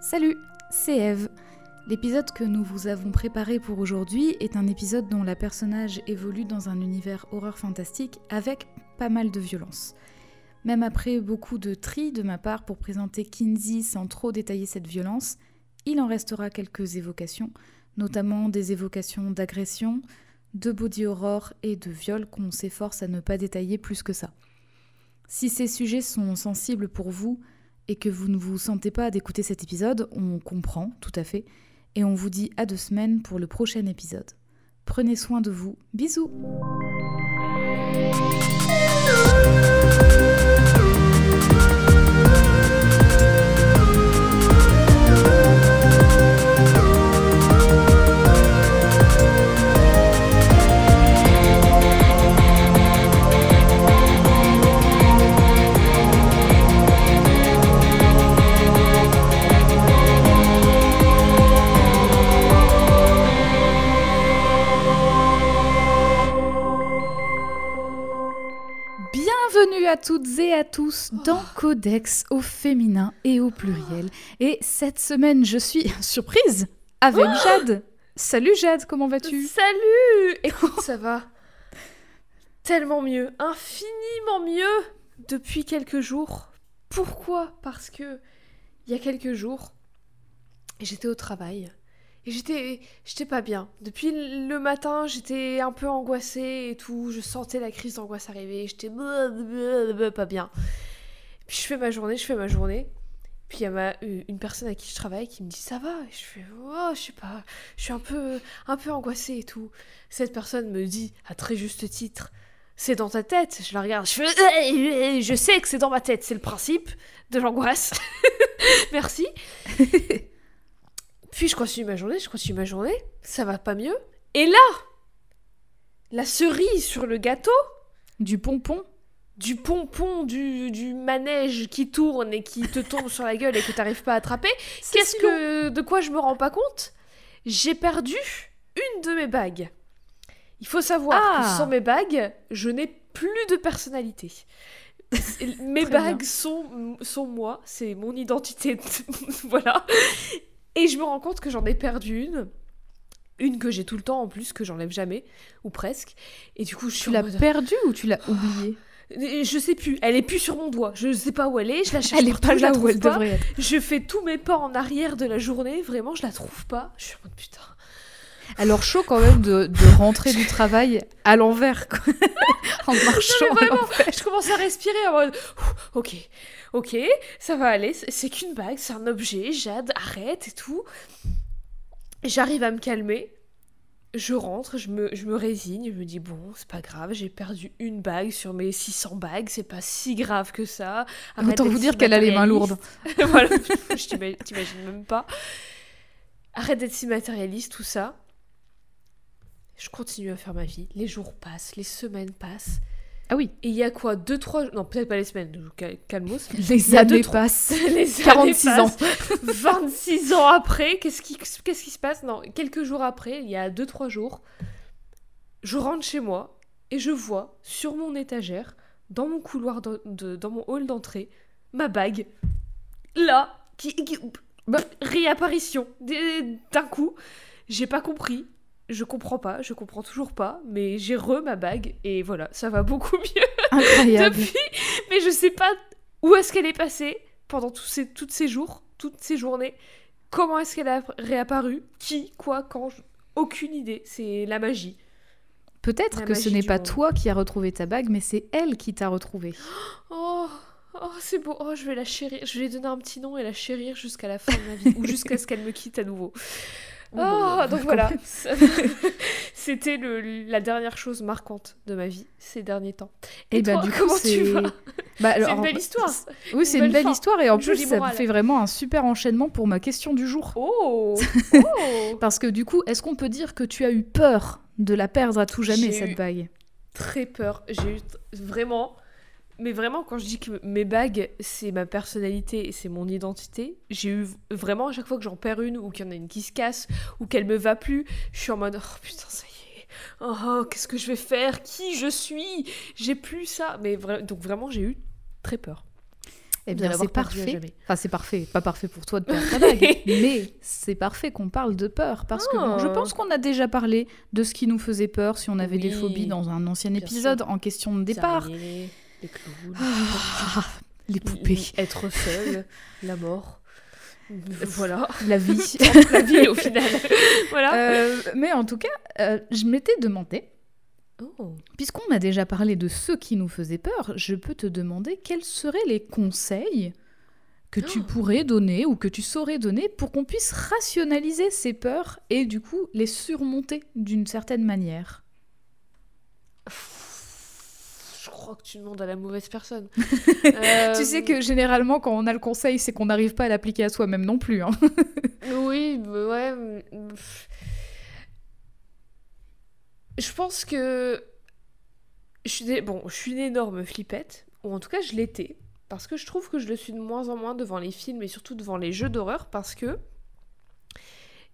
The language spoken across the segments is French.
Salut, c'est Eve. L'épisode que nous vous avons préparé pour aujourd'hui est un épisode dont la personnage évolue dans un univers horreur fantastique avec pas mal de violence. Même après beaucoup de tri de ma part pour présenter Kinsey sans trop détailler cette violence, il en restera quelques évocations, notamment des évocations d'agression, de body horror et de viol qu'on s'efforce à ne pas détailler plus que ça. Si ces sujets sont sensibles pour vous et que vous ne vous sentez pas d'écouter cet épisode, on comprend tout à fait, et on vous dit à deux semaines pour le prochain épisode. Prenez soin de vous, bisous à toutes et à tous dans Codex au féminin et au pluriel. Et cette semaine, je suis surprise avec Jade. Salut Jade, comment vas-tu? Salut! Écoute, ça va tellement mieux, infiniment mieux depuis quelques jours. Pourquoi? Parce que il y a quelques jours, j'étais au travail j'étais j'étais pas bien. Depuis le matin, j'étais un peu angoissée et tout, je sentais la crise d'angoisse arriver, j'étais pas bien. Puis je fais ma journée, je fais ma journée. Puis il y a ma, une personne à qui je travaille qui me dit ça va? Et je fais oh je sais pas. Je suis un peu un peu angoissée et tout. Cette personne me dit à très juste titre c'est dans ta tête. Je la regarde je fais je sais que c'est dans ma tête. C'est le principe de l'angoisse. Merci puis je continue ma journée je continue ma journée ça va pas mieux et là la cerise sur le gâteau Du pompon du pompon, du, du manège qui tourne et qui te tombe sur la gueule et que t'arrives pas à attraper. Qu'est-ce si que de quoi je me rends pas compte? J'ai perdu une de mes bagues. Il faut savoir Ah. que sans mes bagues, je n'ai plus de personnalité. mes bagues bien. sont, sont moi, c'est mon identité, voilà. Et je me rends compte que j'en ai perdu une. Une que j'ai tout le temps en plus, que j'enlève jamais, ou presque. Et du coup, je suis Tu l'as mode- perdue ou tu l'as oubliée? Et Je sais plus, elle est plus sur mon doigt. Je sais pas où elle est, je la cherche Elle est pas là où trouve elle pas. devrait être. Je fais tous mes pas en arrière de la journée, vraiment, je la trouve pas. Je suis en mode putain. Alors chaud quand même de, de rentrer du travail à l'envers, en marchant. à vraiment. Je commence à respirer en mode ok, ok, ça va aller, c'est- qu'une bague, c'est un objet, Jade, arrête et tout. J'arrive à me calmer. Je rentre, je me, je me résigne, je me dis bon, c'est pas grave, j'ai perdu une bague sur mes 600 bagues, c'est pas si grave que ça. Arrête Autant vous si dire qu'elle a les mains lourdes. voilà, je t'ima- t'imagine même pas. Arrête d'être si matérialiste, tout ça. Je continue à faire ma vie. Les jours passent, les semaines passent. Ah oui, Et il y a quoi Deux, trois... Non, peut-être pas les semaines, calmos. les y a deux, années trois- passent. les 46 années ans. passent. 26 ans après, qu'est-ce qui, qu'est-ce qui se passe? Non, quelques jours après, il y a deux, trois jours, je rentre chez moi et je vois sur mon étagère, dans mon couloir, de, de- dans mon hall d'entrée, ma bague. Là, qui... qui- Bah. réapparition. D'un coup, j'ai pas compris. Je comprends pas, je comprends toujours pas, mais j'ai re ma bague et voilà, ça va beaucoup mieux Incroyable. depuis. Mais je sais pas où est-ce qu'elle est passée pendant tous ces, toutes ces jours, toutes ces journées. Comment est-ce qu'elle a réapparu? Qui? Quoi? Quand? Je- Aucune idée. C'est la magie. Peut-être que ce n'est pas monde. toi qui as retrouvé ta bague, mais c'est elle qui t'a retrouvé. Oh, oh c'est beau. Oh, je vais la chérir. Je vais lui donner un petit nom et la chérir jusqu'à la fin de ma vie. ou jusqu'à ce qu'elle me quitte à nouveau. Oh, donc voilà. C'était la dernière chose marquante de ma vie ces derniers temps. Et, Et bah toi, du coup, comment tu vas? Bah, C'est une belle histoire. Oui, c'est Une belle belle fin. histoire et en plus, ça morale. fait vraiment un super enchaînement pour ma question du jour. Oh, oh. Parce que du coup, est-ce qu'on peut dire que tu as eu peur de la perdre à tout jamais, cette bague? très peur. J'ai eu vraiment, mais vraiment quand je dis que mes bagues c'est ma personnalité et c'est mon identité, j'ai eu vraiment à chaque fois que j'en perds une ou qu'il y en a une qui se casse ou qu'elle me va plus, je suis en mode oh putain ça y est, oh, oh, qu'est-ce que je vais faire, qui je suis, j'ai plus ça, mais vra- donc vraiment j'ai eu très peur. Eh bien, c'est parfait. Enfin, c'est parfait. Pas parfait pour toi de perdre ta bague, mais c'est parfait qu'on parle de peur parce que bon, je Ah. pense qu'on a déjà parlé de ce qui nous faisait peur si on avait des phobies dans un ancien bien épisode en question de départ. Les clowns, Ah, les poupées, être seul, la mort. Voilà. la vie. la vie au final. voilà. Euh, mais en tout cas, euh, je m'étais demandé, Oh. puisqu'on a déjà parlé de ce qui nous faisait peur, je peux te demander quels seraient les conseils que tu Oh. pourrais donner ou que tu saurais donner pour qu'on puisse rationaliser ces peurs et du coup les surmonter d'une certaine manière? Crois que tu demandes à la mauvaise personne. Euh, Tu sais que généralement quand on a le conseil, c'est qu'on n'arrive pas à l'appliquer à soi-même non plus. hein. Oui, bah ouais. mm. Je pense que. Je suis, des- bon, je suis une énorme flippette, ou en tout cas je l'étais, parce que je trouve que je le suis de moins en moins devant les films et surtout devant les jeux d'horreur, parce que.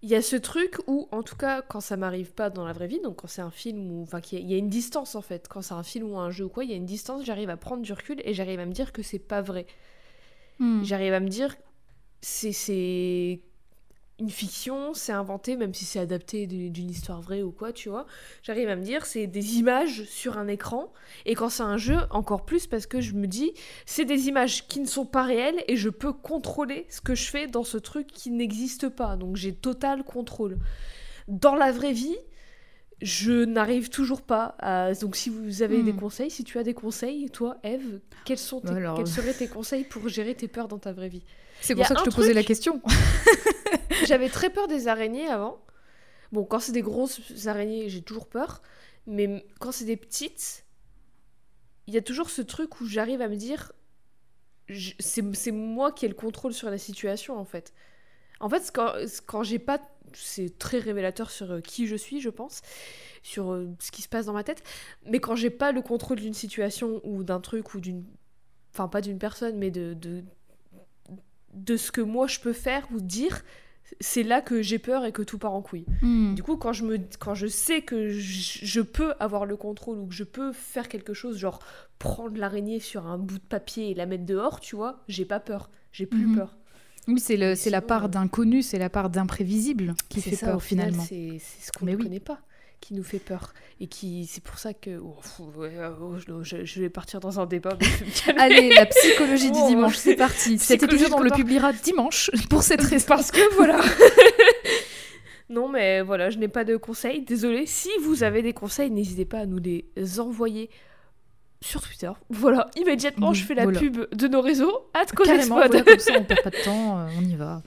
Il y a ce truc où, en tout cas, quand ça m'arrive pas dans la vraie vie, donc quand c'est un film ou. Enfin, il y a une distance en fait. Quand c'est un film ou un jeu ou quoi, il y a une distance, j'arrive à prendre du recul et j'arrive à me dire que c'est pas vrai. Hmm. J'arrive à me dire, c'est une fiction, c'est inventé, même si c'est adapté d'une histoire vraie ou quoi, tu vois. J'arrive à me dire, c'est des images sur un écran. Et quand c'est un jeu, encore plus parce que je me dis, c'est des images qui ne sont pas réelles et je peux contrôler ce que je fais dans ce truc qui n'existe pas. Donc j'ai total contrôle. Dans la vraie vie, je n'arrive toujours pas à... Donc si vous avez Hmm. des conseils, si tu as des conseils, toi, Eve, quels, sont tes- Alors, quels seraient tes conseils pour gérer tes peurs dans ta vraie vie? C'est pour ça que je te posais la question. J'avais très peur des araignées avant. Bon, quand c'est des grosses araignées, j'ai toujours peur. Mais quand c'est des petites, il y a toujours ce truc où j'arrive à me dire c'est moi qui ai le contrôle sur la situation en fait. En fait, quand, quand j'ai pas. C'est très révélateur sur euh, qui je suis, je pense, sur euh, ce qui se passe dans ma tête. Mais quand j'ai pas le contrôle d'une situation ou d'un truc ou d'une. Enfin, pas d'une personne, mais de, de. De ce que moi je peux faire ou dire, c'est là que j'ai peur et que tout part en couille. Hmm. Du coup, quand je, me, quand je sais que je, je peux avoir le contrôle ou que je peux faire quelque chose, genre prendre l'araignée sur un bout de papier et la mettre dehors, tu vois, j'ai pas peur. J'ai plus Mhm. peur. Oui, c'est le- c'est la part euh, d'inconnu, c'est la part d'imprévisible qui fait ça, peur au final, finalement. C'est c'est ce qu'on ne oui. connaît pas qui nous fait peur. Et qui c'est pour ça que. oh, oh, je, vais partir dans un débat. Allez, la psychologie du Oh. dimanche, c'est parti. Cet épisode, on le publiera dimanche pour cette raison. Parce que voilà. non, mais voilà, je n'ai pas de conseils. Désolée. Si vous avez des conseils, n'hésitez pas à nous les envoyer sur Twitter. Voilà, immédiatement, je fais la voilà. pub de nos réseaux. Hâte Carrément, voilà, comme ça, on perd pas de temps, euh, on y va.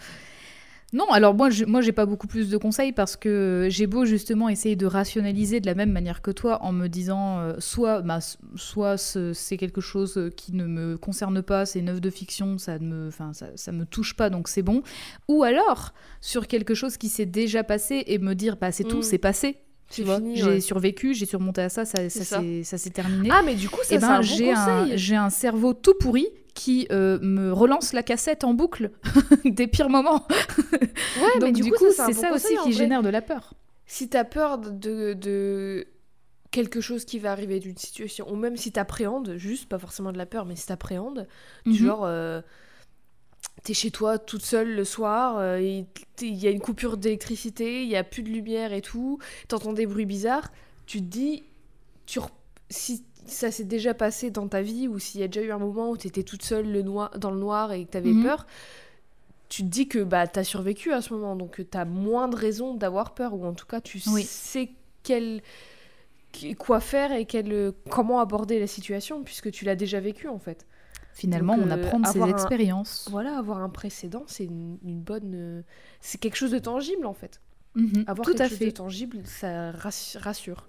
Non, alors moi, je, moi, j'ai pas beaucoup plus de conseils parce que j'ai beau justement essayer de rationaliser de la même manière que toi en me disant euh, soit, bah, soit ce- c'est quelque chose qui ne me concerne pas, c'est une œuvre de fiction, ça ne me, ça, ça me touche pas, donc c'est bon. Ou alors sur quelque chose qui s'est déjà passé et me dire, bah c'est tout, Mm. c'est passé. Tu vois, j'ai ouais. survécu, j'ai surmonté à ça, ça, ça, s'est- terminé. Ah, mais du coup, ça, Eh c'est ben, un bon j'ai un, conseil. j'ai un cerveau tout pourri qui euh, me relance la cassette en boucle des pires moments. Ouais, Donc mais du, du, coup, c'est bon ça aussi qui génère de la peur. Si t'as peur de, de quelque chose qui va arriver d'une situation, ou même si t'appréhendes, juste, pas forcément de la peur, mais si t'appréhendes, Mhm. genre, euh, t'es chez toi toute seule le soir, euh, il y a une coupure d'électricité, il y a plus de lumière et tout, t'entends des bruits bizarres, tu te dis, tu si ça s'est déjà passé dans ta vie, ou s'il y a déjà eu un moment où t'étais toute seule le noir, dans le noir et que t'avais Mhm. peur, tu te dis que bah t'as survécu à ce moment, donc t'as moins de raisons d'avoir peur, ou en tout cas tu Oui. sais quel quoi faire et quel, comment aborder la situation puisque tu l'as déjà vécu en fait. Finalement, Donc, on euh, apprend de ses avoir un- expériences. Voilà, avoir un précédent, c'est une, une bonne, euh, c'est quelque chose de tangible en fait. Mhm, Avoir Tout quelque à chose fait. de tangible, ça rassu- rassure.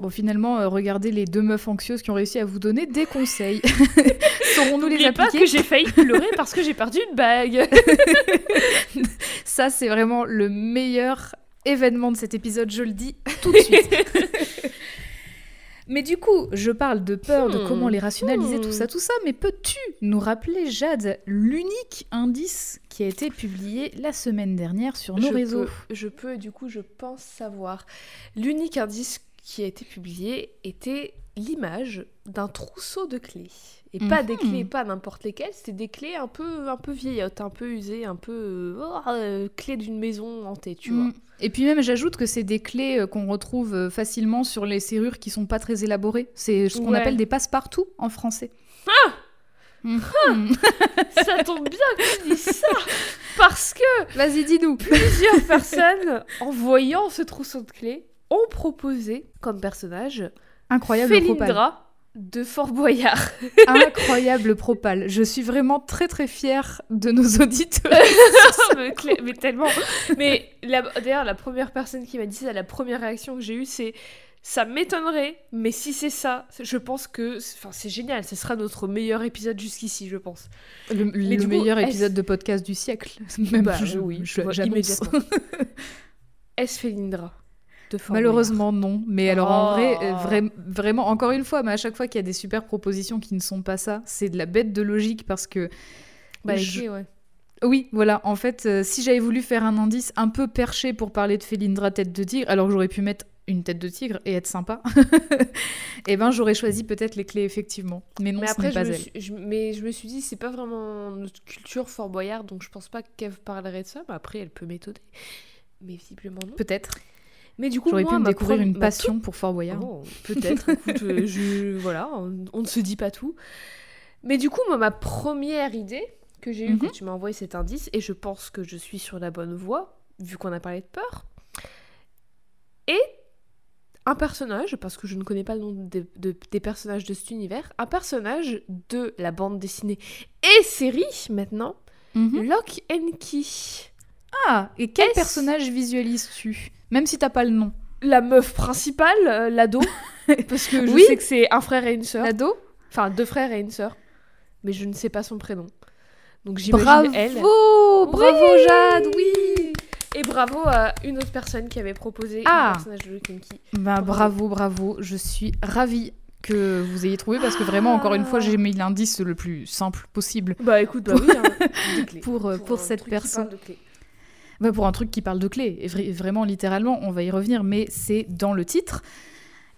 Bon, finalement, euh, regardez les deux meufs anxieuses qui ont réussi à vous donner des conseils. Saurons-nous les N'oubliez pas appliquer que j'ai failli pleurer parce que j'ai perdu une bague. Ça, c'est vraiment le meilleur événement de cet épisode, je le dis tout de suite. Mais du coup, je parle de peur, de Hmm. comment les rationaliser, Hmm. tout ça, tout ça. Mais peux-tu nous rappeler, Jade, l'unique indice qui a été publié la semaine dernière sur nos je réseaux Peux, je peux, du coup, je pense savoir. L'unique indice qui a été publié était l'image d'un trousseau de clés. Et pas des Mhm. clés, pas n'importe lesquelles, c'était des clés un peu, un peu vieillottes, un peu usées, un peu euh, euh, clés d'une maison hantée, tu vois. Mm. Et puis même, j'ajoute que c'est des clés euh, qu'on retrouve facilement sur les serrures qui sont pas très élaborées. C'est ce qu'on Ouais. appelle des passe-partout en français. Ah Mhm. Ça tombe bien que tu dis ça Parce que Vas-y, dis-nous. plusieurs personnes, en voyant ce trousseau de clés, ont proposé comme personnage Incroyable. Félindra de Fort Boyard. Incroyable propal. Je suis vraiment très très fière de nos auditeurs. mais, mais tellement. Mais d'ailleurs, la première personne qui m'a dit ça, la première réaction que j'ai eue, c'est ça m'étonnerait, mais si c'est ça, je pense que enfin, c'est génial. Ce sera notre meilleur épisode jusqu'ici, je pense. Le, le coup, meilleur épisode de podcast du siècle. Même Bah, je, oui, je- j'annonce. immédiatement. Est-ce Félindra de Malheureusement non, mais alors en vrai, Oh. euh, vra- vraiment encore une fois, mais à chaque fois qu'il y a des super propositions qui ne sont pas ça, c'est de la bête de logique parce que Bah, je- ouais. Oui, voilà. En fait, euh, si j'avais voulu faire un indice un peu perché pour parler de Félindra tête de tigre, alors que j'aurais pu mettre une tête de tigre et être sympa, eh ben j'aurais choisi peut-être les clés effectivement. Mais non, Mais après, pas me, elle. suis, je- mais je me suis dit, c'est pas vraiment notre culture Fort Boyard, donc je pense pas qu'Eve parlerait de ça. Mais après, elle peut m'étonner. Mais visiblement non. Peut-être. Mais du coup, J'aurais pu me découvrir une passion pour Fort Boyard. Oh, Peut-être, écoute, euh, je, voilà, on, on ne se dit pas tout. Mais du coup, moi, ma première idée que j'ai eue Mhm. quand tu m'as envoyé cet indice, et je pense que je suis sur la bonne voie, vu qu'on a parlé de peur, est un personnage, parce que je ne connais pas le nom de- de- des personnages de cet univers, un personnage de la bande dessinée et série maintenant, Mhm. Lock and Key. Ah, et quel personnage visualises-tu Même si t'as pas le nom? La meuf principale, euh, l'ado, parce que je Oui. sais que c'est un frère et une sœur. L'ado? Enfin, deux frères et une sœur. Mais je ne sais pas son prénom. Donc j'imagine Bravo elle. Bravo Oui Jade, oui Et bravo à une autre personne qui avait proposé Ah. un personnage de Key. Bah, bravo, bravo. Je suis ravie que vous ayez trouvé parce que vraiment, encore une fois, j'ai mis l'indice le plus simple possible Bah écoute, bah oui, hein. Pour, euh, pour un cette personne. Bah, pour un truc qui parle de clés. Et vra- vraiment, littéralement, on va y revenir, mais c'est dans le titre.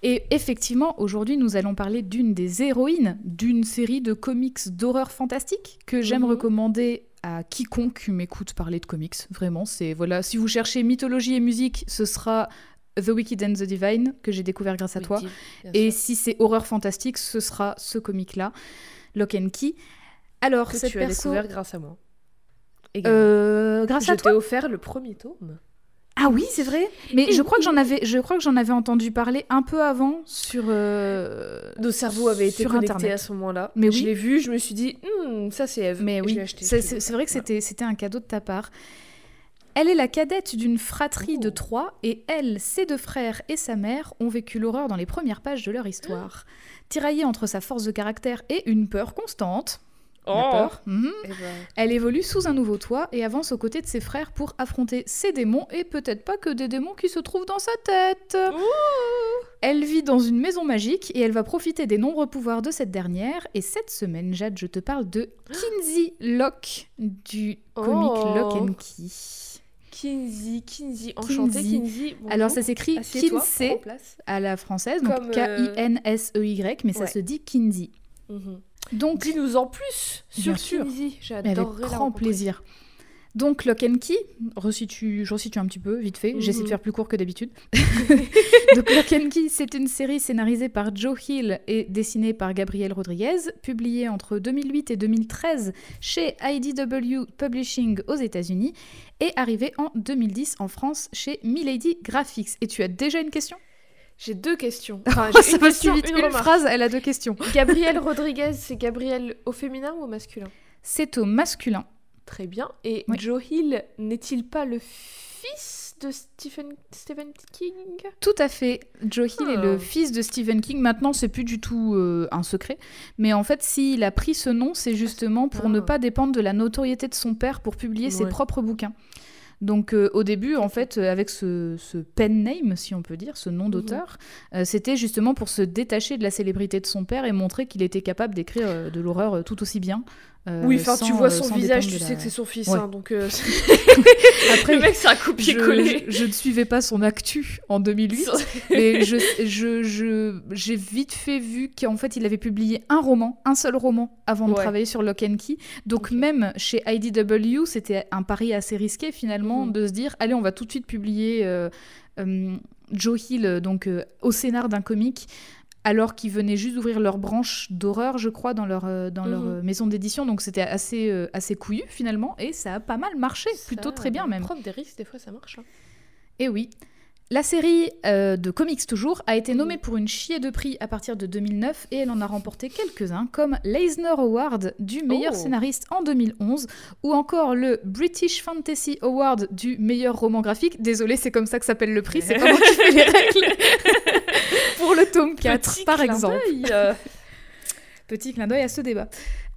Et effectivement, aujourd'hui, nous allons parler d'une des héroïnes d'une série de comics d'horreur fantastique que j'aime Mhm. recommander à quiconque m'écoute parler de comics. Vraiment, c'est voilà. Si vous cherchez mythologie et musique, ce sera The Wicked and the Divine que j'ai découvert grâce à Oui, toi. Et sûr. si c'est horreur fantastique, ce sera ce comic-là, Lock and Key. Alors, que cette tu as perso, découvert grâce à moi. Euh, grâce je à toi. t'ai offert le premier tome. Ah oui, c'est vrai. Mais Et je crois que j'en avais, je crois que j'en avais entendu parler un peu avant sur. euh, Nos cerveaux avaient été connectés Internet. à ce moment-là. Mais Je oui. l'ai vu, je me suis dit, Hmm, ça c'est Eve. Mais Et je oui, c'est je vrai que c'était c'était un cadeau de ta part. Elle est la cadette d'une fratrie de Oh. trois et elle, ses deux frères et sa mère ont vécu l'horreur dans les premières pages de leur histoire. Tiraillée entre sa force de caractère et une peur constante, la Oh peur, mhm, Eh ben, Elle évolue sous un nouveau toit et avance aux côtés de ses frères pour affronter ses démons et peut-être pas que des démons qui se trouvent dans sa tête. Elle vit dans une maison magique et elle va profiter des nombreux pouvoirs de cette dernière. Et cette semaine, Jade, je te parle de Kinsey Locke du comic Oh. Lock and Key. Kinsey, Kinsey, enchanté Kinsey. Alors ça s'écrit Kinsey à la française, donc euh, K-I-N-S-E-Y, mais ça se dit Kinsey. Mhm. Donc Dis-nous en plus sur avec J'adorerais la grand plaisir. Donc Lock and Key, resitue, je resitue un petit peu, vite fait, j'essaie de Mhm. faire plus court que d'habitude. Donc Lock and Key, c'est une série scénarisée par Joe Hill et dessinée par Gabriel Rodriguez, publiée entre 2008 et 2013 chez IDW Publishing aux États-Unis et arrivée en 2010 en France chez Milady Graphics. Et tu as déjà une question? J'ai deux questions. Enfin, j'ai une question, vite. une phrase, elle a deux questions. Gabriel Rodriguez, c'est Gabriel au féminin ou au masculin? C'est au masculin. Très bien. Et Oui. Joe Hill n'est-il pas le fils de Stephen, Stephen King? Tout à fait. Joe Hill est le Ah. fils de Stephen King. Maintenant, c'est plus du tout euh, un secret. Mais en fait, s'il a pris ce nom, c'est justement pour Ah. ne pas dépendre de la notoriété de son père pour publier ses propres bouquins. Donc euh, au début, en fait, euh, avec ce, ce pen name, si on peut dire, ce Mhm. nom d'auteur, euh, c'était justement pour se détacher de la célébrité de son père et montrer qu'il était capable d'écrire de l'horreur tout aussi bien Euh, oui, enfin, tu vois euh, son visage, tu sais que c'est son fils, Ouais. hein, donc euh, Après, le mec c'est un copier-coller. je, je ne suivais pas son actu en 2008, mais je, je, je- j'ai vite fait vu qu'en fait il avait publié un roman, un seul roman avant de travailler sur Lock and Key. Donc même chez IDW, c'était un pari assez risqué finalement Mhm. de se dire allez on va tout de suite publier euh, Joe Hill donc euh, au scénar d'un comic. Alors qu'ils venaient juste d'ouvrir leur branche d'horreur, je crois, dans leur, euh, dans leur Mhm. euh, maison d'édition. Donc c'était assez, euh, assez couillu finalement. Et ça a pas mal marché, plutôt très bien même. Prendre des risques, des fois ça marche. hein. Et oui. La série euh, de comics toujours a été nommée Mhm. pour une chier de prix à partir de 2009 et elle en a remporté quelques-uns comme l'Eisner Award du meilleur Oh. scénariste en 2011 ou encore le British Fantasy Award du meilleur roman graphique. Désolé, c'est comme ça que s'appelle le prix, c'est pas moi qui fais les règles. tome 4 Petit par exemple. euh. Petit clin d'œil à ce débat.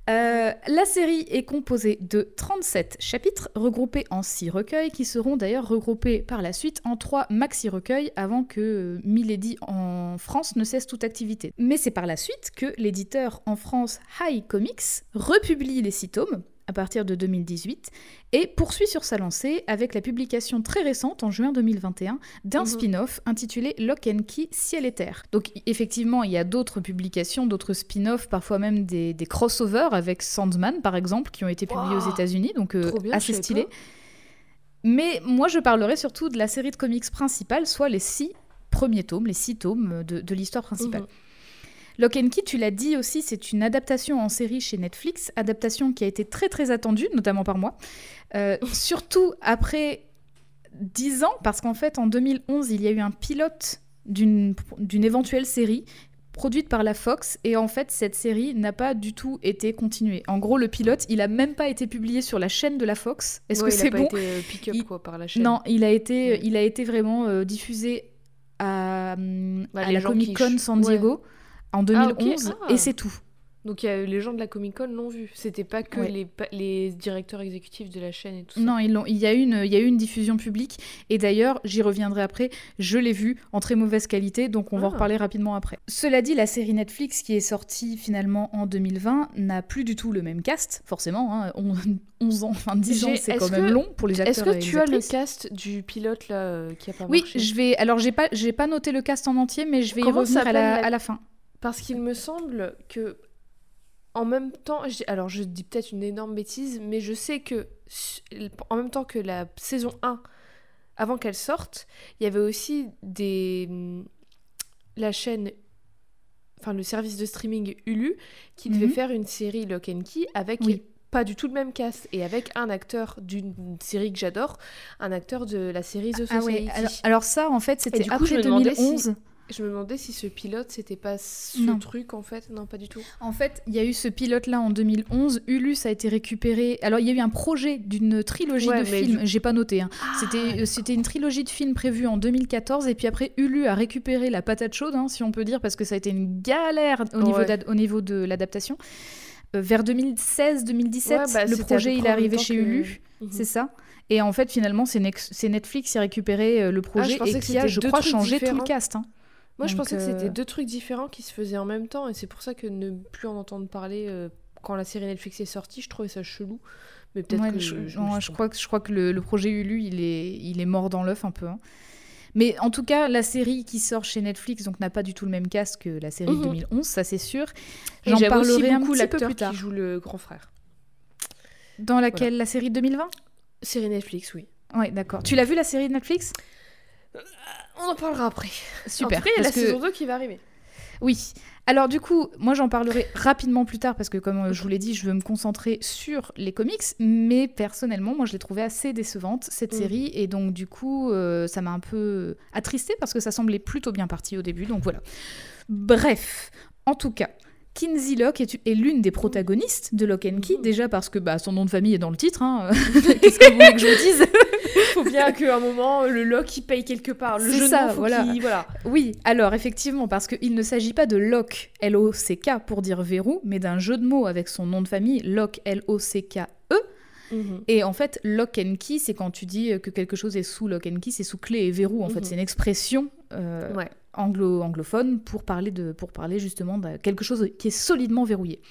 Euh, la série est composée de 37 chapitres regroupés en 6 recueils qui seront d'ailleurs regroupés par la suite en 3 maxi-recueils avant que euh, Milady en France ne cesse toute activité. Mais c'est par la suite que l'éditeur en France High Comics republie les 6 tomes à partir de 2018 et poursuit sur sa lancée avec la publication très récente en juin 2021 d'un Mhm. spin-off intitulé Lock and Key Ciel et Terre. Donc effectivement, il y a d'autres publications, d'autres spin-offs, parfois même des, des crossovers avec Sandman par exemple, qui ont été publiés aux. États-Unis, donc euh, bien, assez stylé. pas. Mais moi, je parlerai surtout de la série de comics principale, soit les six premiers tomes, les six tomes de, de l'histoire principale. Mhm. Lock and Key, tu l'as dit aussi, c'est une adaptation en série chez Netflix, adaptation qui a été très très attendue, notamment par moi. Euh, surtout après 10 ans, parce qu'en fait en 2011, il y a eu un pilote d'une éventuelle série produite par la Fox, et en fait cette série n'a pas du tout été continuée. En gros, le pilote, il a même pas été publié sur la chaîne de la Fox. Est-ce Ouais, que c'est bon été euh, pick-up Il- quoi, par la chaîne. non, il a été, Ouais. il a été vraiment euh, diffusé à, Bah, à la Comic Con San ouais. En Ah, ok. 2011 Ah. et c'est tout. Donc les gens de la Comic Con l'ont vu. C'était pas que Ouais. les, directeurs exécutifs de la chaîne et tout ça. Non, ils l'ont- il y a eu une, diffusion publique et d'ailleurs, j'y reviendrai après. Je l'ai vu en très mauvaise qualité, donc on va en Ah. reparler rapidement après. Cela dit, la série Netflix qui est sortie finalement en 2020 n'a plus du tout le même cast, forcément. hein, on- 11 ans, enfin 10 ans, c'est quand même que- long pour les acteurs. Est-ce que tu as le cast du pilote là euh, qui a pas Oui, marché? je vais. Alors, j'ai pas, j'ai pas noté le cast en entier, mais je vais Comment y revenir à la, s'appelle la- à la fin. Parce qu'il me semble que en même temps, alors je dis peut-être une énorme bêtise, mais je sais que en même temps que la saison 1, avant qu'elle sorte, il y avait aussi des la chaîne enfin le service de streaming Hulu qui devait Mhm. faire une série Lock and Key avec Oui. pas du tout le même cast et avec un acteur d'une série que j'adore, un acteur de la série The Ah Society. ouais. Alors, alors ça, en fait, c'était après me demandais si- 2011. Je me demandais si ce pilote c'était pas ce Non. truc en fait, non pas du tout. En fait, il y a eu ce pilote-là en 2011. Hulu, ça a été récupéré. Alors, il y a eu un projet d'une trilogie Ouais, de films. du- J'ai pas noté. hein. Ah, C'était, euh, c'était une trilogie de films prévue en 2014. Et puis après, Hulu a récupéré la patate chaude, hein, si on peut dire, parce que ça a été une galère au niveau, Ouais. d'ad- au niveau de l'adaptation. Euh, vers 2016-2017, Ouais, bah, le projet il est arrivé chez que- Hulu. Mhm. C'est ça. Et en fait, finalement, c'est, Netflix qui a récupéré euh, le projet Ah, et qui a, je crois, changé tout le différents. cast. hein. Moi, je pensais que euh, c'était deux trucs différents qui se faisaient en même temps, et c'est pour ça que ne plus en entendre parler euh, quand la série Netflix est sortie, je trouvais ça chelou. Mais peut-être Ouais, que je, je, non, crois que, je crois que le, le projet Hulu, il est, il est mort dans l'œuf un peu. hein. Mais en tout cas, la série qui sort chez Netflix donc n'a pas du tout le même cast que la série de Mhm. 2011, ça c'est sûr. J'en parlerai un petit peu plus tard. qui joue le grand frère. Dans laquelle la série de 2020 Série Netflix, oui. Ouais, d'accord. Tu l'as vu la série de Netflix? On en parlera après. Super. En tout cas, il y a la que- saison 2 qui va arriver. Oui. Alors du coup, moi j'en parlerai rapidement plus tard parce que comme euh, je vous l'ai dit, je veux me concentrer sur les comics, mais personnellement, moi je l'ai trouvée assez décevante cette Mm. série et donc du coup, euh, ça m'a un peu attristée parce que ça semblait plutôt bien parti au début, donc voilà. Bref, en tout cas, Kinsey Locke est, est l'une des protagonistes de Lock and Key, Mhm. déjà parce que bah, son nom de famille est dans le titre. hein. Qu'est-ce que vous voulez que je vous dise? Faut bien qu'à un moment, le lock il paye quelque part. Le jeu de ça, mots, faut voilà. Oui, alors effectivement, parce qu'il ne s'agit pas de Locke, L-O-C-K pour dire verrou, mais d'un jeu de mots avec son nom de famille, Locke, L-O-C-K-E. Mhm. Et en fait, lock and key, c'est quand tu dis que quelque chose est sous lock and key, c'est sous clé et verrou. En fait, Mhm. c'est une expression euh, Ouais. Anglo anglophone pour parler de pour parler justement de quelque chose qui est solidement verrouillé.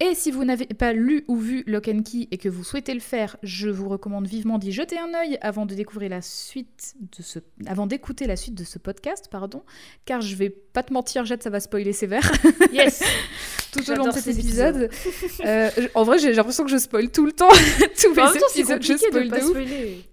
Et si vous n'avez pas lu ou vu Lock and Key et que vous souhaitez le faire, je vous recommande vivement d'y jeter un œil avant de découvrir la suite de ce, avant d'écouter la suite de ce podcast, pardon, car je vais pas te mentir, Jette, ça va spoiler sévère. Yes. tout au long de cet épisode. Euh, en vrai, j'ai l'impression que je spoil tout le temps. Tous mes temps, c'est épisodes, je spoil de ouf.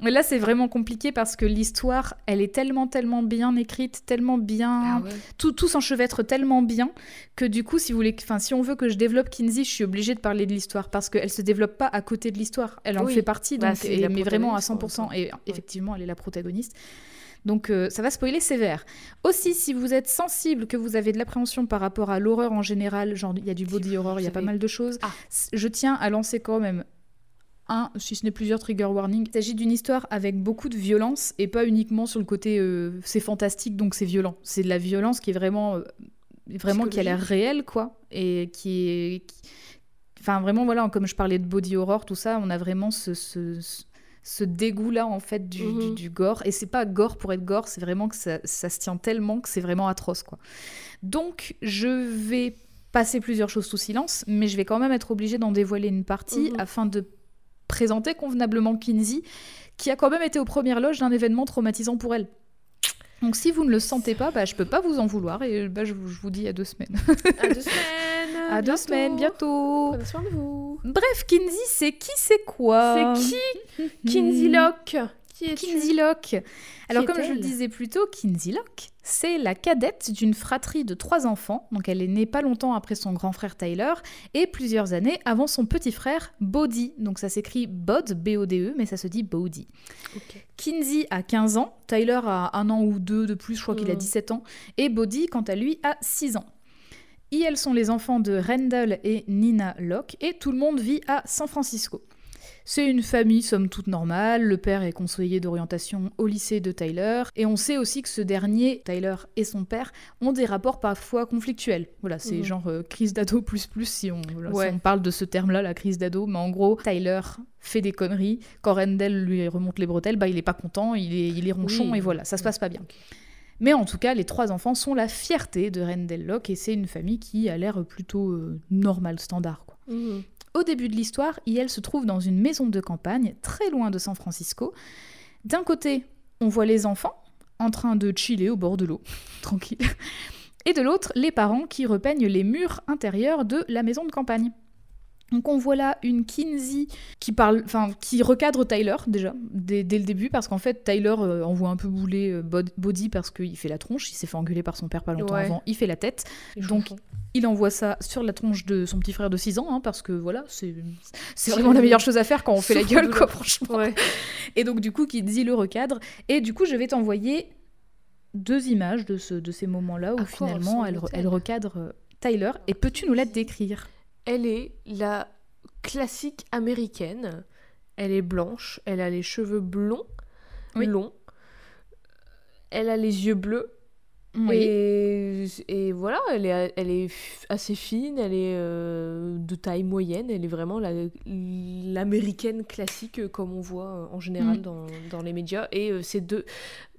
Mais là, c'est vraiment compliqué parce que l'histoire, elle est tellement, tellement bien écrite, tellement bien. Ah ouais. Tout, tout s'enchevêtre tellement bien que du coup, si, vous voulez, si on veut que je développe Kinsey, je suis obligée de parler de l'histoire parce qu'elle se développe pas à côté de l'histoire. Elle en Oui. fait partie, Bah, donc, c'est et- mais vraiment à protagoniste, en 100%. Et effectivement, elle est la protagoniste. Donc euh, ça va spoiler sévère. Aussi, si vous êtes sensible, que vous avez de l'appréhension par rapport à l'horreur en général, genre il y a du body horror, il y a pas mal de choses, Ah. je tiens à lancer quand même un, si ce n'est plusieurs trigger warnings. Il s'agit d'une histoire avec beaucoup de violence et pas uniquement sur le côté euh, c'est fantastique donc c'est violent. C'est de la violence qui est vraiment, euh, vraiment qui a l'air réelle quoi et qui est, qui- enfin vraiment voilà comme je parlais de body horror tout ça, on a vraiment ce, ce, ce- ce dégoût-là en fait du, Mhm. du- du gore. Et c'est pas gore pour être gore, c'est vraiment que ça, ça se tient tellement que c'est vraiment atroce quoi. Donc je vais passer plusieurs choses sous silence, mais je vais quand même être obligée d'en dévoiler une partie Mhm. afin de présenter convenablement Kinsey, qui a quand même été aux premières loges d'un événement traumatisant pour elle. Donc si vous ne le sentez pas, bah, je peux pas vous en vouloir et bah, je, vous, je vous dis à deux semaines. À deux semaines. à deux semaines, bientôt. Prenez soin de vous. Bref, Kinsey, c'est qui, c'est quoi? C'est qui? Kinsey Locke. Qui est Kinsey Locke. Alors, comme je le disais plus tôt, Kinsey Locke, c'est la cadette d'une fratrie de trois enfants. Donc, elle est née pas longtemps après son grand frère Tyler et plusieurs années avant son petit frère Bodhi. Donc, ça s'écrit Bod, B-O-D-E, mais ça se dit Bodhi. Ok. Kinsey a 15 ans, Tyler a un an ou deux de plus, je crois qu'il a Mm. 17 ans, et Bodhi, quant à lui, a 6 ans. Et elles sont les enfants de Randall et Nina Locke, et tout le monde vit à San Francisco. C'est une famille somme toute normale, le père est conseiller d'orientation au lycée de Tyler, et on sait aussi que ce dernier, Tyler et son père, ont des rapports parfois conflictuels. Voilà, c'est Mhm. genre euh, crise d'ado plus plus si on, voilà, si Ouais. on parle de ce terme-là, la crise d'ado, mais en gros, Tyler fait des conneries, quand Randall lui remonte les bretelles, bah il est pas content, il est, il est ronchon, Oui. et voilà, ça se passe pas bien. Mais en tout cas, les trois enfants sont la fierté de Randall Locke, et c'est une famille qui a l'air plutôt euh, normale, standard, quoi. Mhm. Au début de l'histoire, IL se trouve dans une maison de campagne, très loin de San Francisco. D'un côté, on voit les enfants en train de chiller au bord de l'eau, tranquille. Et de l'autre, les parents qui repeignent les murs intérieurs de la maison de campagne. Donc on voit là une Kinsey qui parle, enfin qui recadre Tyler déjà dès, dès le début parce qu'en fait Tyler euh, envoie un peu bouler euh, Bod- Body parce qu'il fait la tronche, il s'est fait engueuler par son père pas longtemps Ouais. avant, il fait la tête. Donc. Il envoie ça sur la tronche de son petit frère de 6 ans, hein, parce que voilà, c'est vraiment la le- meilleure chose à faire quand on fait la gueule, quoi, franchement. Ouais. Et donc, du coup, Kinsey le recadre. Et du coup, je vais t'envoyer deux images de, ce, de ces moments-là où À quoi finalement elle, elle recadre euh, Tyler. Et peux-tu nous la décrire? Elle est la classique américaine. Elle est blanche, elle a les cheveux blonds, Oui. longs. Elle a les yeux bleus. Et, et voilà, elle est, elle est f- assez fine, elle est euh, de taille moyenne, elle est vraiment la- l'américaine classique euh, comme on voit euh, en général Mm. dans, dans les médias. Et euh, ces deux.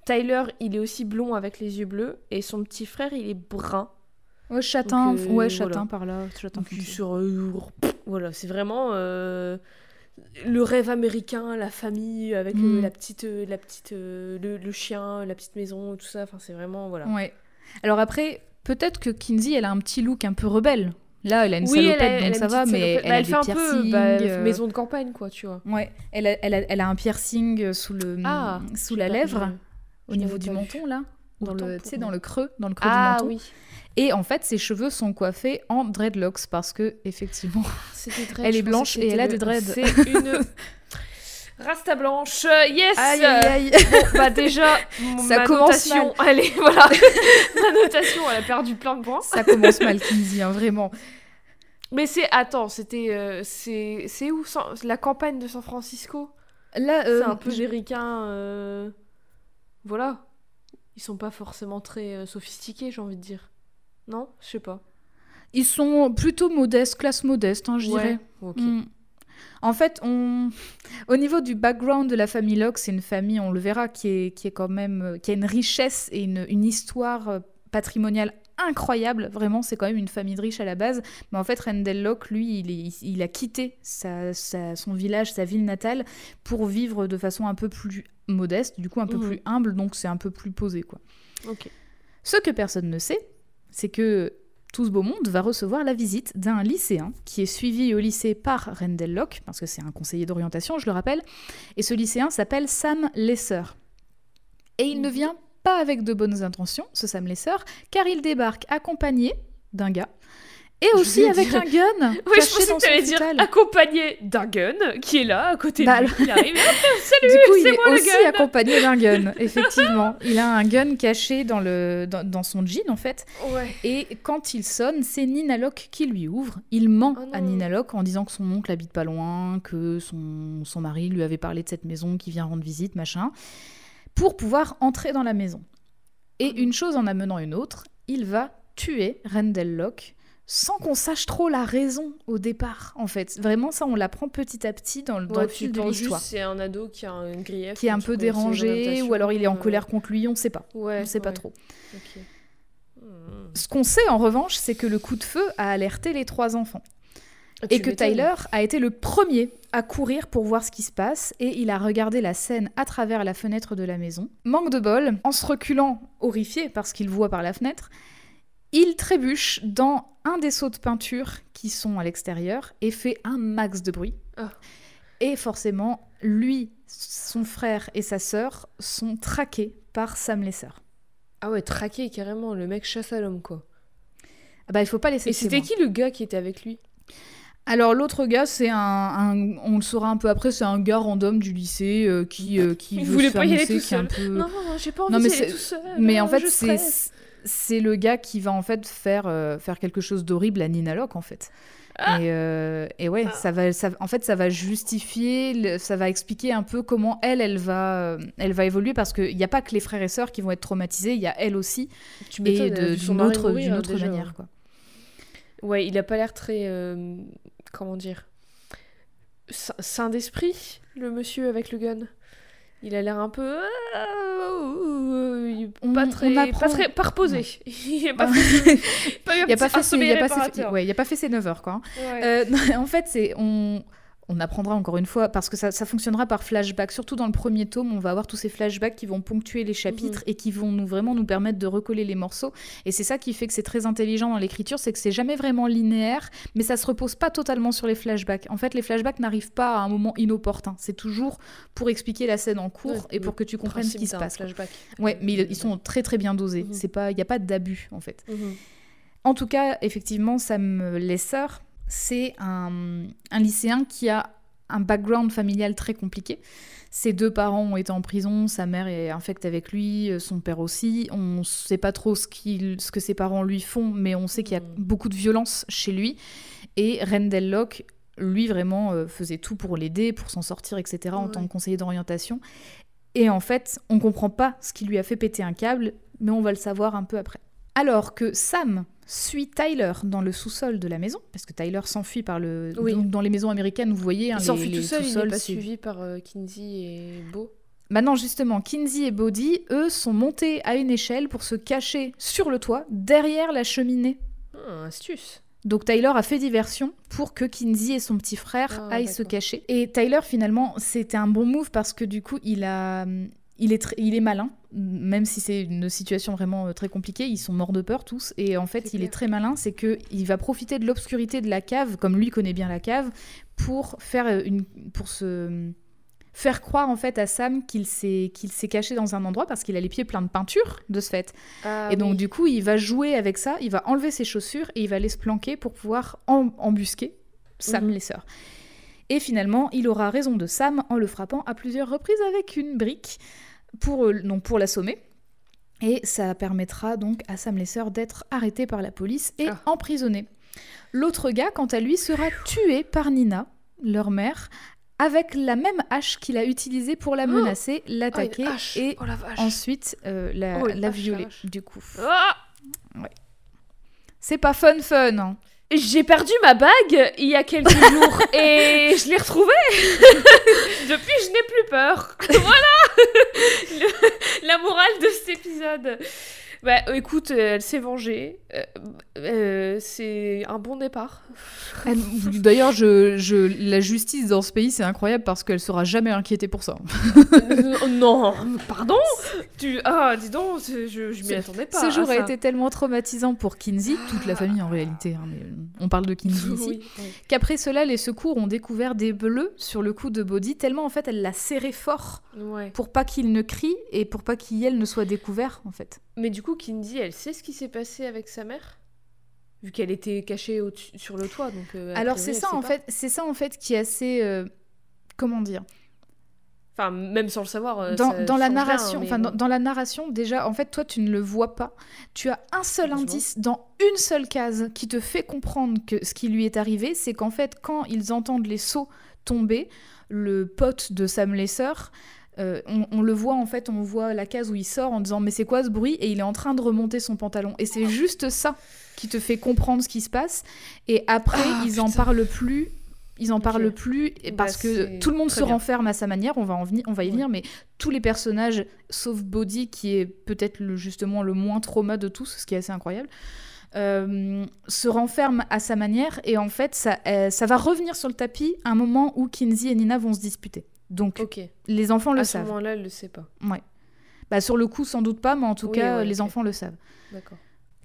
Tyler, il est aussi blond avec les yeux bleus, et son petit frère, il est brun. Ouais, châtain, Donc, euh, ouais, voilà. châtain par là. Châtain Donc, sur, euh, voilà, c'est vraiment euh, le rêve américain, la famille avec euh, Mm. la petite, euh, la petite, euh, le, le chien, la petite maison, tout ça. Enfin, c'est vraiment voilà. Ouais. Alors après, peut-être que Kinsey, elle a un petit look un peu rebelle. Là, elle a une Oui, elle salopette, elle a donc une ça va, petite mais salopette. elle, Bah, a elle des fait un peu piercings. bah, maison de campagne, quoi, tu vois. Ouais, elle a, elle, a, elle a un piercing sous, le, Ah, sous la lèvre, au niveau du menton, là. Dans le, tu sais, dans le creux, dans le creux Ah du menton. oui, Et en fait, ses cheveux sont coiffés en dreadlocks parce que, effectivement, dread, Elle est blanche et elle a des dreads. C'est une rasta blanche. Yes. aïe aïe aïe. Bon, bah déjà, Ça ma commence notation, allez, voilà, ma notation, elle a perdu plein de points. Ça commence mal, Kinsey, hein, vraiment. Mais c'est, attends, c'était, euh, c'est, c'est où San- la campagne de San Francisco? Là, C'est euh, un peu américain, euh, voilà. Ils sont pas forcément très euh, sophistiqués, j'ai envie de dire. Non, je sais pas. ils sont plutôt modestes, classe modeste, hein, je Ouais, dirais. ok. Mm. En fait, on... au niveau du background de la famille Locke, c'est une famille, on le verra, qui est, qui est quand même, euh, qui a une richesse et une, une histoire euh, patrimoniale incroyable. Vraiment, c'est quand même une famille de riches à la base. Mais en fait, Rendell Locke, lui, il, est- il a quitté sa- sa- son village, sa ville natale, pour vivre de façon un peu plus modeste, du coup un peu Mhm. plus humble, donc c'est un peu plus posé, quoi. Ok. Ce que personne ne sait, c'est que tout ce beau monde va recevoir la visite d'un lycéen qui est suivi au lycée par Rendell Locke, parce que c'est un conseiller d'orientation, je le rappelle. Et ce lycéen s'appelle Sam Lesser. Et il ne vient pas avec de bonnes intentions, ce Sam Lesser, car il débarque accompagné d'un gars et aussi avec dire- un gun. Oui, je pensais dans que t'allais dire accompagné d'un gun qui est là à côté Bah, de lui. Il arrive. Salut, Du coup, il est moi le aussi gun. accompagné d'un gun, effectivement. Il a un gun caché dans, le, dans, dans son jean, en fait. Ouais. Et quand il sonne, c'est Nina Locke qui lui ouvre. Il ment Oh à Nina Locke en disant que son oncle habite pas loin, que son, son mari lui avait parlé de cette maison qui vient rendre visite, machin, pour pouvoir entrer dans la maison. Et Oh une chose en amenant une autre, il va tuer Rendell Locke sans qu'on sache trop la raison au départ, en fait. Vraiment, ça, on l'apprend petit à petit dans, le- dans Ouais, le tu fil de l'histoire. c'est un ado qui a un grief. Qui est un peu dérangé, ou alors il est en euh, colère contre lui, on sait pas. Ouais. on sait pas trop. Hmm. Ce qu'on sait en revanche, c'est que le coup de feu a alerté les trois enfants. Ah, Et que. Tyler a été le premier à courir pour voir ce qui se passe et il a regardé la scène à travers la fenêtre de la maison. Manque de bol, en se reculant, horrifié parce qu'il voit par la fenêtre, il trébuche dans un des seaux de peinture qui sont à l'extérieur et fait un max de bruit. Ah. Et forcément, lui, son frère et sa sœur sont traqués par Sam Lesser. Ah ouais, traqué carrément. Le mec chasse à l'homme quoi. Ah bah il faut pas laisser Et c'était qui le gars qui était avec lui? Alors l'autre gars, c'est un, un- on le saura un peu après, c'est un gars random du lycée euh, qui euh, qui Il veut voulait se faire pas y aller tout seul. peu- Non, j'ai pas envie d'y aller tout seul. Mais en fait, c'est. C'est le gars qui va en fait faire euh, faire quelque chose d'horrible à Nina Locke en fait. Ah. Et, euh, et ouais, Ah. ça va, ça, en fait, ça va justifier, ça va expliquer un peu comment elle, elle va, euh, elle va évoluer parce qu'il n'y a pas que les frères et sœurs qui vont être traumatisés, il y a elle aussi Tu et son d'une autre, mourir, autre déjà. manière quoi. Ouais, il a pas l'air très. euh, comment dire sain d'esprit, le monsieur avec le gun. Il a l'air un peu. euh, il est On- pas on très. apprend- Pas, très, pas reposé. Il a pas fait. pas eu un Il a pas fait ses, sommeil il a pas, ses- réparateur. ouais, il a pas fait ses 9 heures quoi. hein. Ouais. Euh, en fait, c'est on, on apprendra encore une fois parce que ça, ça fonctionnera par flashback. Surtout dans le premier tome, on va avoir tous ces flashbacks qui vont ponctuer les chapitres et qui vont nous vraiment nous permettre de recoller les morceaux. Et c'est ça qui fait que c'est très intelligent dans l'écriture, c'est que c'est jamais vraiment linéaire, mais ça se repose pas totalement sur les flashbacks. En fait, les flashbacks n'arrivent pas à un moment inopportun. C'est toujours pour expliquer la scène en cours Ouais, et pour que tu comprennes ce qui se passe. flashback. Ouais, mais ils, ils sont très très bien dosés. Mhm. C'est pas, il y a pas d'abus en fait. Mhm. En tout cas, effectivement, Sam Lesser, c'est un, un lycéen qui a un background familial très compliqué. Ses deux parents ont été en prison, sa mère est infecte avec lui, euh, son père aussi. On ne sait pas trop ce, ce que ses parents lui font, mais on sait qu'il y a Mm. beaucoup de violence chez lui. Et Rendell Locke, lui, vraiment, euh, faisait tout pour l'aider, pour s'en sortir, etc., en tant que conseiller d'orientation. Et en fait, on comprend pas ce qui lui a fait péter un câble, mais on va le savoir un peu après. Alors que Sam suit Tyler dans le sous-sol de la maison, parce que Tyler s'enfuit par le. Oui. dans les maisons américaines, vous voyez. hein, Il s'enfuit tout seul, il n'est pas suivi par euh, Kinsey et Beau. Maintenant, justement, Kinsey et Bodhi, eux, sont montés à une échelle pour se cacher sur le toit, derrière la cheminée. Ah, astuce. Donc Tyler a fait diversion pour que Kinsey et son petit frère Ah, aillent se cacher. Et Tyler, finalement, c'était un bon move parce que du coup, il a... Il est, il est malin, même si c'est une situation vraiment euh, très compliquée. Ils sont morts de peur tous. Et en fait, il clair. est très malin. C'est que il va profiter de l'obscurité de la cave, comme lui connaît bien la cave, pour faire euh, une, pour se faire croire en fait à Sam qu'il s'est qu'il s'est caché dans un endroit parce qu'il a les pieds pleins de peinture de ce fait. Ah, Et donc, oui. du coup, il va jouer avec ça, il va enlever ses chaussures et il va aller se planquer pour pouvoir em- embusquer Sam Mhm. Lesser. Et finalement, il aura raison de Sam en le frappant à plusieurs reprises avec une brique pour, euh, donc pour l'assommer. Et ça permettra donc à Sam Lesser d'être arrêté par la police et Ah. emprisonné. L'autre gars, quant à lui, sera tué par Nina, leur mère, avec la même hache qu'il a utilisée pour la Oh menacer, Ah, l'attaquer hache. et Oh la ensuite euh, la, Oh, la hache, violer, du coup. Ah C'est pas fun fun. hein. J'ai perdu ma bague il y a quelques jours et je l'ai retrouvée. Depuis, je n'ai plus peur. voilà Le- la morale de cet épisode. Bah écoute, euh, elle s'est vengée. Euh, euh, c'est un bon départ. Elle- D'ailleurs, je, je, la justice dans ce pays, c'est incroyable parce qu'elle sera jamais inquiétée pour ça. Euh, non, pardon? Tu... Ah, dis donc, je, je m'y Ce- attendais pas. Ce jour a été tellement traumatisant pour Kinsey, toute la famille en réalité, hein, mais on parle de Kinsey ici, Oui, oui. qu'après cela, les secours ont découvert des bleus sur le cou de Bodhi, tellement en fait elle l'a serré fort Ouais. pour pas qu'il ne crie et pour pas qu'il ne soit découvert en fait. Mais du coup, Kindy, elle sait ce qui s'est passé avec sa mère? Vu qu'elle était cachée au sur le toit, donc... euh, Alors c'est ça en fait, c'est ça en fait qui est assez euh, comment dire? Enfin, même sans le savoir. euh, dans, ça dans la rien, narration, mais enfin dans, la narration déjà en fait toi tu ne le vois pas. Tu as un seul indice dans une seule case qui te fait comprendre que ce qui lui est arrivé, c'est qu'en fait quand ils entendent les seaux tomber, le pote de Sam Lesser euh, on, on le voit en fait, on voit la case où il sort en disant mais c'est quoi ce bruit? Et il est en train de remonter son pantalon. Et c'est juste ça qui te fait comprendre ce qui se passe. Et après Ah, ils en putain. parlent plus. Ils en parlent plus Bah, parce que tout le monde se bien. renferme à sa manière. On va en venir on va y venir. Mais tous les personnages sauf Bodhi qui est peut-être le, justement le moins trauma de tous ce qui est assez incroyable euh, se renferment à sa manière. Et en fait ça, euh, ça va revenir sur le tapis à un moment où Kinsey et Nina vont se disputer donc les enfants le à ce savent moment-là, elle le sait pas. Ouais. Bah, sur le coup, sans doute pas, mais en tout Oui, cas, ouais, les enfants le savent. D'accord.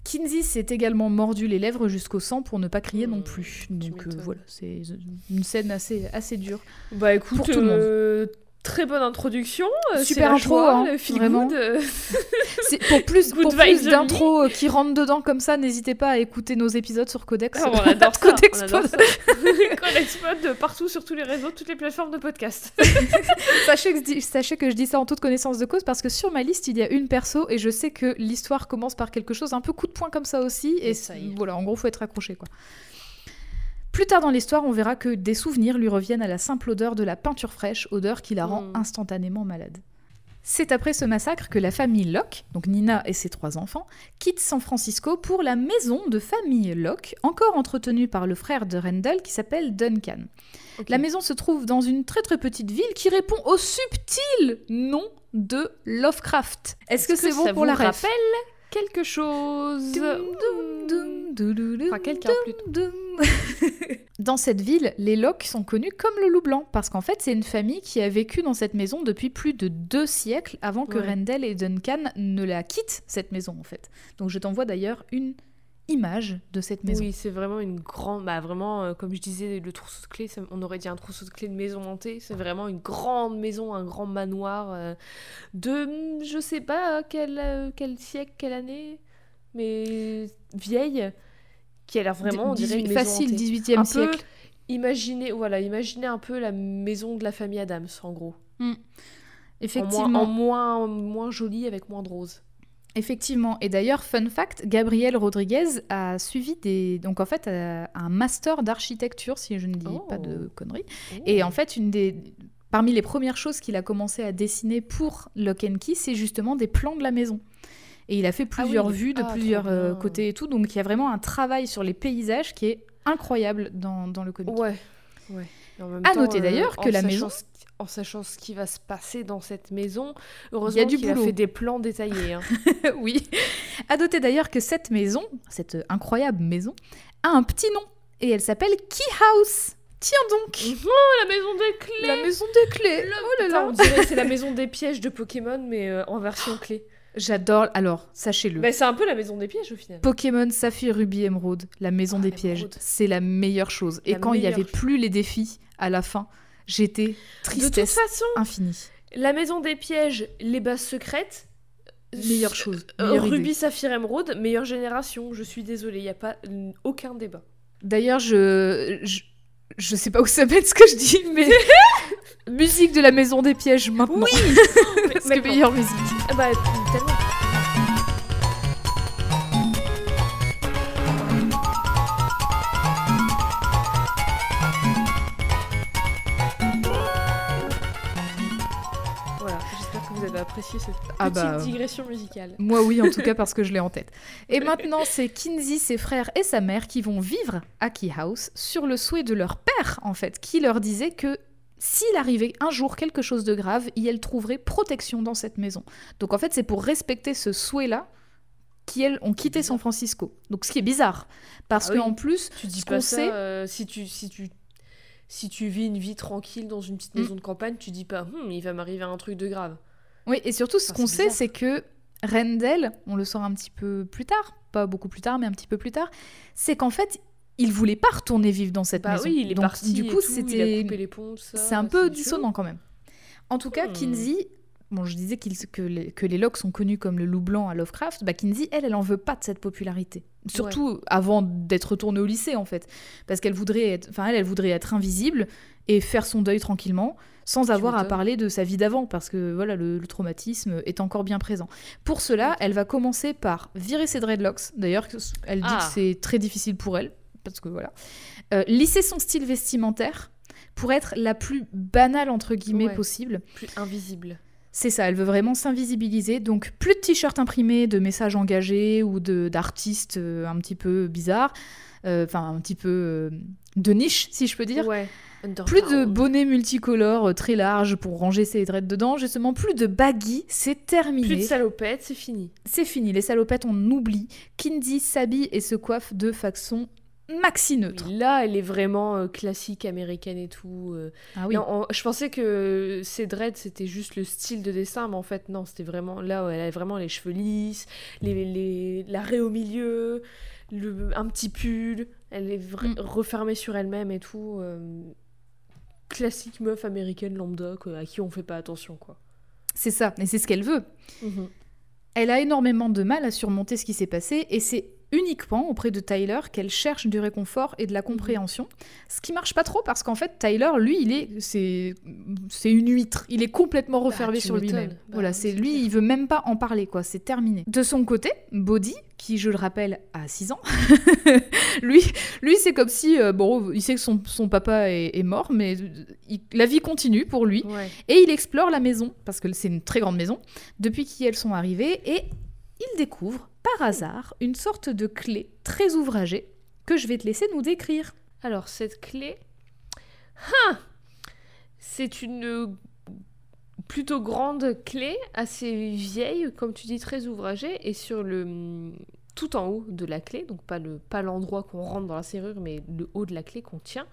Kinsey s'est également mordu les lèvres jusqu'au sang pour ne pas crier non Mmh, plus. Donc euh, voilà, c'est une scène assez, assez dure. Bah écoute, Pour tout le monde. Très bonne introduction. euh, Super intro, joie, hein, feel vraiment. good, euh. Pour plus, Good pour plus only. d'intros euh, qui rentrent dedans comme ça, n'hésitez pas à écouter nos épisodes sur Codex. Ah, on adore ça. Codex on adore Pod. ça. Codex Pod partout sur tous les réseaux, toutes les plateformes de podcast. sachez, que, je dis- sachez que je dis ça en toute connaissance de cause parce que sur ma liste, il y a une perso et je sais que l'histoire commence par quelque chose un peu coup de poing comme ça aussi. Et Et ça y est. voilà, en gros, faut être accroché quoi. Plus tard dans l'histoire, on verra que des souvenirs lui reviennent à la simple odeur de la peinture fraîche, odeur qui la rend Mm. instantanément malade. C'est après ce massacre que la famille Locke, donc Nina et ses trois enfants, quitte San Francisco pour la maison de famille Locke, encore entretenue par le frère de Rendell qui s'appelle Duncan. La maison se trouve dans une très très petite ville qui répond au subtil nom de Lovecraft. Est-ce que, c'est bon ça pour vous la rappelle? Quelque chose Doum, doum, doum, doum, Enfin, quelqu'un plutôt. doum. Dans cette ville, les Locke sont connus comme le loup blanc, parce qu'en fait, c'est une famille qui a vécu dans cette maison depuis plus de deux siècles avant que Ouais. Rendell et Duncan ne la quittent, cette maison, en fait. Donc je t'envoie d'ailleurs une image de cette maison. Oui, c'est vraiment une grande. Bah, vraiment, euh, comme je disais, le trousseau de clés, ça- on aurait dit un trousseau de clés de maison hantée. C'est vraiment une grande maison, un grand manoir euh, de. hum, Je sais pas quel, euh, quel siècle, quelle année, mais vieille, qui a l'air vraiment. on dirait une 18 maison facile, hantée. 18e Un peu- siècle. Imaginez, voilà, imaginez un peu la maison de la famille Adams, en gros. En Effectivement. moins, en moins, moins jolie, avec moins de roses. Effectivement. Et d'ailleurs, fun fact, Gabriel Rodriguez a suivi des, donc en fait, euh, un master d'architecture, si je ne dis Oh. pas de conneries. Et en fait, une des, parmi les premières choses qu'il a commencé à dessiner pour Lock and Key, c'est justement des plans de la maison. Et il a fait Ah oui, plusieurs vues de ah, plusieurs euh, côtés et tout. Donc il y a vraiment un travail sur les paysages qui est incroyable dans, dans le comic. Ouais, À noter euh, d'ailleurs que la maison- En sachant ce qui va se passer dans cette maison, heureusement qu'il a fait des plans détaillés. hein. oui. À noter d'ailleurs que cette maison, cette incroyable maison, a un petit nom. Et elle s'appelle Key House. Tiens donc Oh, la maison des clés La maison des clés Le- Oh là là on dirait que c'est la maison des pièges de Pokémon, mais euh, en version clé. J'adore. Alors, sachez-le. Bah, c'est un peu la maison des pièges au final. Pokémon Saphir, Ruby, Émeraude, la maison Ah, des pièges, c'est la meilleure chose. Et quand il n'y avait plus les défis à la fin, j'étais De toute façon, infinie. la maison des pièges, les bases secrètes. Meilleure s- chose. euh, meilleure idée. Ruby, Saphir, Émeraude, meilleure génération. Je suis désolée, il n'y a pas aucun débat. D'ailleurs, je, je je sais pas où ça mène ce que je dis, mais musique de la maison des pièges maintenant. Oui Parce que meilleure musique. Ah Bah, tellement. Apprécié cette Ah bah, digression musicale. Moi, oui, en tout cas, parce que je l'ai en tête. Et maintenant, c'est Kinsey, ses frères et sa mère qui vont vivre à Key House sur le souhait de leur père, en fait, qui leur disait que s'il arrivait un jour quelque chose de grave, elle trouverait protection dans cette maison. Donc, en fait, c'est pour respecter ce souhait-là qui elles ont quitté San Francisco. Donc ce qui est bizarre, parce Ah oui. qu'en plus, Tu dis pas ça, sait, euh, si tu si tu si tu vis une vie tranquille dans une petite Mm. maison de campagne, tu dis pas Hum, il va m'arriver un truc de grave. Oui, et surtout ce Ah, qu'on sait, c'est que Rendell, on le saura un petit peu plus tard, pas beaucoup plus tard, mais un petit peu plus tard, c'est qu'en fait, il voulait pas retourner vivre dans cette Bah maison. oui, il est Donc, parti. Du coup, c'était c'est un peu dissonant quand même. En tout cas, Hmm. Kinsey, bon, je disais que, les, que les Locks sont connus comme le loup blanc à Lovecraft, bah Kinsey, elle, elle en veut pas de cette popularité. Surtout avant d'être retournée au lycée, en fait. Parce qu'elle voudrait être, enfin, elle, elle voudrait être invisible et faire son deuil tranquillement, sans avoir à parler de sa vie d'avant, parce que voilà, le, le traumatisme est encore bien présent. Pour cela, elle va commencer par virer ses dreadlocks. D'ailleurs, elle dit Ah. que c'est très difficile pour elle, parce que voilà. Euh, lisser son style vestimentaire pour être la plus banale entre guillemets Ouais. possible. Plus invisible. C'est ça, elle veut vraiment s'invisibiliser. Donc plus de t-shirts imprimés, de messages engagés ou d'artistes euh, un petit peu bizarres, euh, enfin un petit peu euh, de niche si je peux dire. Ouais. Plus de bonnets multicolores euh, très larges pour ranger ses dreads dedans, justement, plus de baggy, c'est terminé. Plus de salopettes, c'est fini. C'est fini, les salopettes on oublie. Kindy s'habille et se coiffe de façon maxi neutre. Là, elle est vraiment euh, classique américaine et tout. euh. Ah oui. Non, on- je pensais que ces dreads c'était juste le style de dessin, mais en fait non, c'était vraiment là où elle a vraiment les cheveux lisses, les, les l'arrêt au milieu, le, un petit pull, elle est vra- Mm. refermée sur elle-même et tout. euh, classique meuf américaine lambda quoi, à qui on fait pas attention quoi. C'est ça, et c'est ce qu'elle veut. Mhm. Elle a énormément de mal à surmonter ce qui s'est passé et c'est uniquement auprès de Tyler qu'elle cherche du réconfort et de la compréhension. Ce qui marche pas trop parce qu'en fait Tyler, lui, il est c'est c'est une huître, il est complètement refermé tu sur lui-même. Bah voilà, c'est lui, clair. il veut même pas en parler quoi, c'est terminé. De son côté, Bodhi, qui je le rappelle a 6 ans, lui lui c'est comme si euh, bon, il sait que son, son papa est, est mort mais il- la vie continue pour lui. Ouais. Et il explore la maison, parce que c'est une très grande maison, depuis qui elles sont arrivées, et il découvre, par hasard, une sorte de clé très ouvragée que je vais te laisser nous décrire. Alors, cette clé. Ah C'est une plutôt grande clé, assez vieille, comme tu dis, très ouvragée, et sur le. Tout en haut de la clé, donc pas le pas l'endroit qu'on rentre dans la serrure, mais le haut de la clé qu'on tient,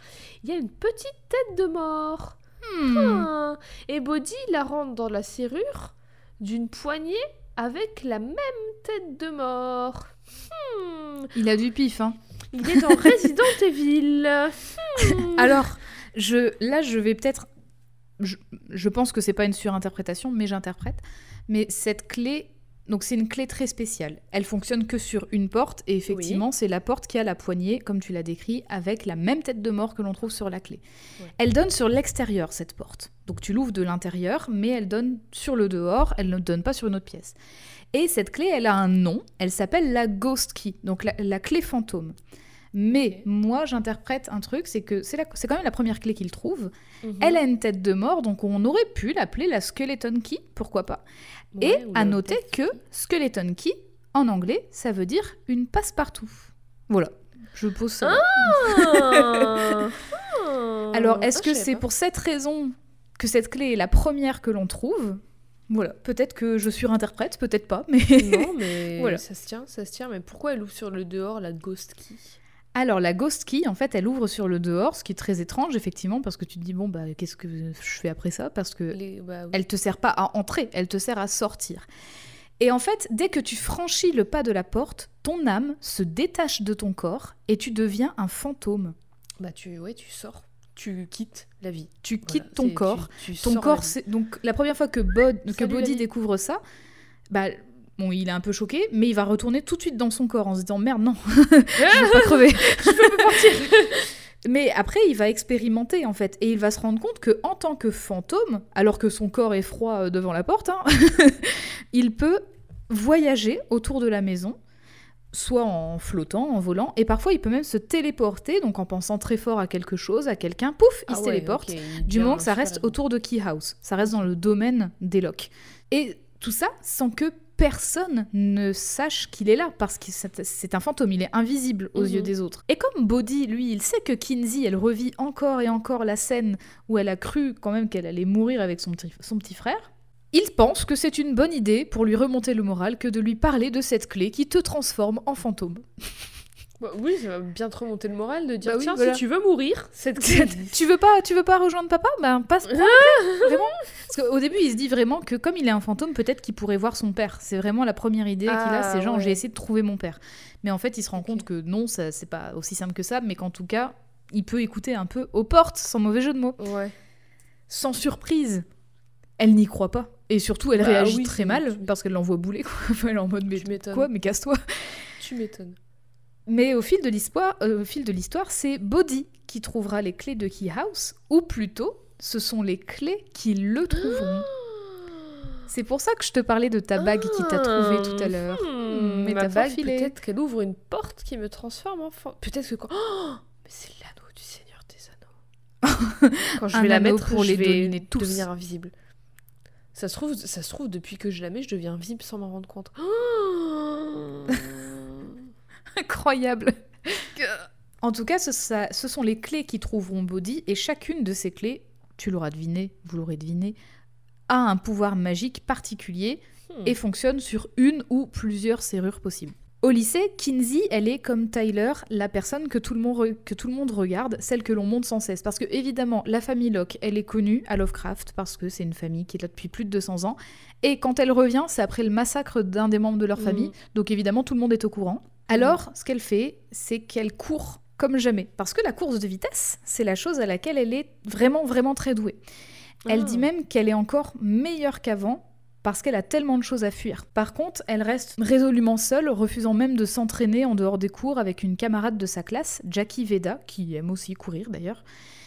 il y a une petite tête de mort. Hmm. Ah Et Bodhi la rentre dans la serrure d'une poignée avec la même tête de mort. Hmm. Il a du pif, hein. Il est dans Resident Evil. Hmm. Alors, je, là, je vais peut-être... Je, je pense que c'est pas une surinterprétation, mais j'interprète. Mais cette clé... Donc c'est une clé très spéciale. Elle fonctionne que sur une porte, et effectivement, c'est la porte qui a la poignée, comme tu l'as décrit, avec la même tête de mort que l'on trouve sur la clé. Ouais. Elle donne sur l'extérieur, cette porte. Donc tu l'ouvres de l'intérieur, mais elle donne sur le dehors, elle ne donne pas sur une autre pièce. Et cette clé, elle a un nom, elle s'appelle la Ghost Key, donc la, la clé fantôme. Mais moi, j'interprète un truc, c'est que c'est quand même la première clé qu'il trouve. Mhm. Elle a une tête de mort, donc on aurait pu l'appeler la Skeleton Key, pourquoi pas. Et Ouais, à noter que Skeleton Key, en anglais, ça veut dire une passe-partout. Voilà, je pose ça. Ah Alors, est-ce Ah, que c'est pour cette raison que cette clé est la première que l'on trouve? Voilà, peut-être que je surinterprète, peut-être pas, mais... Non, mais Voilà. ça se tient, ça se tient. Mais pourquoi elle ouvre sur le dehors la ghost key? Alors, la Ghost Key, en fait, elle ouvre sur le dehors, ce qui est très étrange, effectivement, parce que tu te dis, bon, bah, qu'est-ce que je fais après ça? Parce que Les- bah, oui. elle te sert pas à entrer, elle te sert à sortir. Et en fait, dès que tu franchis le pas de la porte, ton âme se détache de ton corps et tu deviens un fantôme. Bah, tu, ouais, tu sors, tu quittes la vie. Tu quittes Voilà, ton corps. tu- tu Ton corps, la donc la première fois que, Bod, que Bodhi découvre ça, bah bon, il est un peu choqué, mais il va retourner tout de suite dans son corps en se disant merde non, je veux pas crever. Mais après, il va expérimenter en fait, et il va se rendre compte que en tant que fantôme, alors que son corps est froid euh, devant la porte, hein, il peut voyager autour de la maison, soit en flottant, en volant, et parfois il peut même se téléporter, donc en pensant très fort à quelque chose, à quelqu'un, pouf, il Ah se ouais, téléporte. Du moment que ça reste autour de Key House, ça reste dans le domaine des locks. Et tout ça sans que personne ne sache qu'il est là, parce que c'est un fantôme, il est invisible aux Mhm. yeux des autres. Et comme Bodhi, lui, il sait que Kinsey, elle revit encore et encore la scène où elle a cru quand même qu'elle allait mourir avec son petit frère, Il pense que c'est une bonne idée pour lui remonter le moral que de lui parler de cette clé qui te transforme en fantôme. Bah oui, ça va bien te remonter le moral de dire Bah oui, tiens, voilà. si tu veux mourir, cette tu veux pas, tu veux pas rejoindre papa? Ben passe vraiment. Parce qu'au début, il se dit vraiment que comme il est un fantôme, peut-être qu'il pourrait voir son père. C'est vraiment la première idée qu'il a, Ah, c'est genre ouais. j'ai essayé de trouver mon père. Mais en fait, il se rend compte que non, ça c'est pas aussi simple que ça, mais qu'en tout cas, il peut écouter un peu aux portes, sans mauvais jeu de mots. Ouais. Sans surprise, elle n'y croit pas. Et surtout, elle Bah réagit oui, très mal parce qu'elle l'envoie bouler. Quoi. Elle est en mode mais Tu quoi, mais casse-toi. Tu m'étonnes. Mais au fil de l'histoire, euh, au fil de l'histoire, c'est Bodhi qui trouvera les clés de Key House, ou plutôt, ce sont les clés qui le trouveront. C'est pour ça que je te parlais de ta bague qui t'a trouvé tout à l'heure. Hmm, mais ma t'as pas bague, peut-être qu'elle ouvre une porte qui me transforme en. Peut-être que quand. Oh mais c'est l'anneau du Seigneur des Anneaux. quand je Un vais la mettre, pour je les vais dominer tous. devenir invisible. Ça se trouve, ça se trouve depuis que je la mets, je deviens invisible sans m'en rendre compte. Oh Incroyable. En tout cas, ce, ça- ce sont les clés qui trouveront Bodhi, et chacune de ces clés, tu l'auras deviné, vous l'aurez deviné, a un pouvoir magique particulier Hmm. et fonctionne sur une ou plusieurs serrures possibles. Au lycée, Kinsey, elle est comme Tyler, la personne que tout le monde, re- que tout le monde regarde, celle que l'on monte sans cesse. Parce que, évidemment, la famille Locke, elle est connue à Lovecraft, parce que c'est une famille qui est là depuis plus de 200 ans. Et quand elle revient, c'est après le massacre d'un des membres de leur Mhm. famille. Donc, évidemment, tout le monde est au courant. Alors, ce qu'elle fait, c'est qu'elle court comme jamais. Parce que la course de vitesse, c'est la chose à laquelle elle est vraiment, vraiment très douée. Elle Ah. dit même qu'elle est encore meilleure qu'avant parce qu'elle a tellement de choses à fuir. Par contre, elle reste résolument seule, refusant même de s'entraîner en dehors des cours avec une camarade de sa classe, Jackie Veda, qui aime aussi courir d'ailleurs.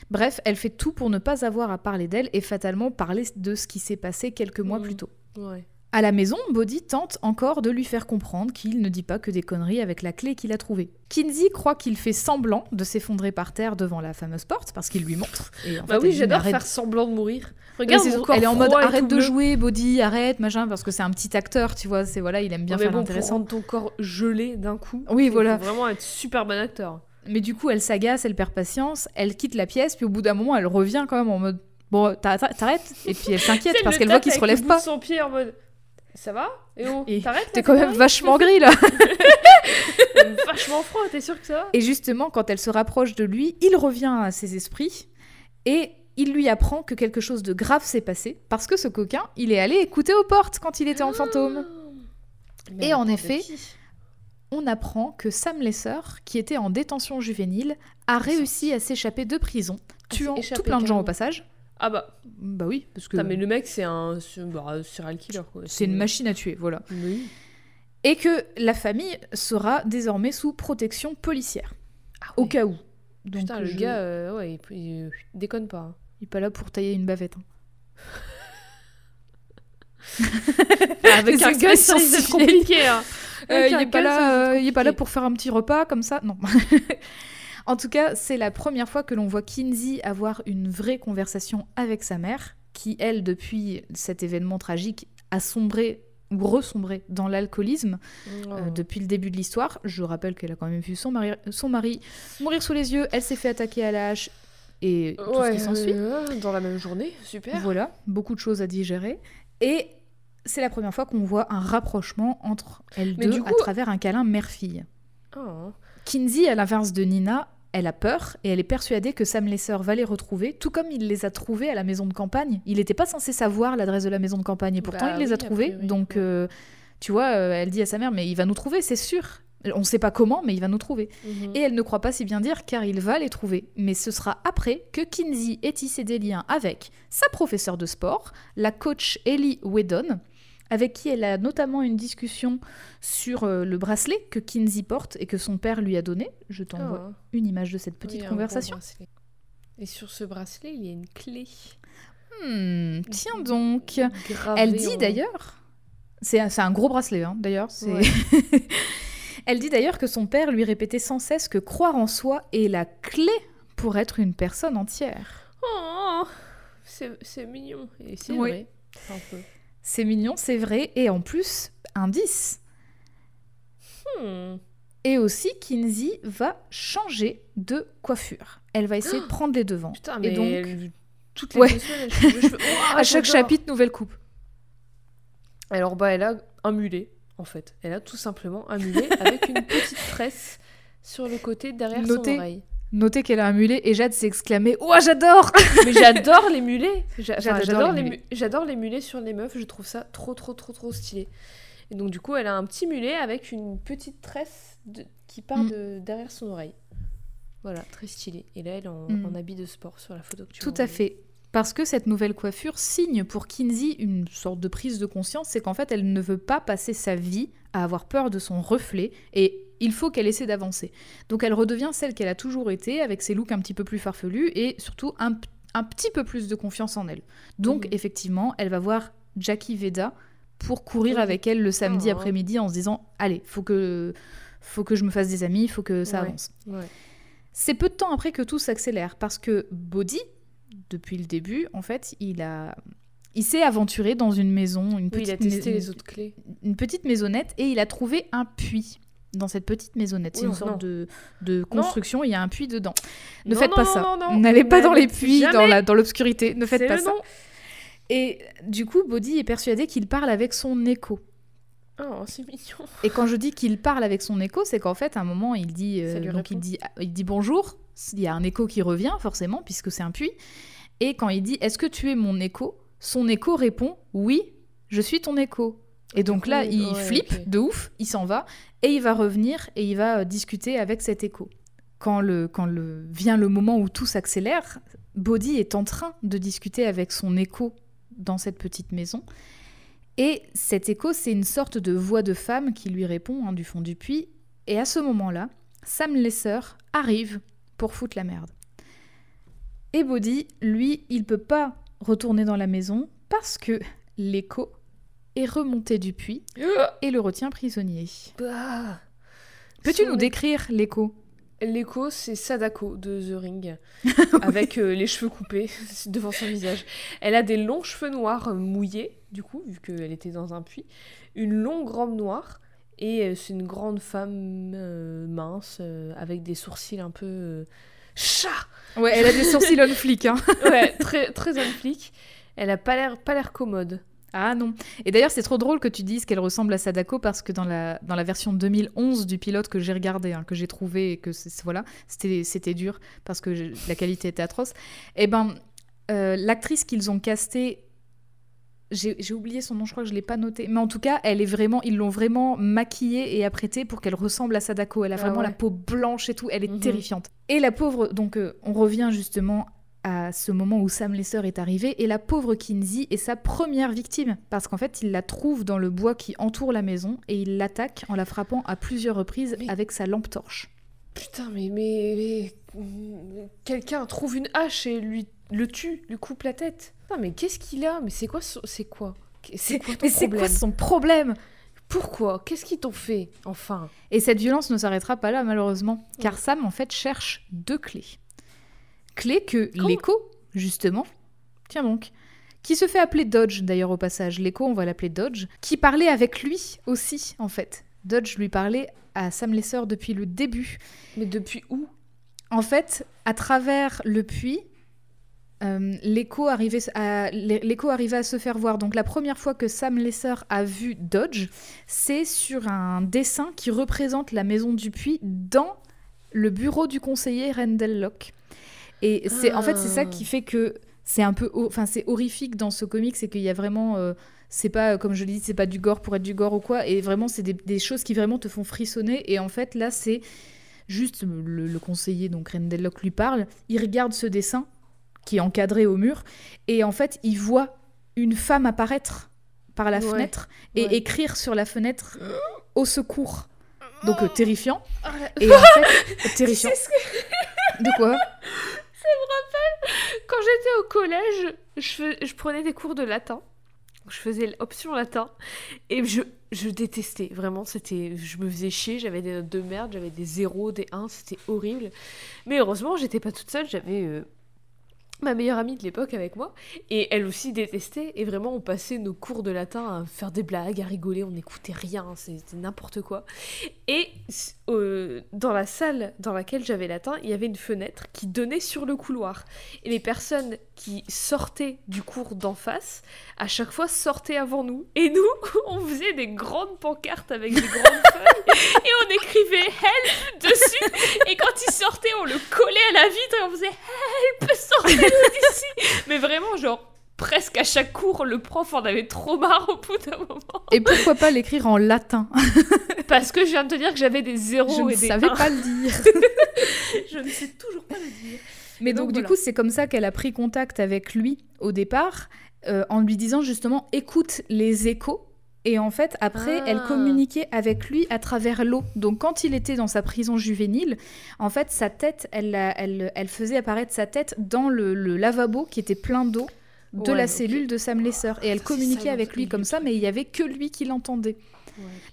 Bref, elle fait tout pour ne pas avoir à parler d'elle et fatalement parler de ce qui s'est passé quelques mois Mhm. plus tôt. Ouais. À la maison, Bodhi tente encore de lui faire comprendre qu'il ne dit pas que des conneries avec la clé qu'il a trouvée. Kinsey croit qu'il fait semblant de s'effondrer par terre devant la fameuse porte parce qu'il lui montre. Et en Bah fait, oui, j'adore faire semblant de mourir. Regarde, elle est en mode arrête de bleu. jouer, body, arrête, machin, parce que c'est un petit acteur, tu vois. C'est voilà, il aime bien Ouais, faire bon, pour l'intéressant. rendre ton corps gelé d'un coup. Oui, il voilà. Faut vraiment être super bon acteur. Mais du coup, elle s'agace, elle perd patience, elle quitte la pièce, puis au bout d'un moment, elle revient quand même en mode bon, t'a- t'a- t'arrêtes, et puis elle s'inquiète parce le qu'elle voit qu'il se relève pas. son pied en mode. Ça va? Et là, T'es quand même vachement gris là. Vachement froid, t'es sûr que ça va? Et justement, quand elle se rapproche de lui, il revient à ses esprits et il lui apprend que quelque chose de grave s'est passé parce que ce coquin, il est allé écouter aux portes quand il était en fantôme. Mais Et en effet, on apprend que Sam Lesser, qui était en détention juvénile, a réussi à s'échapper de prison, Ah, tuant tout plein de gens au passage. Ah bah, Bah oui, parce que putain, mais le mec, c'est un c'est- bah, serial killer quoi. c'est une machine à tuer, voilà. Oui. Et que la famille sera désormais sous protection policière, Ah au ouais. cas où. Donc, Putain, le je- gars, euh, ouais, il, peut- il- il déconne pas. hein. il est pas là pour tailler une bavette. hein. Avec Les un gars, ça risque compliqué. hein. Euh, Avec il est pas là, euh, il est pas là pour faire un petit repas comme ça, non. En tout cas, c'est la première fois que l'on voit Kinsey avoir une vraie conversation avec sa mère, qui elle, depuis cet événement tragique, a sombré ou ressombré dans l'alcoolisme euh, Oh. depuis le début de l'histoire. Je rappelle qu'elle a quand même vu son mari, son mari mourir sous les yeux, elle s'est fait attaquer à la hache et tout ce qui s'ensuit. euh, dans la même journée, super. Voilà, beaucoup de choses à digérer. Et c'est la première fois qu'on voit un rapprochement entre elles Mais deux à travers un câlin mère-fille. Oh. Kinsey, à l'inverse de Nina, elle a peur et elle est persuadée que Sam Lesser va les retrouver, tout comme il les a trouvés à la maison de campagne. Il n'était pas censé savoir l'adresse de la maison de campagne et pourtant Bah il les a oui, a trouvés. priori, Donc, ouais. euh, tu vois, euh, elle dit à sa mère, mais il va nous trouver, c'est sûr. On ne sait pas comment, mais il va nous trouver. Mhm. Et elle ne croit pas si bien dire car il va les trouver. Mais ce sera après que Kinsey ait tissé des liens avec sa professeure de sport, la coach Ellie Whedon, avec qui elle a notamment une discussion sur euh, le bracelet que Kinsey porte et que son père lui a donné. Je t'envoie Oh. une image de cette petite Oui, conversation. Et sur ce bracelet, il y a une clé. Hmm, tiens donc. Gravée Elle dit en- d'ailleurs, c'est un, gros bracelet hein, d'ailleurs, Ouais. elle dit d'ailleurs que son père lui répétait sans cesse que croire en soi est la clé pour être une personne entière. Oh, c'est c'est mignon. Et c'est Oui. vrai. Un peu. C'est mignon, c'est vrai, et en plus, indice. Hmm. Et aussi, Kinsey va changer de coiffure. Elle va essayer de prendre les devants. Putain, et donc, elle- toutes les Ouais. semaines. Ouah, à chaque chapitre, nouvelle coupe. Alors, bah, elle a un mulet, en fait. Elle a tout simplement un mulet avec une petite tresse sur le côté derrière Notez- son oreille. Notez qu'elle a un mulet et Jade s'est exclamé Oh, j'adore Mais j'adore les mulets. J'adore les mulets. mu- j'adore les mulets sur les meufs. Je trouve ça trop, trop, trop, trop stylé. Et donc, du coup, elle a un petit mulet avec une petite tresse de- qui part Mm. de derrière son oreille. Voilà, très stylé. Et là, elle est en, Mm. en habit de sport sur la photo que tu Tout à fait. Parce que cette nouvelle coiffure signe pour Kinsey une sorte de prise de conscience, c'est qu'en fait, elle ne veut pas passer sa vie à avoir peur de son reflet et il faut qu'elle essaie d'avancer. Donc elle redevient celle qu'elle a toujours été, avec ses looks un petit peu plus farfelus et surtout un, petit peu plus de confiance en elle. Donc Mhm. effectivement, elle va voir Jackie Veda pour courir Oui. avec elle le samedi Oh. après-midi en se disant Allez, faut que, faut que je me fasse des amis, faut que ça Ouais. avance. Ouais. C'est peu de temps après que tout s'accélère parce que Bodhi, depuis le début, en fait, il a, il s'est aventuré dans une maison, une Oui, petite, il a testé mais- les autres clés. une petite maisonnette et il a trouvé un puits dans cette petite maisonnette. C'est une non. sorte de, de construction, il y a un puits dedans. Ne Non, faites pas non, ça. N'allez pas dans les puits, dans la dans l'obscurité. Ne faites pas ça. Et du coup, Bodhi est persuadé qu'il parle avec son écho. Oh, c'est mignon. Et quand je dis qu'il parle avec son écho, c'est qu'en fait, à un moment, il dit, euh, donc il dit, il dit bonjour. Il y a un écho qui revient, forcément, puisque c'est un puits. Et quand il dit Est-ce que tu es mon écho? Son écho répond Oui, je suis ton écho. Et donc là, il ouais, flippe de ouf, il s'en va, et il va revenir et il va euh, discuter avec cet écho. Quand, le, quand le, vient le moment où tout s'accélère, Bodhi est en train de discuter avec son écho dans cette petite maison. Et cet écho, c'est une sorte de voix de femme qui lui répond hein, du fond du puits. Et à ce moment-là, Sam Lesser arrive pour foutre la merde. Et Bodhi, lui, il peut pas retourner dans la maison parce que l'écho est remonté du puits et le retient prisonnier. Bah. Peux-tu nous décrire l'écho? L'écho, c'est Sadako de The Ring, avec euh, les cheveux coupés devant son visage. Elle a des longs cheveux noirs euh, mouillés, du coup, vu qu'elle était dans un puits, une longue robe noire, et euh, c'est une grande femme euh, mince, avec des sourcils un peu... chat Ouais, elle a des sourcils on flic, hein. Ouais, très, très on flic. Elle a pas l'air pas l'air commode. Ah non. Et d'ailleurs, c'est trop drôle que tu dises qu'elle ressemble à Sadako parce que dans la, dans la version 2011 du pilote que j'ai regardé, hein, que j'ai trouvé et que voilà, c'était dur parce que je- la qualité était atroce. Et ben, euh, l'actrice qu'ils ont castée, j'ai oublié son nom, je crois que je l'ai pas noté, mais en tout cas, elle est vraiment, ils l'ont vraiment maquillée et apprêtée pour qu'elle ressemble à Sadako. Elle a Ah vraiment ouais. la peau blanche et tout, elle est Mhm. terrifiante. Et la pauvre, donc euh, on revient justement à ce moment où Sam Lesser est arrivé et la pauvre Kinsey est sa première victime parce qu'en fait il la trouve dans le bois qui entoure la maison et il l'attaque en la frappant à plusieurs reprises Mais- avec sa lampe torche. Putain, mais, mais, mais- quelqu'un trouve une hache et lui le tue, lui coupe la tête. Non, mais qu'est-ce qu'il a? Mais c'est quoi son- C'est quoi? C'est quoi ton Mais c'est problème? quoi son problème? Pourquoi? Qu'est-ce qu'ils t'ont fait Enfin? Et cette violence ne s'arrêtera pas là malheureusement car. Sam en fait cherche deux clés. Clés que l'écho justement, tiens donc, qui se fait appeler Dodge d'ailleurs au passage, l'écho on va l'appeler Dodge, qui parlait avec lui aussi en fait. Dodge lui parlait à Sam Lesser depuis le début. Mais depuis où? En fait, à travers le puits, euh, l'écho arrivait, à, l'é- l'écho arrivait à se faire voir. Donc la première fois que Sam Lesser a vu Dodge, c'est sur un dessin qui représente la maison du puits dans le bureau du conseiller Rendell Locke. Et c'est en fait c'est ça Ah. qui fait que c'est un peu, enfin c'est horrifique dans ce comic, c'est qu'il y a vraiment, euh, c'est pas comme je l'ai dit, c'est pas du gore pour être du gore ou quoi, et vraiment c'est des, des choses qui vraiment te font frissonner. Et en fait là c'est juste le, le conseiller donc Rendell Locke lui parle, il regarde ce dessin qui est encadré au mur, et en fait il voit une femme apparaître par la Ouais, fenêtre et ouais. écrire sur la fenêtre au secours. Donc euh, terrifiant. Ah, Et en fait, terrifiant. C'est ce De quoi Quand j'étais au collège, je, prenais des cours de latin. Je faisais l'option latin. Et je, je détestais. Vraiment, c'était, je me faisais chier. J'avais des notes de merde, j'avais des zéros, des 1. C'était horrible. Mais heureusement, j'étais pas toute seule. J'avais euh, ma meilleure amie de l'époque avec moi, et elle aussi détestait, et vraiment on passait nos cours de latin à faire des blagues, à rigoler, on n'écoutait rien, c'était n'importe quoi. Et euh, dans la salle dans laquelle j'avais latin, il y avait une fenêtre qui donnait sur le couloir. Et les personnes qui sortaient du cours d'en face, à chaque fois sortaient avant nous. Et nous, on faisait des grandes pancartes avec des grandes feuilles, et on écrivait help dessus. Et quand ils sortaient, on le collait à la vitre et on faisait help, sortez. Mais vraiment, genre, presque à chaque cours, le prof en avait trop marre au bout d'un moment. Et pourquoi pas l'écrire en latin? Parce que je viens de te dire que j'avais des zéros je et des ne savais pas le dire. je ne sais toujours pas le dire. Mais donc, Donc, du coup, c'est comme ça qu'elle a pris contact avec lui au départ, euh, en lui disant justement écoute les échos. Et en fait, après, Ah. elle communiquait avec lui à travers l'eau. Donc, quand il était dans sa prison juvénile, en fait, sa tête, elle, elle, elle faisait apparaître sa tête dans le, le lavabo qui était plein d'eau de Ouais, la cellule de Sam Lesser. Et elle c'est communiquait ça, avec lui comme ça, mais il y avait que lui qui l'entendait.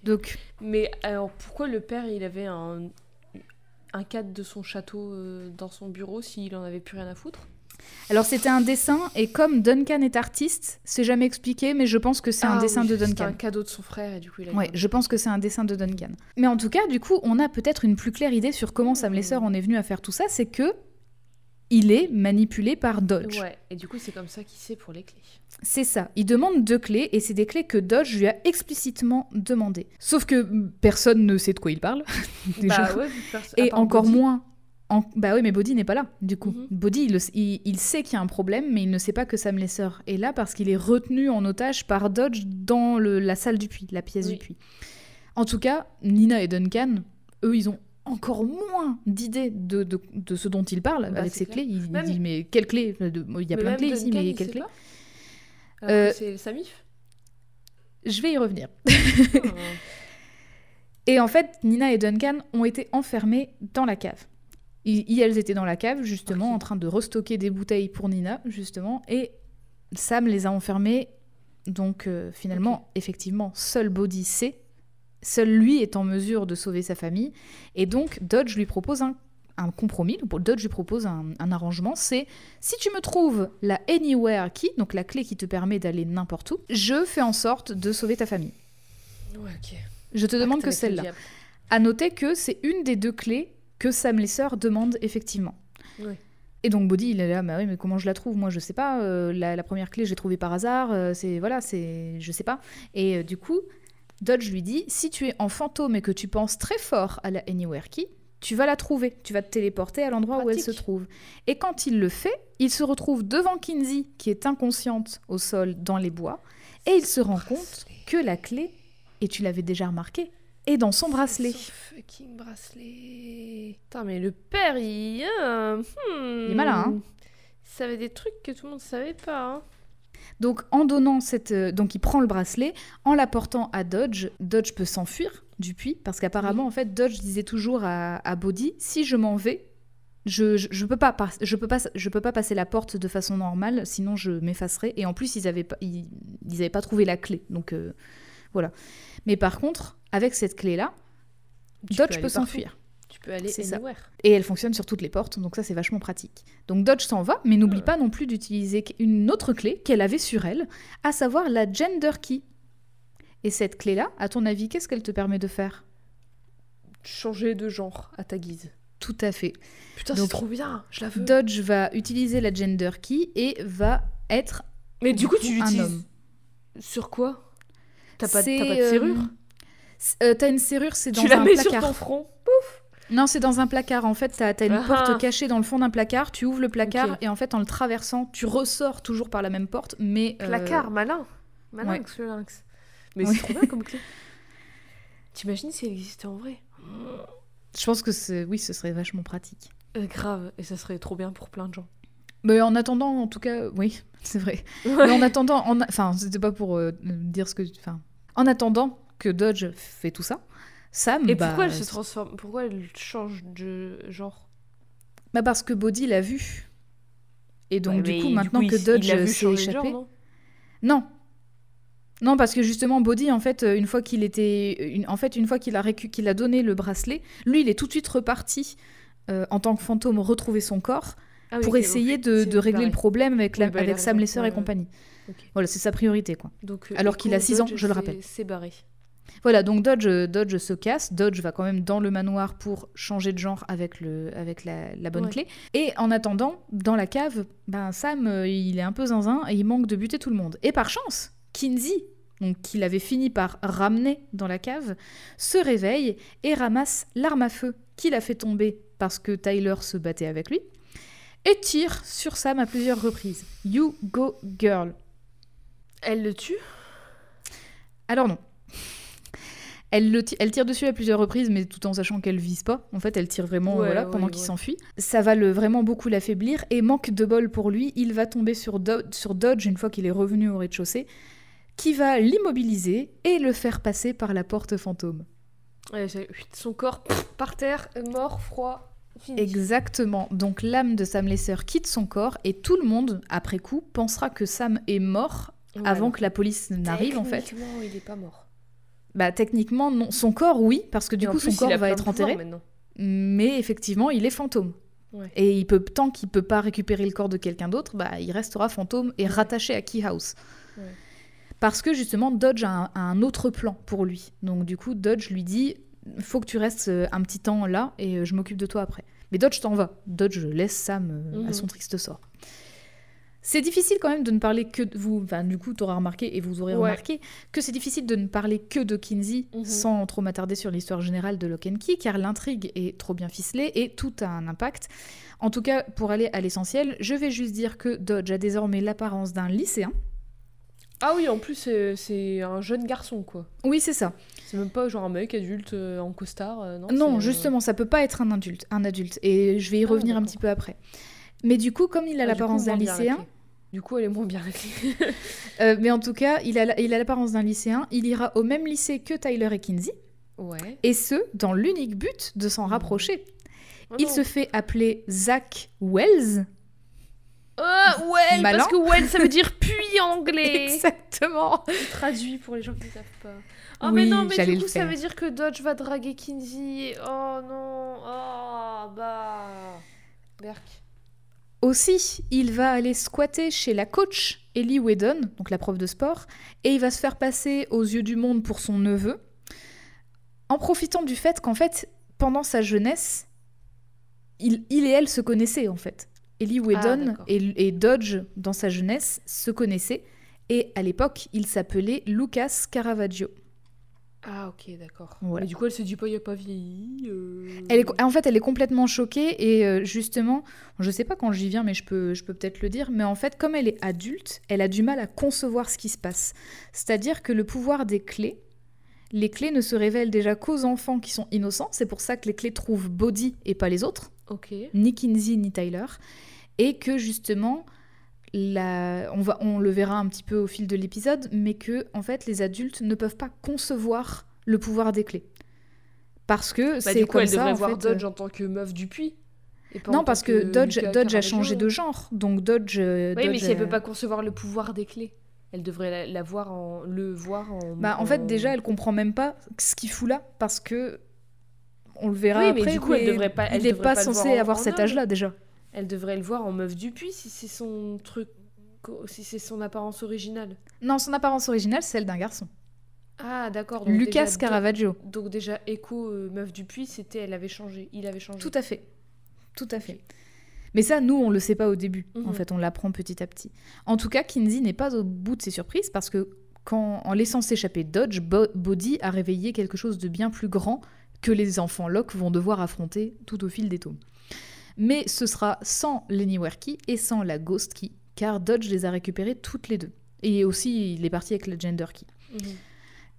Donc, Mais alors, pourquoi le père, il avait un, un cadre de son château euh, dans son bureau s'il en avait plus rien à foutre? Alors c'était un dessin, et comme Duncan est artiste, c'est jamais expliqué, mais je pense que c'est un Ah dessin oui, de Duncan. un cadeau de son frère et du coup il a Ouais, je pense que c'est un dessin de Duncan. Mais en tout cas, du coup, on a peut-être une plus claire idée sur comment Sam Lesser en est venu à faire tout ça, c'est que il est manipulé par Dodge. Ouais, et du coup c'est comme ça qu'il sait pour les clés. C'est ça. Il demande deux clés et c'est des clés que Dodge lui a explicitement demandées. Sauf que mm, personne ne sait de quoi il parle. déjà. Bah ouais, vu que perso- à et encore moins. En- Bah oui, mais Bodhi n'est pas là, du coup. Bodhi, il, le- il- il sait qu'il y a un problème, mais il ne sait pas que Sam Lesser est là parce qu'il est retenu en otage par Dodge dans le- la salle du puits, la pièce Oui. du puits. En tout cas, Nina et Duncan, eux, ils ont encore moins d'idées de, de- de ce dont ils parlent Bah, avec ces clair. clés. Il Même- dit, mais quelles clés Il y a Mais plein de clés ici, mais il quelles sait clés pas Alors Euh, que c'est Samif Je vais y revenir. Ah. Et en fait, Nina et Duncan ont été enfermés dans la cave. Elles étaient dans la cave, justement, en train de restocker des bouteilles pour Nina, justement, et Sam les a enfermés. Donc, euh, finalement, effectivement, seul Bodhi sait. Seul lui est en mesure de sauver sa famille. Et donc, Dodge lui propose un, un compromis. Dodge lui propose un, un arrangement. C'est si tu me trouves la Anywhere Key, donc la clé qui te permet d'aller n'importe où, je fais en sorte de sauver ta famille. Ouais. Je te demande que celle-là. À noter que c'est une des deux clés que Sam Lesser demande effectivement. Oui. Et donc Bodhi, il est là, bah oui, mais comment je la trouve? Moi, je sais pas. euh, la, la première clé, j'ai trouvée par hasard. euh, c'est voilà, c'est, je sais pas. Et euh, du coup, Dodge lui dit, si tu es en fantôme et que tu penses très fort à la Anywhere Key, tu vas la trouver. Tu vas te téléporter à l'endroit où elle se trouve. Et quand il le fait, il se retrouve devant Kinsey, qui est inconsciente au sol dans les bois, et il se rend compte que la clé, et tu l'avais déjà remarqué, est dans son bracelet. Son fucking bracelet. Putain, mais le père, il. euh, hmm. Il est malin, hein. Il savait des trucs que tout le monde savait pas. Hein. Donc en donnant cette, euh, donc il prend le bracelet, en l'apportant à Dodge, Dodge peut s'enfuir du puits parce qu'apparemment en fait Dodge disait toujours à, à Bodhi si je m'en vais, je, je, je peux pas je peux pas je peux pas passer la porte de façon normale sinon je m'effacerai et en plus ils avaient pas ils, ils avaient pas trouvé la clé donc euh, voilà. Mais par contre avec cette clé là, Tu Dodge peut s'enfuir. Tu peux aller C'est ça. anywhere. Et elle fonctionne sur toutes les portes, donc ça c'est vachement pratique. Donc Dodge s'en va, mais n'oublie pas non plus d'utiliser une autre clé qu'elle avait sur elle, à savoir la Gender Key. Et cette clé-là, à ton avis, qu'est-ce qu'elle te permet de faire? Changer de genre à ta guise. Tout à fait. Putain, c'est trop bien. Je la veux. Dodge va utiliser la Gender Key et va être Mais du coup, tu un l'utilises. homme. Sur quoi? T'as pas, C'est, t'as pas de euh, serrure euh, T'as une serrure, c'est dans Tu la un mets placard. sur ton front Non, c'est dans un placard. En fait, t'as as une Ah. porte cachée dans le fond d'un placard. Tu ouvres le placard et en fait, en le traversant, tu ressors toujours par la même porte, mais euh, Placard, malin. Malinx, le lynx. Mais Oui. c'est trop bien comme clé. T'imagines si elle existait en vrai? Je pense que c'est- oui, ce serait vachement pratique. Euh, Grave, et ça serait trop bien pour plein de gens. Mais en attendant, en tout cas, oui, c'est vrai. Mais en attendant, en a- enfin, c'était pas pour euh, dire ce que, enfin, en attendant que Dodge fait tout ça, Sam. Et bah, pourquoi elle se transforme Pourquoi elle change de genre? Bah parce que Bodhi l'a vu. Et donc Ouais, du coup, maintenant que Dodge s'est genre, échappé, non? Non. Non, parce que justement, Bodhi, en fait, euh, une fois qu'il était, une- en fait, une fois qu'il a récu- qu'il a donné le bracelet, lui, il est tout de suite reparti euh, en tant que fantôme retrouver son corps. Ah oui, pour essayer de, régler le problème avec, la, Oui, bah, avec Sam. Lesser et compagnie. Voilà, c'est sa priorité, quoi. Donc, euh, Alors qu'il a Echo, six ans, Dodge, je le rappelle. C'est barré. Voilà, donc Dodge, euh, Dodge se casse. Dodge va quand même dans le manoir pour changer de genre avec, le, avec la, la bonne Ouais. clé. Et en attendant, dans la cave, ben Sam, euh, il est un peu zinzin et il manque de buter tout le monde. Et par chance, Kinsey, donc qu'il avait fini par ramener dans la cave, se réveille et ramasse l'arme à feu qu'il a fait tomber parce que Tyler se battait avec lui et tire sur Sam à plusieurs reprises. You go girl. Elle le tue? Alors non. Elle, le ti- elle tire dessus à plusieurs reprises, mais tout en sachant qu'elle vise pas. En fait, elle tire vraiment Ouais, voilà, ouais, pendant qu'il s'enfuit. Ça va le, vraiment beaucoup l'affaiblir. Et manque de bol pour lui, il va tomber sur, Do- sur Dodge une fois qu'il est revenu au rez-de-chaussée, qui va l'immobiliser et le faire passer par la porte fantôme. Son corps pff, par terre, mort, froid, Exactement. Donc l'âme de Sam Lesser quitte son corps et tout le monde, après coup, pensera que Sam est mort avant que la police n'arrive en fait. techniquement, il est pas mort. Bah techniquement non. Son corps oui, parce que du Et coup plus, son corps va être enterré. maintenant. mais effectivement, il est fantôme. Ouais. Et il peut, tant qu'il peut pas récupérer le corps de quelqu'un d'autre, bah, il restera fantôme et Ouais. rattaché à Key House. Ouais. Parce que justement, Dodge a un, a un autre plan pour lui. Donc du coup, Dodge lui dit faut que tu restes euh, un petit temps là et euh, je m'occupe de toi après. Mais Dodge t'en va. Dodge laisse Sam euh, à Mhm. son triste sort. C'est difficile quand même de ne parler que de vous. Enfin, du coup, tu auras remarqué et vous aurez Ouais. remarqué que c'est difficile de ne parler que de Kinsey Mhm. sans trop m'attarder sur l'histoire générale de Lock and Key, car l'intrigue est trop bien ficelée et tout a un impact. En tout cas, pour aller à l'essentiel, je vais juste dire que Dodge a désormais l'apparence d'un lycéen. Ah oui, en plus, c'est- c'est un jeune garçon, quoi. Oui, c'est ça. C'est même pas genre un mec adulte euh, en costard, euh, non Non, euh, justement, ça peut pas être un adulte, un adulte, et je vais y Ah, revenir un petit peu après. Mais du coup, comme il a ah, l'apparence d'un lycéen. Du coup, elle est moins bien euh, mais en tout cas, il a l'apparence d'un lycéen, il ira au même lycée que Tyler et Kinsey, ouais. et ce, dans l'unique but de s'en Mhm. rapprocher. Oh il non. se fait appeler Zach Wells. Ouais, Malin. parce que well, ça veut dire puits en anglais. Exactement. Traduit pour les gens qui ne savent pas. Oh, Oui, mais non, mais du coup, ça veut dire que Dodge va draguer Kinsey. Oh non. Oh, bah. Berk. Aussi, il va aller squatter chez la coach Ellie Whedon, donc la prof de sport, et il va se faire passer aux yeux du monde pour son neveu, en profitant du fait qu'en fait, pendant sa jeunesse, il, il et elle se connaissaient en fait. Ellie Whedon d'accord. et, et Dodge, dans sa jeunesse, se connaissaient, et à l'époque, il s'appelait Lucas Caravaggio. Ah, ok, d'accord. Voilà. Mais du coup, elle se dit pas, il a pas vieilli. euh. Elle est, en fait, elle est complètement choquée et euh, justement, je sais pas quand j'y viens, mais je peux, je peux peut-être le dire, mais en fait, comme elle est adulte, elle a du mal à concevoir ce qui se passe. C'est-à-dire que le pouvoir des clés, les clés ne se révèlent déjà qu'aux enfants qui sont innocents. C'est pour ça que les clés trouvent Body et pas les autres, Ni Kinsey ni Tyler, et que justement, la, on, va, on le verra un petit peu au fil de l'épisode, mais que en fait, les adultes ne peuvent pas concevoir le pouvoir des clés. Parce que Bah, c'est comme elle ça, devrait en voir fait, euh, Dodge en tant que meuf du puits. et en non, parce que, Dodge, Dodge a changé de genre. Donc Dodge. euh, Oui, mais Dodge si elle a- peut pas concevoir le pouvoir des clés, elle devrait la, la voir en, le voir en. Bah, en fait, déjà, elle comprend même pas ce qu'il fout là parce que. On le verra Oui, mais après. du coup, elle devrait pas- elle il n'est pas, censé voir en- avoir en cet âge-là déjà. Elle devrait le voir en meuf du puits si c'est son truc, si c'est son apparence originale. Non, son apparence originale, c'est celle d'un garçon. Ah, d'accord. Lucas déjà, Caravaggio. do- Donc déjà, Echo, euh, meuf du puits, c'était, elle avait changé, il avait changé. Tout à fait. Tout à fait. Mais ça, nous, on le sait pas au début. En Mhm. fait, on l'apprend petit à petit. En tout cas, Kinsey n'est pas au bout de ses surprises parce que, quand, en laissant s'échapper Dodge, Bo- Body a réveillé quelque chose de bien plus grand que les enfants Locke vont devoir affronter tout au fil des tomes. Mais ce sera sans l'Anywhere Key et sans la Ghost Key, car Dodge les a récupérées toutes les deux. Et aussi, il est parti avec la Gender Key. Mhm.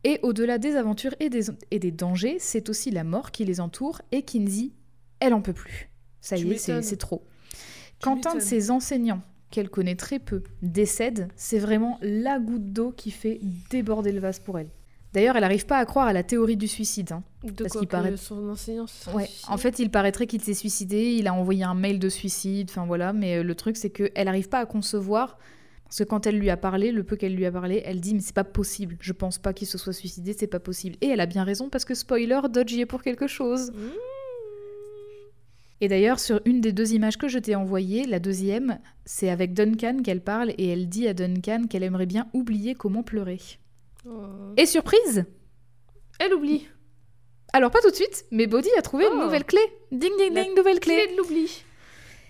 Et au-delà des aventures et des, et des dangers, c'est aussi la mort qui les entoure et Kinsey, elle en peut plus. Ça Tu y est, c'est trop. Tu Quand un de ses enseignants, qu'elle connaît très peu, décède, c'est vraiment la goutte d'eau qui fait déborder le vase pour elle. D'ailleurs, elle n'arrive pas à croire à la théorie du suicide. hein. De Parce quoi que paraît- son enseignant se Ouais. En fait, il paraîtrait qu'il s'est suicidé, il a envoyé un mail de suicide, enfin voilà, mais euh, le truc c'est qu'elle n'arrive pas à concevoir, parce que quand elle lui a parlé, le peu qu'elle lui a parlé, elle dit mais c'est pas possible, je pense pas qu'il se soit suicidé, c'est pas possible. Et elle a bien raison parce que spoiler, Dodge y est pour quelque chose. Mmh. Et d'ailleurs, sur une des deux images que je t'ai envoyées, la deuxième, c'est avec Duncan qu'elle parle et elle dit à Duncan qu'elle aimerait bien oublier comment pleurer. Oh. Et surprise Elle oublie. Alors pas tout de suite, mais Bodhi a trouvé une Oh. nouvelle clé. Ding ding La ding, nouvelle clé. Clé de l'oubli.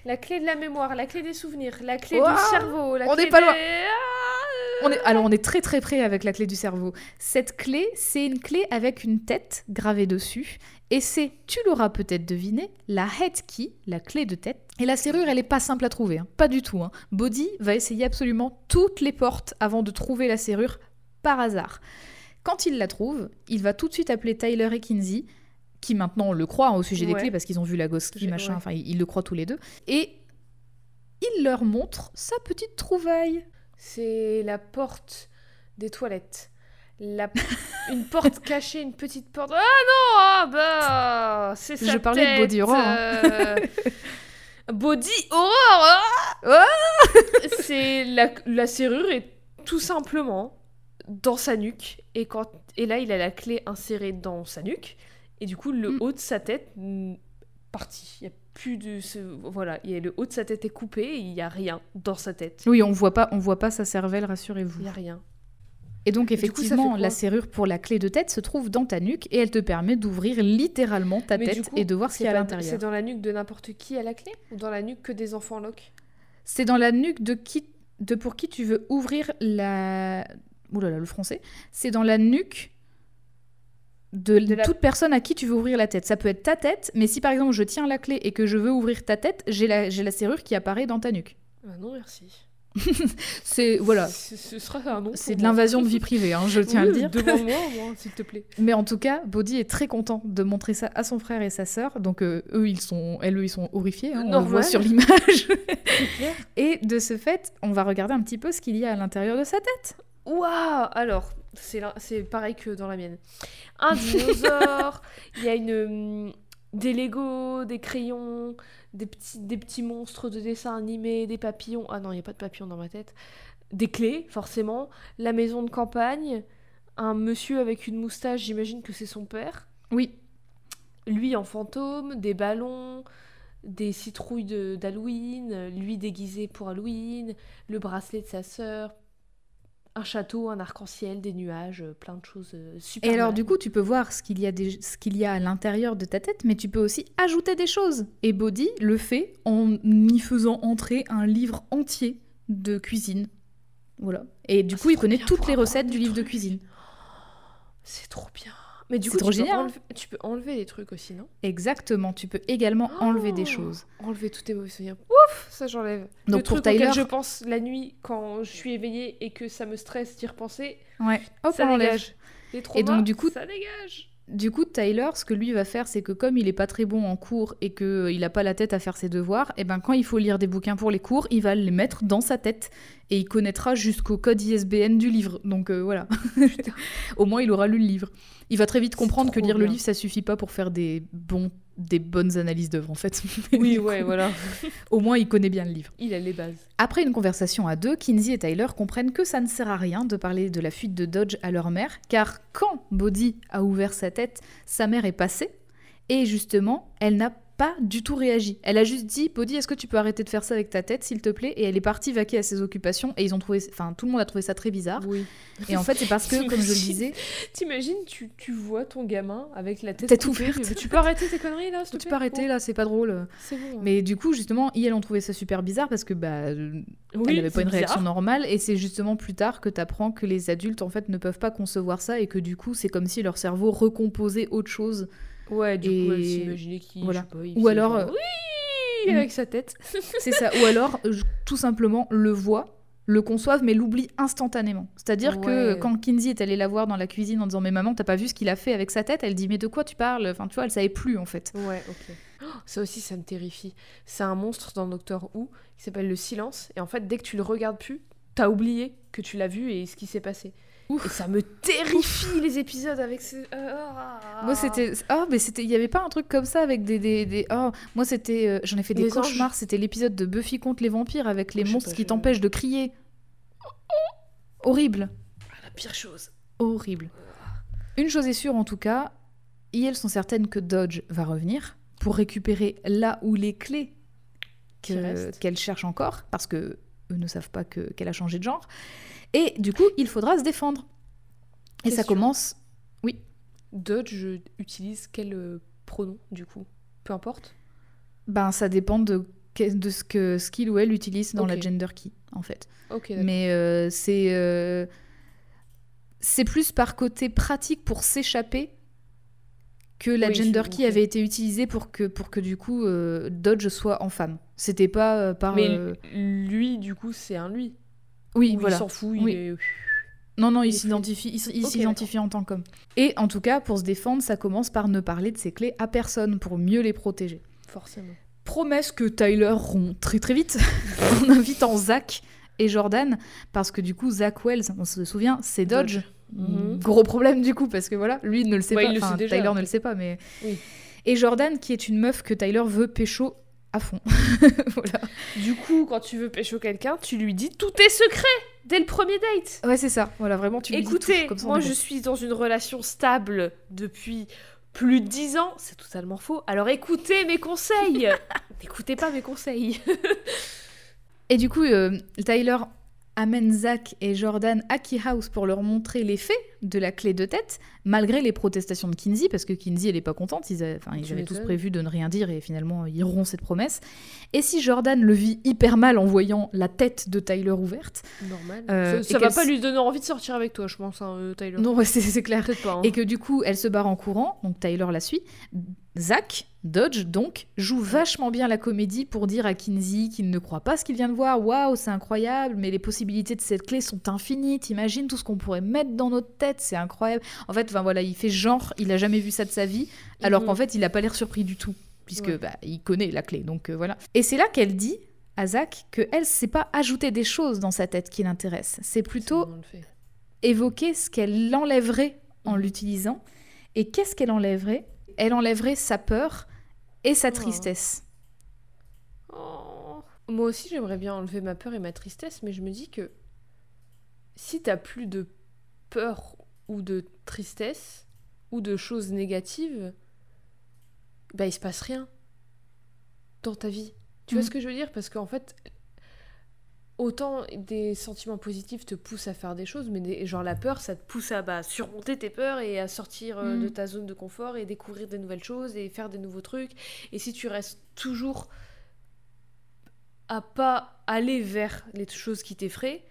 La clé de la mémoire, la clé des souvenirs, la clé du cerveau, la on clé n'est pas des- loin. Ah, On est, alors on est très très près avec la clé du cerveau. Cette clé, c'est une clé avec une tête gravée dessus. Et c'est, tu l'auras peut-être deviné, la head key, la clé de tête. Et la serrure, elle est pas simple à trouver, hein. pas du tout. hein. Bodhi va essayer absolument toutes les portes avant de trouver la serrure par hasard. Quand il la trouve, il va tout de suite appeler Tyler et Kinsey, qui maintenant le croient hein, au sujet des clés parce qu'ils ont vu la J'ai- machin, ouais. enfin ils, ils le croient tous les deux. Et il leur montre sa petite trouvaille. C'est la porte des toilettes. La... une porte cachée, une petite porte. Ah non Ah bah C'est Je sa parlais de body horror, hein. euh, Body horror ah C'est la... la serrure est tout simplement dans sa nuque. Et, quand... et là, il a la clé insérée dans sa nuque. Et du coup, le Mm. haut de sa tête, parti. Il y a plus de... ce- Voilà, il y a le haut de sa tête est coupé et il n'y a rien dans sa tête. Oui, on voit pas, on voit pas sa cervelle, Il rassurez-vous. n'y a rien. Et donc effectivement, la serrure pour la clé de tête se trouve dans ta nuque et elle te permet d'ouvrir littéralement ta Mais tête coup, et de voir ce qu'il y a à l'intérieur. C'est dans la nuque de n'importe qui à la clé Ou dans la nuque que des enfants loc C'est dans la nuque de qui, de pour qui tu veux ouvrir la. Ouh là là, le français. C'est dans la nuque de, De la- toute personne à qui tu veux ouvrir la tête. Ça peut être ta tête, mais si par exemple je tiens la clé et que je veux ouvrir ta tête, j'ai la, j'ai la serrure qui apparaît dans ta nuque. Ah Non, merci. C'est voilà, Ce ce sera un nom. c'est de l'invasion de vie privée, hein, je tiens à le dire. Demande-moi, moi, s'il te plaît. Mais en tout cas, Bodhi est très content de montrer ça à son frère et sa sœur. Donc euh, eux, ils sont, elles, eux, ils sont horrifiés. hein, on le voit sur l'image. Et de ce fait, on va regarder un petit peu ce qu'il y a à l'intérieur de sa tête. Waouh Alors, c'est pareil que dans la mienne. Un dinosaure, il y a une, hum, des Lego, des crayons, des petits, des petits monstres de dessin animé, des papillons. Ah non, il n'y a pas de papillons dans ma tête. Des clés, forcément. La maison de campagne. Un monsieur avec une moustache, j'imagine que c'est son père. Oui, lui en fantôme, des ballons, des citrouilles de- d'Halloween, lui déguisé pour Halloween, le bracelet de sa sœur, un château, un arc-en-ciel, des nuages, euh, plein de choses euh, super. Et alors, malades. du coup, tu peux voir ce qu'il y, a des- ce qu'il y a à l'intérieur de ta tête, mais tu peux aussi ajouter des choses. Et Bodhi le fait en y faisant entrer un livre entier de cuisine. Voilà. Et du Ah, coup, il connaît toutes les recettes du livre de cuisine. c'est trop bien. Mais du coup, trop tu, peux enlever, tu peux enlever des trucs aussi, non? Exactement. Tu peux également enlever des Oh choses. Enlever tous tes mauvais souvenirs. Ouf, ça j'enlève. Donc, le pour truc auquel Tyler- je pense la nuit quand je suis éveillée et que ça me stresse d'y repenser, Ouais. Hop, ça on dégage. Les Et traumas, donc, du coup- ça dégage. Du coup, Tyler, ce que lui va faire, c'est que comme il est pas très bon en cours et qu'il n'a pas la tête à faire ses devoirs, et ben quand il faut lire des bouquins pour les cours, il va les mettre dans sa tête et il connaîtra jusqu'au code ISBN du livre. Donc euh, voilà, au moins il aura lu le livre. Il va très vite comprendre que lire le livre, ça suffit pas pour faire des bons, des bonnes analyses d'œuvres en fait. Oui, ouais, coup, voilà. Au moins il connaît bien le livre. Il a les bases. Après une conversation à deux, Kinsey et Tyler comprennent que ça ne sert à rien de parler de la fuite de Dodge à leur mère, car quand Bodhi a ouvert sa tête, sa mère est passée, et justement, elle n'a pas du tout réagi. Elle a juste dit, Bodhi, est-ce que tu peux arrêter de faire ça avec ta tête, s'il te plaît? Et elle est partie vaquer à ses occupations, et ils ont trouvé, enfin, tout le monde a trouvé ça très bizarre. Oui. Et en fait, c'est parce que, comme je le disais, T'imagines, tu, tu vois ton gamin avec la tête Tête coupée, ouverte. Tu, peux arrêter tes conneries là s'il te tu peux arrêter là, c'est pas drôle. Bon. hein. Mais du coup, justement, ils, ont trouvé ça super bizarre parce que bah, euh, oui, elle n'avait pas une bizarre. réaction normale et c'est justement plus tard que tu apprends que les adultes en fait ne peuvent pas concevoir ça et que du coup c'est comme si leur cerveau recomposait autre chose Ouais, du coup, elle Et s'imaginait qu'il. voilà. pas, il Ou alors, euh, Oui. Avec sa tête. c'est ça ou alors euh, tout simplement le voit le conçoivent mais l'oublie instantanément c'est à dire que quand Kinsey est allée la voir dans la cuisine en disant mais maman t'as pas vu ce qu'il a fait avec sa tête? Elle dit mais de quoi tu parles? Enfin tu vois elle savait plus en fait Ouais, ok. Oh, ça aussi, ça me terrifie. C'est un monstre dans Doctor Who qui s'appelle le silence. Et en fait, dès que tu le regardes plus, t'as oublié que tu l'as vu et ce qui s'est passé. Ouf. Et ça me terrifie les épisodes avec ce. Ah. Moi, c'était. Oh, mais c'était. Il y avait pas un truc comme ça avec des. des, des- Oh, moi, c'était. euh, J'en ai fait des Les cauchemars. C'était l'épisode de Buffy contre les vampires avec les Je monstres pas, qui je- t'empêchent de crier. Horrible. Ah, la pire chose. Horrible. Une chose est sûre, en tout cas, et elles sont certaines que Dodge va revenir. pour récupérer là où les clés qu'elle cherche encore, parce que eux ne savent pas que- qu'elle a changé de genre. Et du coup, il faudra se défendre. Et ça commence. Dodge utilise quel euh, pronom du coup? Peu importe? Ben, ça dépend de, de ce que ce qu'il ou elle utilise dans la gender key, en fait. Mais euh, c'est euh, c'est plus par côté pratique pour s'échapper que la Oui, gender key avait été utilisée pour que pour que du coup euh, Dodge soit en femme. C'était pas euh, par Mais euh, lui, du coup, c'est un lui. oui Ou voilà. Il s'en fout, Oui. il est. Non non, il s'identifie il, s'identifie en tant qu'homme. Et en tout cas pour se défendre, ça commence par ne parler de ses clés à personne pour mieux les protéger. Forcément. Promesse que Tyler rompt très très vite en invitant Zach et Jordan parce que du coup Zach Wells, on se souvient, c'est Dodge. Dodge. Mhm. Gros problème du coup parce que voilà, lui ne le sait Ouais, pas, le Enfin, sait déjà, Tyler ne le sait pas mais Oui. et Jordan qui est une meuf que Tyler veut pécho à fond. voilà. Du coup, quand tu veux pécho quelqu'un, tu lui dis tous tes secrets dès le premier date. Ouais, c'est ça. Voilà, vraiment tu lui dis Écoutez, tout, comme ça, on moi est je suis dans une relation stable depuis plus de 10 ans. C'est totalement faux. Alors écoutez mes conseils. N'écoutez pas mes conseils. Et du coup euh, Tyler amène Zach et Jordan à Key House pour leur montrer l'effet de la clé de tête, malgré les protestations de Kinsey, parce que Kinsey, elle est pas contente. Ils, a- enfin, ils Tu avaient tous prévu de ne rien dire et finalement, ils rompt cette promesse. Et si Jordan le vit hyper mal en voyant la tête de Tyler ouverte, Normal. Euh, ça ça va pas lui donner envie de sortir avec toi, je pense, hein, euh, Tyler. non, c'est clair. pas. hein. Et que du coup, elle se barre en courant, donc Tyler la suit. Zach, Dodge, donc, joue vachement bien la comédie pour dire à Kinsey qu'il ne croit pas ce qu'il vient de voir. Waouh, c'est incroyable, mais les possibilités de cette clé sont infinies. T'imagines tout ce qu'on pourrait mettre dans notre tête, c'est incroyable. En fait, enfin voilà, il fait genre, il a jamais vu ça de sa vie, alors Mhm. qu'en fait, il a pas l'air surpris du tout, puisque Ouais. bah, il connaît la clé, donc euh, voilà. Et c'est là qu'elle dit à Zach que elle sait pas ajouter des choses dans sa tête qui l'intéressent. C'est C'est plutôt évoquer ce qu'elle enlèverait en Mhm. l'utilisant. Et qu'est-ce qu'elle enlèverait? Elle enlèverait sa peur et sa Oh. tristesse. Oh. Moi aussi, j'aimerais bien enlever ma peur et ma tristesse, mais je me dis que si t'as plus de peur ou de tristesse ou de choses négatives, bah il se passe rien dans ta vie. Tu vois Mhm. ce que je veux dire? Parce qu'en fait, autant des sentiments positifs te poussent à faire des choses, mais des- genre la peur, ça te pousse à bah, surmonter tes peurs et à sortir euh, Mhm. de ta zone de confort et découvrir des nouvelles choses et faire des nouveaux trucs. Et si tu restes toujours à pas aller vers les choses qui t'effraient,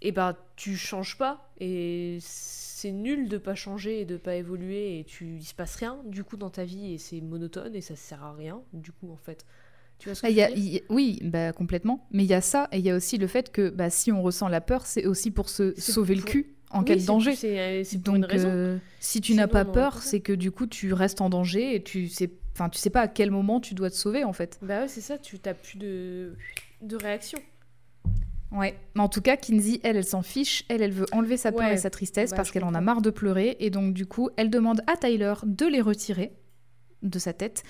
et ben tu changes pas et c'est nul de pas changer et de pas évoluer et tu il se passe rien du coup dans ta vie et c'est monotone et ça sert à rien du coup en fait. Tu vois ce que Ah, je il y a- veux dire? il y a- oui, bah, complètement. Mais il y a ça, et il y a aussi le fait que bah, si on ressent la peur, c'est aussi pour se sauver le cul en Oui, cas de danger. C'est euh, une Donc, raison. euh, si tu n'as pas peur, c'est que du coup, tu restes en danger et tu sais, enfin, tu sais pas à quel moment tu dois te sauver, en fait. Bah ouais, c'est ça, tu t'as plus de de réaction. Ouais. Mais en tout cas, Kinsey, elle, elle s'en fiche. Elle, elle veut enlever sa peur Ouais. et sa tristesse Bah, parce qu'elle en a marre de pleurer. Et donc, du coup, elle demande à Tyler de les retirer de sa tête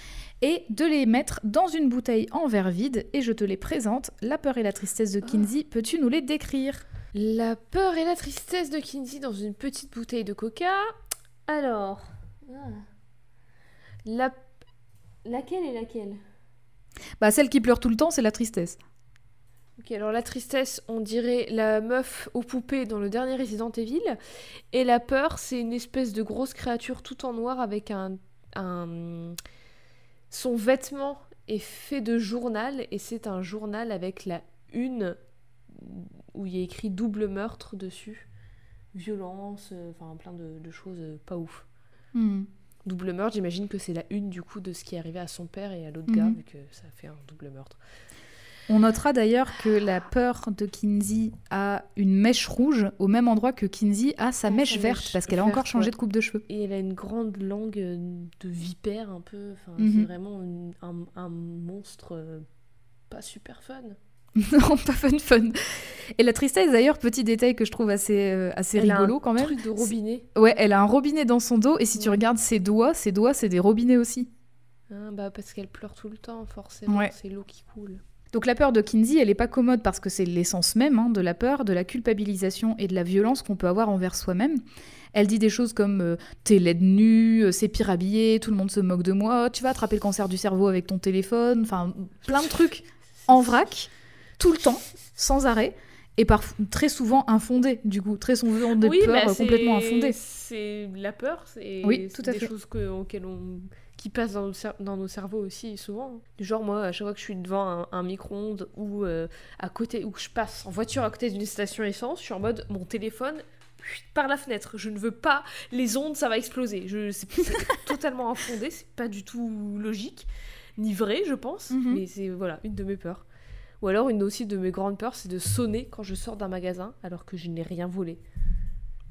et de les mettre dans une bouteille en verre vide. Et je te les présente. La peur et la tristesse de Kinsey, peux-tu nous les décrire? La peur et la tristesse de Kinsey dans une petite bouteille de coca. Alors. ah. La... Laquelle est laquelle? Bah, celle qui pleure tout le temps, c'est la tristesse. Ok, alors la tristesse, on dirait la meuf aux poupées dans le dernier Resident Evil. Et la peur, c'est une espèce de grosse créature tout en noir avec un. Un... Son vêtement est fait de journal et c'est un journal avec la une où il y a écrit double meurtre dessus. Violence, euh, enfin plein de, de choses euh, pas ouf. Hmm. Double meurtre, j'imagine que c'est la une du coup de ce qui est arrivé à son père et à l'autre gars, Mhm. vu que ça fait un double meurtre. On notera d'ailleurs que la peur de Kinsey a une mèche rouge au même endroit que Kinsey a sa Oh, mèche sa verte mèche parce qu'elle a encore changé ouais. de coupe de cheveux. Et elle a une grande langue euh, de vipère un peu. Enfin, Mhm. c'est vraiment une- un, un monstre euh, pas super fun. non, pas fun fun. Et la tristesse d'ailleurs, petit détail que je trouve assez, euh, assez Elle a un rigolo quand même. Truc de robinet. Ouais, elle a un robinet dans son dos et si tu regardes ses doigts, ses doigts c'est des robinets aussi. Hein, bah, parce qu'elle pleure tout le temps, forcément. Ouais. C'est l'eau qui coule. Donc la peur de Kinsey, elle n'est pas commode parce que c'est l'essence même hein, de la peur, de la culpabilisation et de la violence qu'on peut avoir envers soi-même. Elle dit des choses comme euh, t'es laide nue, euh, c'est pire habillé, tout le monde se moque de moi, tu vas attraper le cancer du cerveau avec ton téléphone, enfin plein de trucs en vrac, tout le temps, sans arrêt, et parfois très souvent infondés, du coup, très souvent des Oui, peurs bah, complètement infondées. C'est la peur, c'est Oui, c'est tout à des fait. choses que- auxquelles on qui passent dans nos, cer- dans nos cerveaux aussi souvent. Du genre moi, à chaque fois que je suis devant un, un micro-ondes ou euh, à côté ou que je passe en voiture à côté d'une station essence, je suis en mode mon téléphone par la fenêtre. Je ne veux pas les ondes, ça va exploser. Je c'est c'est totalement infondé, c'est pas du tout logique ni vrai, je pense, Mhm. mais c'est voilà une de mes peurs. Ou alors une aussi de mes grandes peurs, c'est de sonner quand je sors d'un magasin alors que je n'ai rien volé.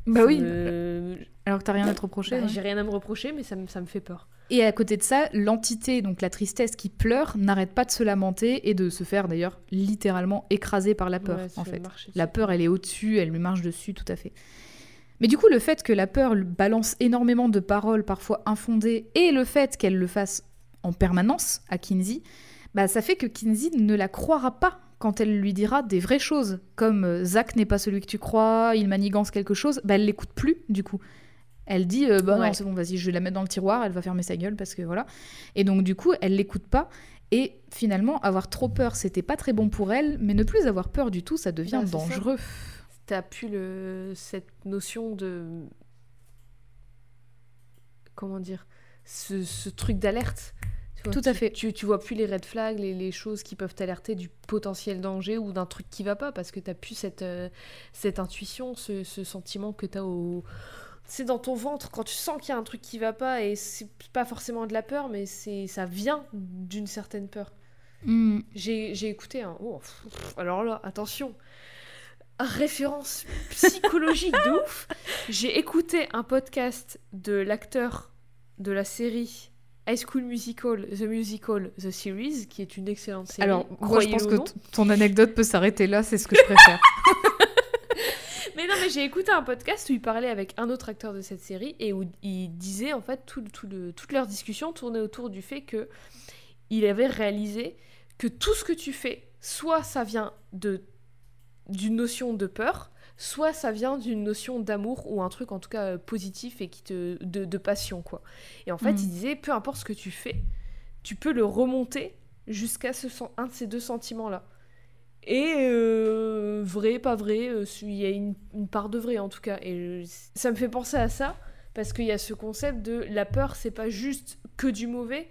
Bah Ça oui, me- alors que t'as rien à te reprocher. Bah. J'ai rien à me reprocher, mais ça me, ça me fait peur. Et à côté de ça, l'entité, donc la tristesse qui pleure, n'arrête pas de se lamenter et de se faire d'ailleurs littéralement écraser par la peur, Ouais, en fait La peur, elle est au-dessus, elle lui marche dessus, tout à fait. Mais du coup, le fait que la peur balance énormément de paroles, parfois infondées, et le fait qu'elle le fasse en permanence à Kinsey, bah, ça fait que Kinsey ne la croira pas quand elle lui dira des vraies choses, comme euh, Zach n'est pas celui que tu crois, il manigance quelque chose, bah, elle l'écoute plus, du coup. Elle dit, euh, bah Ouais. c'est bon, vas-y, je vais la mettre dans le tiroir, elle va fermer sa gueule, parce que voilà. Et donc, du coup, elle l'écoute pas. Et finalement, avoir trop peur, c'était pas très bon pour elle, mais ne plus avoir peur du tout, ça devient Bah, dangereux. T'as plus le... cette notion de. Comment dire ce, ce truc d'alerte. Tout à fait. Tu, tu vois plus les red flags, les, les choses qui peuvent t'alerter du potentiel danger ou d'un truc qui va pas parce que t'as plus cette, euh, cette intuition, ce, ce sentiment que t'as au. C'est dans ton ventre quand tu sens qu'il y a un truc qui va pas et c'est pas forcément de la peur, mais c'est ça vient d'une certaine peur. Hmm. J'ai j'ai écouté un. oh, pff, alors là, attention. Référence psychologique de ouf. J'ai écouté un podcast de l'acteur de la série High School Musical, The Musical, The Series, qui est une excellente série. Alors, moi, je pense que ton anecdote peut s'arrêter là, c'est ce que je préfère. Mais non, mais j'ai écouté un podcast où il parlait avec un autre acteur de cette série et où il disait en fait tout, tout le- toute leur discussion tournait autour du fait que il avait réalisé que tout ce que tu fais, soit ça vient de d'une notion de peur, soit ça vient d'une notion d'amour ou un truc en tout cas euh, positif et qui te de, de passion quoi. Et en fait, Mm. il disait peu importe ce que tu fais, tu peux le remonter jusqu'à ce un de ces deux sentiments là. Et euh, vrai, pas vrai, euh, il y a une, une part de vrai en tout cas. Et ça me fait penser à ça parce qu'il y a ce concept de la peur, c'est pas juste que du mauvais.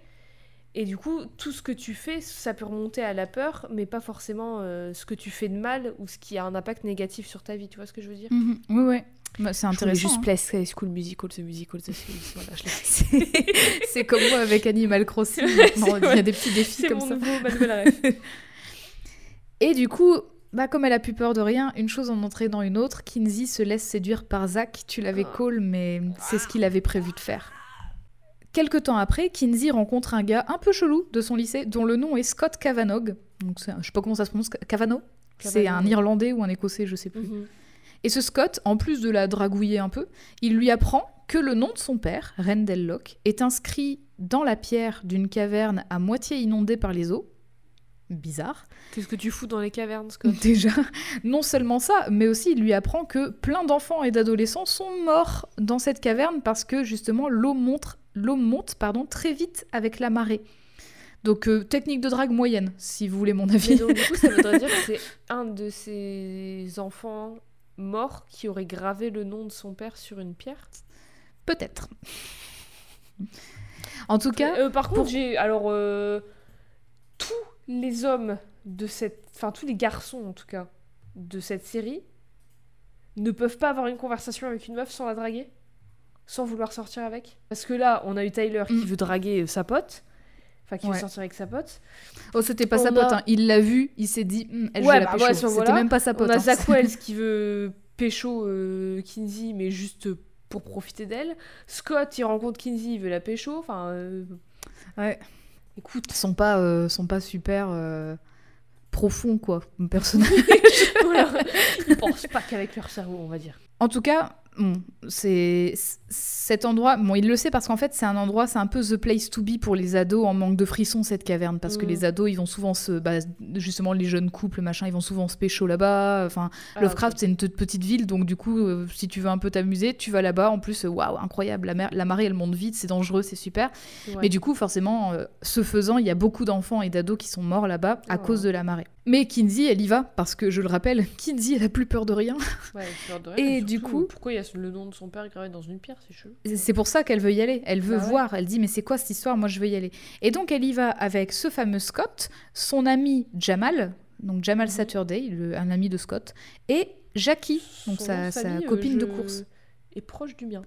Et du coup, tout ce que tu fais, ça peut remonter à la peur, mais pas forcément euh, ce que tu fais de mal ou ce qui a un impact négatif sur ta vie. Tu vois ce que je veux dire? Mhm. Oui, ouais. Bah, c'est Je intéressant. juste hein. place High School Musical, ce musical, ce. Voilà. C'est c'est comme moi avec Animal Crossing. Il y a des petits défis comme mon ça. nouveau. Et du coup, bah, comme elle a plus peur de rien, une chose en entrée dans une autre, Kinsey se laisse séduire par Zach. Tu l'avais Ah. call, mais c'est ce qu'il avait prévu de faire. Quelque temps après, Kinsey rencontre un gars un peu chelou de son lycée, dont le nom est Scott Cavanog. Donc, un- je sais pas comment ça se prononce, Cavano C'est un. Irlandais ou un Écossais, je sais plus. Mhm. Et ce Scott, en plus de la dragouiller un peu, il lui apprend que le nom de son père, Rendell Locke, est inscrit dans la pierre d'une caverne à moitié inondée par les eaux. Bizarre. Qu'est-ce que tu fous dans les cavernes, Scott? Déjà, non seulement ça, mais aussi il lui apprend que plein d'enfants et d'adolescents sont morts dans cette caverne parce que justement l'eau monte, l'eau monte pardon, très vite avec la marée. Donc euh, technique de drague moyenne, si vous voulez mon Mais avis. donc, du coup, ça voudrait dire que c'est un de ces enfants morts qui aurait gravé le nom de son père sur une pierre? Peut-être. En tout cas, Euh, par contre, pour- j'ai. Alors, euh, tous les hommes de cette. Enfin, tous les garçons, en tout cas, de cette série ne peuvent pas avoir une conversation avec une meuf sans la draguer? Sans vouloir sortir avec Parce que là, on a eu Tyler qui Mm. veut draguer euh, sa pote. Enfin, qui Ouais. veut sortir avec sa pote. oh, c'était pas on sa a- pote, hein. il l'a vu, il s'est dit, elle, je Ouais, bah, ouais, C'était même pas sa pote. on a hein. Zach Wells qui veut pécho euh, Kinsey, mais juste pour profiter d'elle. Scott, il rencontre Kinsey, il veut la pécho. Enfin, euh, Ouais. écoute. Ils sont pas, euh, sont pas super profonds, quoi, comme personnage. voilà. Ils pensent pas qu'avec leur cerveau, on va dire. En tout cas, Bon, c'est cet endroit. Bon, il le sait parce qu'en fait, c'est un endroit, c'est un peu the place to be pour les ados en manque de frissons cette caverne parce que Mm. les ados, ils vont souvent se, bah, justement, les jeunes couples, machin, ils vont souvent se pécho là-bas. Enfin, Ah, Lovecraft, c'est une toute petite ville, donc du coup, euh, si tu veux un peu t'amuser, tu vas là-bas. En plus, waouh, incroyable, la, mer- la marée, elle monte vite, c'est dangereux, c'est super. Ouais. Mais du coup, forcément, euh, ce faisant, il y a beaucoup d'enfants et d'ados qui sont morts là-bas à Oh. cause de la marée. Mais Kinsey, elle y va parce que je le rappelle, Kinsey, elle a plus peur de rien. Ouais, peur de rien, Et du coup- Pourquoi il y a le nom de son père gravé dans une pierre C'est chelou. C'est pour ça qu'elle veut y aller. Elle veut Bah ouais. voir. Elle dit mais c'est quoi cette histoire? Moi je veux y aller. Et donc elle y va avec ce fameux Scott, son ami Jamal, donc Jamal Mhm. Saturday, le- un ami de Scott, et Jackie, donc sa, euh, copine de course. Est proche du mien.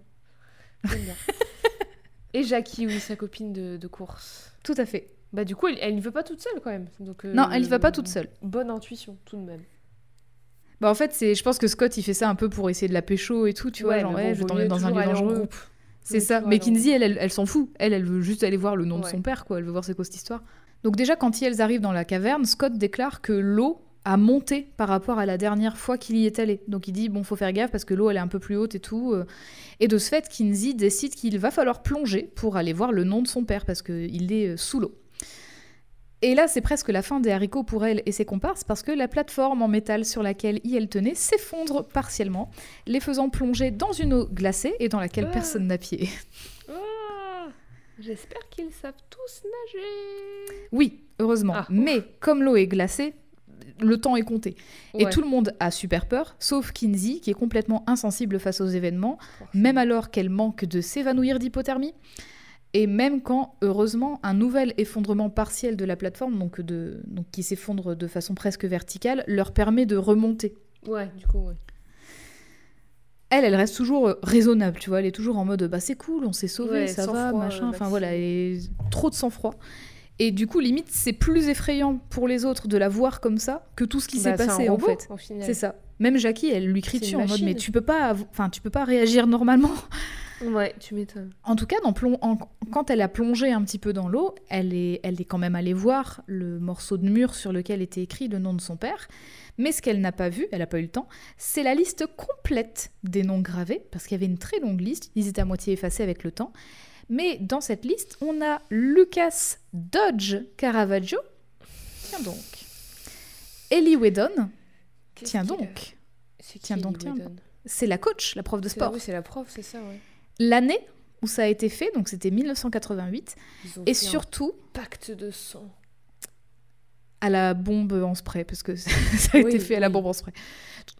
Bien. Et Jackie, oui, sa copine de, de course. Tout à fait. Bah du coup, elle, ne va pas toute seule quand même. Donc, euh, Non, elle y va pas toute seule. Bonne intuition, tout de même. Bah en fait c'est, je pense que Scott il fait ça un peu pour essayer de la pécho et tout, tu vois, genre ouais, je t'emmène dans un lieu dangereux. groupe. C'est ça. Mais Kinsey, elle, elle, elle s'en fout. Elle, elle veut juste aller voir le nom de son père, quoi. Elle veut voir c'est quoi cette histoire. Donc déjà, quand elles arrivent dans la caverne, Scott déclare que l'eau a monté par rapport à la dernière fois qu'il y est allé. Donc il dit, bon, faut faire gaffe parce que l'eau, elle est un peu plus haute et tout. euh. Et de ce fait, Kinsey décide qu'il va falloir plonger pour aller voir le nom de son père parce qu'il est euh, sous l'eau. Et là, c'est presque la fin des haricots pour elle et ses comparses parce que la plateforme en métal sur laquelle elle tenait s'effondre partiellement, les faisant plonger dans une eau glacée et dans laquelle Ah. personne n'a pied. Ah, J'espère qu'ils savent tous nager. Oui, heureusement. Ah. Mais comme l'eau est glacée, le temps est compté. Et tout le monde a super peur, sauf Kinsey, qui est complètement insensible face aux événements, Forcément. même alors qu'elle manque de s'évanouir d'hypothermie. Et même quand, heureusement, un nouvel effondrement partiel de la plateforme, donc, de, donc qui s'effondre de façon presque verticale, leur permet de remonter. Ouais, du coup, ouais. Elle, elle reste toujours euh, raisonnable, tu vois, elle est toujours en mode bah c'est cool, on s'est sauvé, Ouais, ça va, machin, euh, enfin voilà, et trop de sang-froid. Et du coup, limite, c'est plus effrayant pour les autres de la voir comme ça que tout ce qui s'est Bah, c'est passé en fait. C'est ça. Même Jackie, elle lui crie dessus en mode mais tu peux pas, enfin tu peux pas réagir normalement. Ouais, tu m'étonnes. En tout cas, dans plon- en- quand elle a plongé un petit peu dans l'eau, elle est, elle est quand même allée voir le morceau de mur sur lequel était écrit le nom de son père. Mais ce qu'elle n'a pas vu, elle n'a pas eu le temps, c'est la liste complète des noms gravés, parce qu'il y avait une très longue liste, ils étaient à moitié effacés avec le temps. Mais dans cette liste, on a Lucas Dodge Caravaggio, tiens donc, Ellie Whedon, tiens donc, C'est qui, Tiens donc, Ellie tiens c'est la coach, la prof de sport. Oui, c'est la prof, c'est ça, ouais. L'année où ça a été fait, donc c'était 1988, Ils ont et fait un surtout pacte de sang. à la bombe en spray, parce que ça a été Oui, fait à la oui. bombe en spray.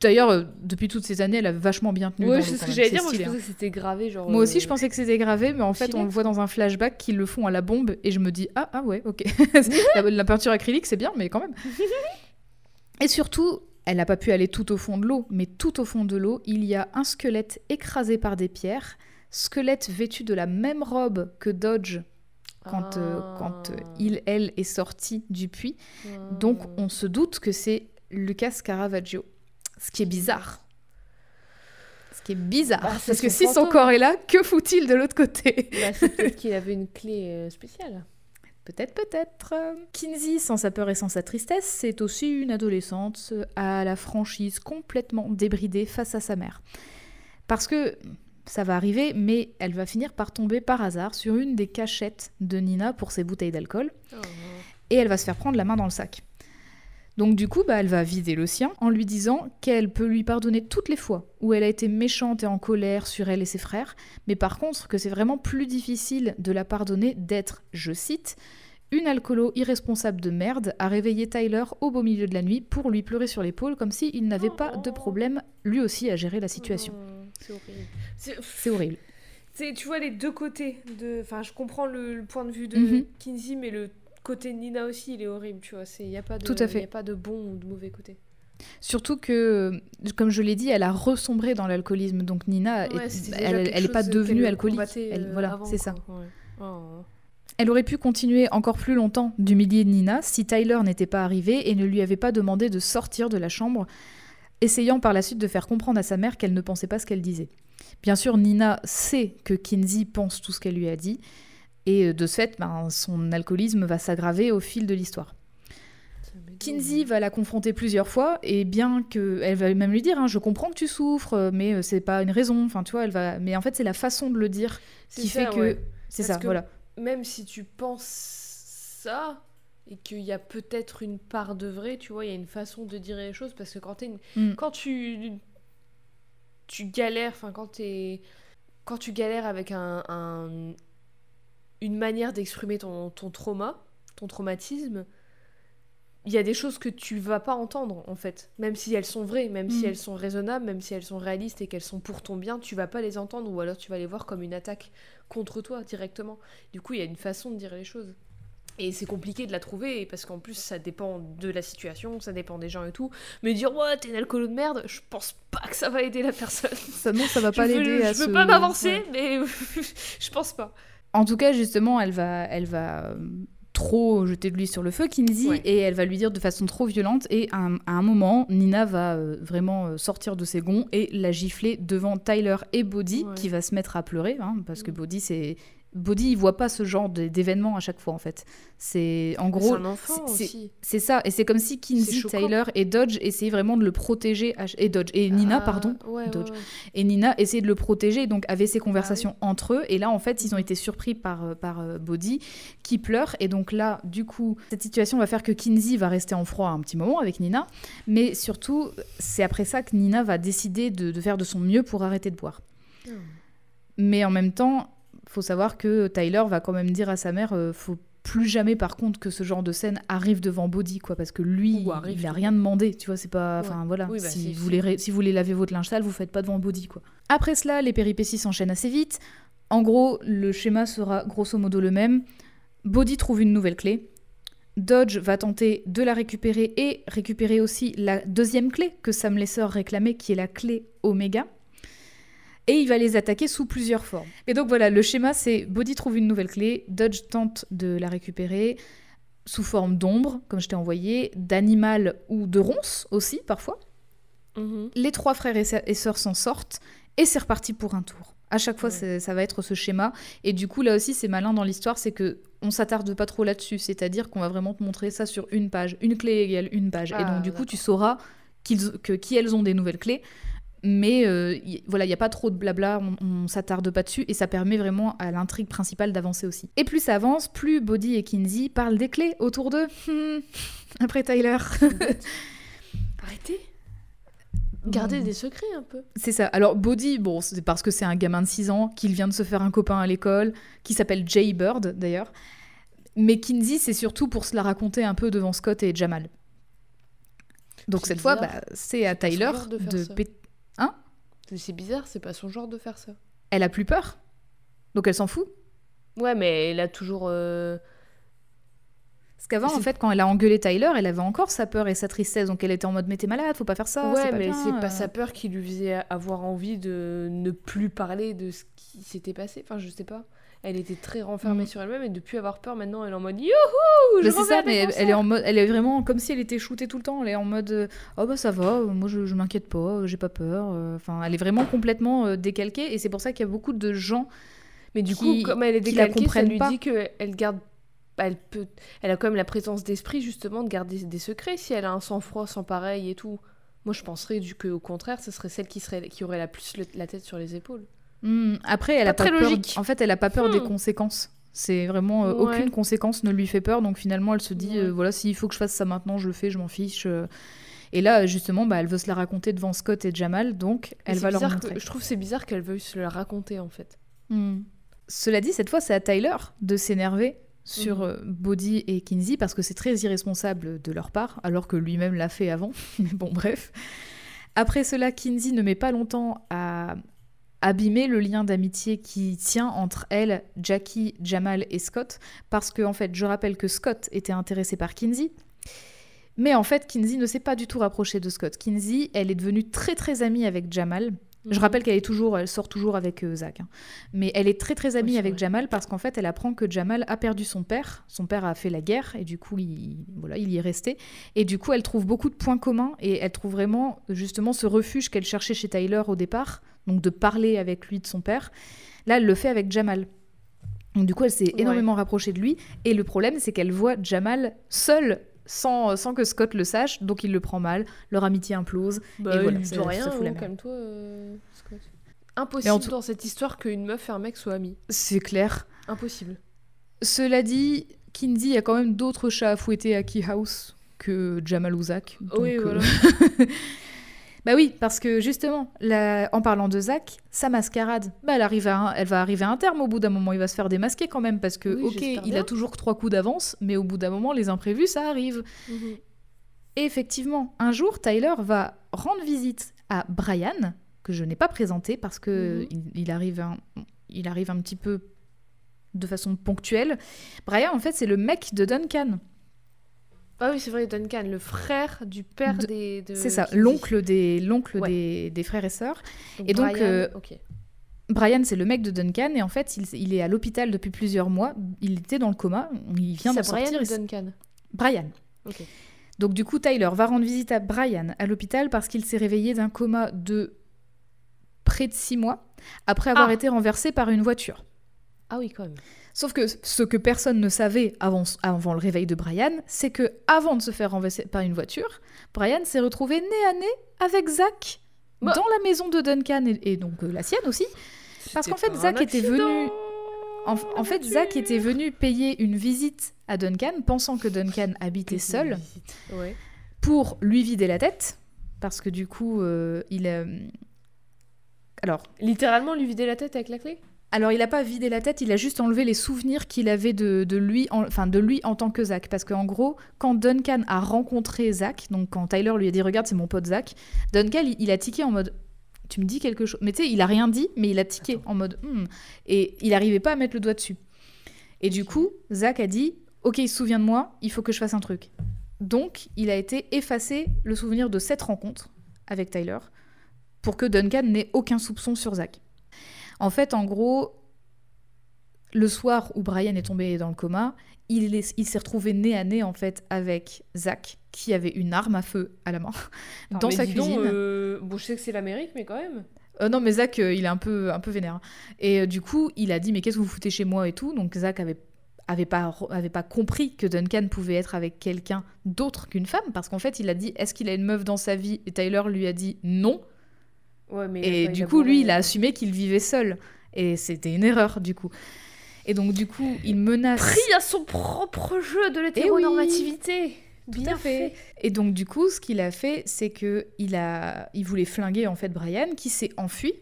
D'ailleurs, euh, depuis toutes ces années, elle a vachement bien tenu. l'eau, c'est ce que j'allais dire. Moi, je stylé, hein. pensais que c'était gravé, genre. Moi aussi, euh, je pensais que c'était gravé, mais en fait, on le voit dans un flashback qu'ils le font à la bombe, et je me dis ah ah ouais, ok. la, la peinture acrylique, c'est bien, mais quand même. et surtout, elle n'a pas pu aller tout au fond de l'eau, mais tout au fond de l'eau, il y a un squelette écrasé par des pierres, squelette vêtu de la même robe que Dodge quand, euh, quand euh, Ah. il, elle, est sorti du puits. Ah. Donc on se doute que c'est Lucas Caravaggio. Ce qui est bizarre. Ce qui est bizarre. Bah, parce que si son corps est là, que fout-il de l'autre côté? Bah, c'est peut-être qu'il avait une clé euh, spéciale. Peut-être, peut-être. Kinsey, sans sa peur et sans sa tristesse, c'est aussi une adolescente à la franchise complètement débridée face à sa mère. Parce que ça va arriver, mais elle va finir par tomber par hasard sur une des cachettes de Nina pour ses bouteilles d'alcool. et elle va se faire prendre la main dans le sac. Donc du coup, bah, elle va vider le sien en lui disant qu'elle peut lui pardonner toutes les fois où elle a été méchante et en colère sur elle et ses frères, mais par contre que c'est vraiment plus difficile de la pardonner d'être, je cite, une alcoolo irresponsable de merde à réveiller Tyler au beau milieu de la nuit pour lui pleurer sur l'épaule comme s'il n'avait pas de problème lui aussi à gérer la situation. Oh, C'est horrible. C'est- C'est horrible. C'est, tu vois les deux côtés de. Enfin, je comprends le, le point de vue de Mhm. Kinsey, mais le côté de Nina aussi, il est horrible, tu vois. Il n'y a, pas de- Tout à fait. y a pas de bon ou de mauvais côté. Surtout que, comme je l'ai dit, elle a resombré dans l'alcoolisme. Donc Nina, Ouais, est- elle n'est pas devenue alcoolique. Elle- euh, voilà, avant, c'est ça. quoi. Ouais. Oh. Elle aurait pu continuer encore plus longtemps d'humilier Nina si Tyler n'était pas arrivé et ne lui avait pas demandé de sortir de la chambre, essayant par la suite de faire comprendre à sa mère qu'elle ne pensait pas ce qu'elle disait. Bien sûr, Nina sait que Kinsey pense tout ce qu'elle lui a dit, et euh, de ce fait, ben, son alcoolisme va s'aggraver au fil de l'histoire. Kinsey va la confronter plusieurs fois et bien que elle va même lui dire hein, je comprends que tu souffres mais euh, c'est pas une raison enfin tu vois elle va mais en fait c'est la façon de le dire qui fait que c'est ça voilà même si tu penses ça et qu'il y a peut-être une part de vrai tu vois il y a une façon de dire les choses parce que quand, mm. quand tu tu galères enfin quand es quand tu galères avec un, une manière d'exprimer ton, ton trauma ton traumatisme il y a des choses que tu vas pas entendre en fait, même si elles sont vraies, même si mm. elles sont raisonnables, même si elles sont réalistes et qu'elles sont pour ton bien, tu vas pas les entendre ou alors tu vas les voir comme une attaque contre toi directement. Du coup, il y a une façon de dire les choses. Et c'est compliqué de la trouver parce qu'en plus ça dépend de la situation, ça dépend des gens et tout. Mais dire ouais t'es un alcoolo de merde, je pense pas que ça va aider la personne. Ça non ça va pas l'aider à Je veux pas m'avancer, mais je pense pas. En tout cas justement elle va elle va trop jeter de l'huile sur le feu, Kinsey, et elle va lui dire de façon trop violente. Et à un, moment, Nina va euh, vraiment euh, sortir de ses gonds et la gifler devant Tyler et Bodhi, qui va se mettre à pleurer, hein, parce que mm. Bodhi, c'est Bodhi, il voit pas ce genre d'événements à chaque fois en fait. C'est en gros, c'est ça, et c'est comme si Kinsey, Taylor et Dodge essayaient vraiment de le protéger et Dodge et Nina ah, pardon, Dodge et Nina essayaient de le protéger, donc avaient ces conversations ah entre eux. Et là en fait, ils ont été surpris par euh, par euh, Bodhi qui pleure et donc là du coup cette situation va faire que Kinsey va rester en froid un petit moment avec Nina, mais surtout c'est après ça que Nina va décider de, faire de son mieux pour arrêter de boire. Hmm. Mais en même temps, faut savoir que Tyler va quand même dire à sa mère euh, faut plus jamais par contre que ce genre de scène arrive devant Body quoi parce que lui il a rien demandé tu vois c'est pas enfin voilà bah, si vous voulez si vous voulez laver votre linge sale vous faites pas devant Body quoi. Après cela les péripéties s'enchaînent assez vite. En gros le schéma sera grosso modo le même. Body trouve une nouvelle clé. Dodge va tenter de la récupérer et récupérer aussi la deuxième clé que Sam Lesser réclamait qui est la clé Omega et il va les attaquer sous plusieurs formes. Et donc voilà, le schéma c'est Body trouve une nouvelle clé, Dodge tente de la récupérer sous forme d'ombre, comme je t'ai envoyé, d'animal ou de ronce aussi parfois. Mhm. Les trois frères et sœurs s'en sortent et c'est reparti pour un tour. À chaque fois, ça va être ce schéma. Et du coup, là aussi, c'est malin dans l'histoire, c'est que on s'attarde pas trop là-dessus. C'est-à-dire qu'on va vraiment te montrer ça sur une page. Une clé égale une page. et donc, ah, du coup, tu sauras que, qui elles ont des nouvelles clés mais euh, voilà, il n'y a pas trop de blabla, on, s'attarde pas dessus et ça permet vraiment à l'intrigue principale d'avancer aussi. Et plus ça avance, plus Bodhi et Kinsey parlent des clés autour d'eux. Hmm. Après Tyler. Arrêtez. Gardez des secrets un peu. C'est ça. Alors Bodhi, bon, c'est parce que c'est un gamin de 6 ans, qu'il vient de se faire un copain à l'école, qui s'appelle Jay Bird d'ailleurs. Mais Kinsey, c'est surtout pour se la raconter un peu devant Scott et Jamal. Donc cette fois, bah, c'est à Tyler de, de péter Hein C'est bizarre, c'est pas son genre de faire ça. Elle a plus peur? Donc elle s'en fout? Ouais, mais elle a toujours. Euh, Parce qu'avant, en fait, quand elle a engueulé Tyler, elle avait encore sa peur et sa tristesse. Donc elle était en mode Mais t'es malade, faut pas faire ça. Ouais, mais c'est pas sa peur qui lui faisait avoir envie de ne plus parler de ce qui s'était passé. Enfin, je sais pas elle était très renfermée mm. sur elle-même et depuis avoir peur maintenant elle est en mode youhou je c'est ça mais elle, est en mode elle est vraiment comme si elle était shootée tout le temps. Elle est en mode oh bah ça va moi je, je m'inquiète pas j'ai pas peur enfin elle est vraiment complètement euh, décalquée et c'est pour ça qu'il y a beaucoup de gens mais du coup comme elle est décalquée ça lui dit que elle garde elle peut elle a quand même la présence d'esprit justement de garder des secrets. Si elle a un sang-froid sans pareil et tout moi je penserais du que au contraire ce serait celle qui serait qui aurait la plus la tête sur les épaules Hmm, après, elle a pas peur. En fait, elle a pas peur des hmm. conséquences. C'est vraiment euh, aucune conséquence ne lui fait peur. Donc finalement, elle se dit euh, voilà, s'il faut que je fasse ça maintenant, je le fais, je m'en fiche. Euh. Et là, justement, bah, elle veut se la raconter devant Scott et Jamal, donc elle va leur montrer. je trouve c'est bizarre qu'elle veuille se la raconter en fait. Hmm. Cela dit, cette fois, c'est à Tyler de s'énerver sur Bodhi et Kinsey parce que c'est très irresponsable de leur part, alors que lui-même l'a fait avant. Mais bon, bref. Après cela, Kinsey ne met pas longtemps à abîmer le lien d'amitié qui tient entre elle, Jackie, Jamal et Scott, parce que en fait, je rappelle que Scott était intéressé par Kinsey, mais en fait, Kinsey ne s'est pas du tout rapprochée de Scott. Kinsey, elle est devenue très très amie avec Jamal, je mhm. rappelle qu'elle est toujours, elle sort toujours avec euh, Zach. Hein. Mais elle est très très amie avec Jamal parce qu'en fait, elle apprend que Jamal a perdu son père. Son père a fait la guerre et du coup, il, voilà, il y est resté. Et du coup, elle trouve beaucoup de points communs et elle trouve vraiment justement ce refuge qu'elle cherchait chez Tyler au départ, donc de parler avec lui de son père. Là, elle le fait avec Jamal. Donc du coup, elle s'est énormément rapprochée de lui. Et le problème, c'est qu'elle voit Jamal seul sans, sans que Scott le sache, donc il le prend mal, leur amitié implose. Bah, et voilà, il ça rien, oh, euh, Scott. Impossible tout- dans cette histoire qu'une meuf et un mec soient amis. C'est clair. Impossible. Cela dit, Kinsey, a quand même d'autres chats à fouetter à Key House que Jamal ou Zach. Oui, donc, voilà. bah oui, parce que justement, en parlant de Zach, sa mascarade, bah elle, arrive à un- elle va arriver à un terme au bout d'un moment. Il va se faire démasquer quand même, parce que, Oui, ok, il bien. a toujours que trois coups d'avance, mais au bout d'un moment, les imprévus, ça arrive. Mhm. Et effectivement, un jour, Tyler va rendre visite à Brian, que je n'ai pas présenté parce que Mhm. il, il arrive un, il arrive un petit peu de façon ponctuelle. Brian, en fait, c'est le mec de Duncan. Ah oui, c'est vrai, Duncan, le frère du père De- des. de c'est ça, l'oncle des, l'oncle Ouais. des, des frères et sœurs. Donc, et donc, Brian, euh, ok. Brian, c'est le mec de Duncan, et en fait, il, il est à l'hôpital depuis plusieurs mois. Il était dans le coma, il vient Brian sortir. ou c'est- Duncan? Brian. Donc du coup, Tyler va rendre visite à Brian à l'hôpital parce qu'il s'est réveillé d'un coma de près de six mois après avoir Ah. été renversé par une voiture. Ah oui, quand même. Sauf que ce que personne ne savait avant, avant le réveil de Brian, c'est que avant de se faire renverser par une voiture, Brian s'est retrouvé nez à nez avec Zach Bah. dans la maison de Duncan et, et donc euh, la sienne aussi. Parce qu'en fait, Zach était venu- En, en fait, Zach était venu payer une visite à Duncan, pensant que Duncan habitait seul. Ouais. pour lui vider la tête, parce que du coup, euh, il a... Alors, Littéralement lui vider la tête avec la clé? Alors, il n'a pas vidé la tête, il a juste enlevé les souvenirs qu'il avait de, de lui, en, enfin de lui en tant que Zach. Parce qu'en gros, quand Duncan a rencontré Zach, donc quand Tyler lui a dit regarde c'est mon pote Zach, Duncan il, il a tiqué en mode tu me dis quelque chose. Mais tu sais, il a rien dit, mais il a tiqué en mode Hmm. et il n'arrivait pas à mettre le doigt dessus. Et du coup, Zach a dit ok il se souvient de moi, il faut que je fasse un truc. Donc il a été effacé le souvenir de cette rencontre avec Tyler pour que Duncan n'ait aucun soupçon sur Zach. En fait, en gros, le soir où Brian est tombé dans le coma, il, est- il s'est retrouvé nez à nez en fait avec Zach, qui avait une arme à feu à la main dans mais sa dis donc, cuisine. euh, Bon, je sais que c'est l'Amérique, mais quand même. Euh, non, mais Zach, euh, il est un peu, un peu vénère. Et du coup, il a dit mais qu'est-ce que vous foutez chez moi et tout? Donc Zach avait avait pas avait pas compris que Duncan pouvait être avec quelqu'un d'autre qu'une femme parce qu'en fait il a dit est-ce qu'il a une meuf dans sa vie? Et Tyler lui a dit non Ouais, mais Et du coup, lui, il a assumé qu'il vivait seul. Et c'était une erreur, du coup. Et donc, du coup, il menace. Pris à son propre jeu de l'hétéronormativité. Tout Bien à fait. Et donc, du coup, ce qu'il a fait, c'est que il a, il voulait flinguer en fait Brian, qui s'est enfui,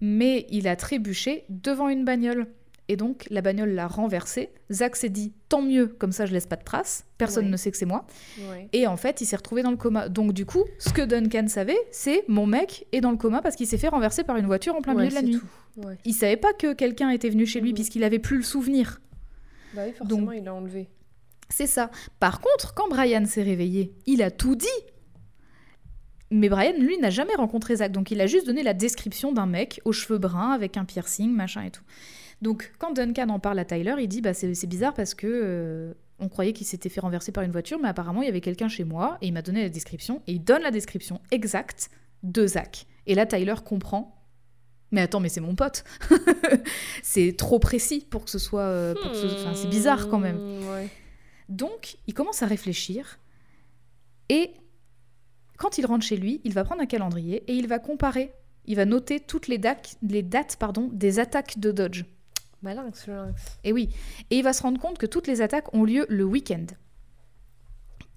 mais il a trébuché devant une bagnole. Et donc, la bagnole l'a renversé. Zach s'est dit tant mieux, comme ça, je laisse pas de traces. Personne Ouais. ne sait que c'est moi. Ouais. Et en fait, il s'est retrouvé dans le coma. Donc, du coup, ce que Duncan savait, c'est mon mec est dans le coma parce qu'il s'est fait renverser par une voiture en plein Ouais, milieu de la nuit. tout. Il savait pas que quelqu'un était venu chez lui Mhm. puisqu'il avait plus le souvenir. Bah oui, forcément, Donc- il l'a enlevé. C'est ça. Par contre, quand Brian s'est réveillé, il a tout dit. Mais Brian, lui, n'a jamais rencontré Zach, donc il a juste donné la description d'un mec aux cheveux bruns avec un piercing, machin et tout. Donc quand Duncan en parle à Tyler, il dit bah c'est bizarre parce que euh, on croyait qu'il s'était fait renverser par une voiture, mais apparemment il y avait quelqu'un chez moi et il m'a donné la description et il donne la description exacte de Zach. Et là Tyler comprend. Mais attends, mais c'est mon pote. c'est trop précis pour que ce soit. euh, pour que ce- enfin, c'est bizarre quand même. Hmm, Ouais. Donc, il commence à réfléchir et quand il rentre chez lui, il va prendre un calendrier et il va comparer. Il va noter toutes les dates, les dates pardon, des attaques de Dodge. Malinx, le lynx. Et oui, et il va se rendre compte que toutes les attaques ont lieu le week-end.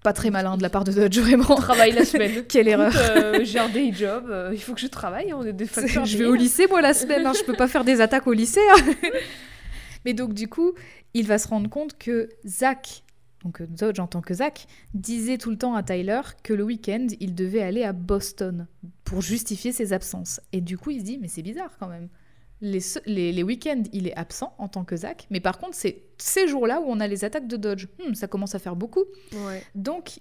Pas très malin de la part de Dodge, vraiment. Travaille la semaine. Quelle erreur. Euh, J'ai un day job, euh, il faut que je travaille, on est des facteurs. à Je vais au lycée, moi, la semaine. hein, je peux pas faire des attaques au lycée. hein. Mais donc, du coup, il va se rendre compte que Zach, donc euh, Dodge en tant que Zach, disait tout le temps à Tyler que le week-end, il devait aller à Boston pour justifier ses absences. Et du coup, il se dit, mais c'est bizarre quand même. Les, se- les, les week-ends, il est absent en tant que Zach, mais par contre, c'est ces jours-là où on a les attaques de Dodge. Hmm, ça commence à faire beaucoup. Ouais. Donc,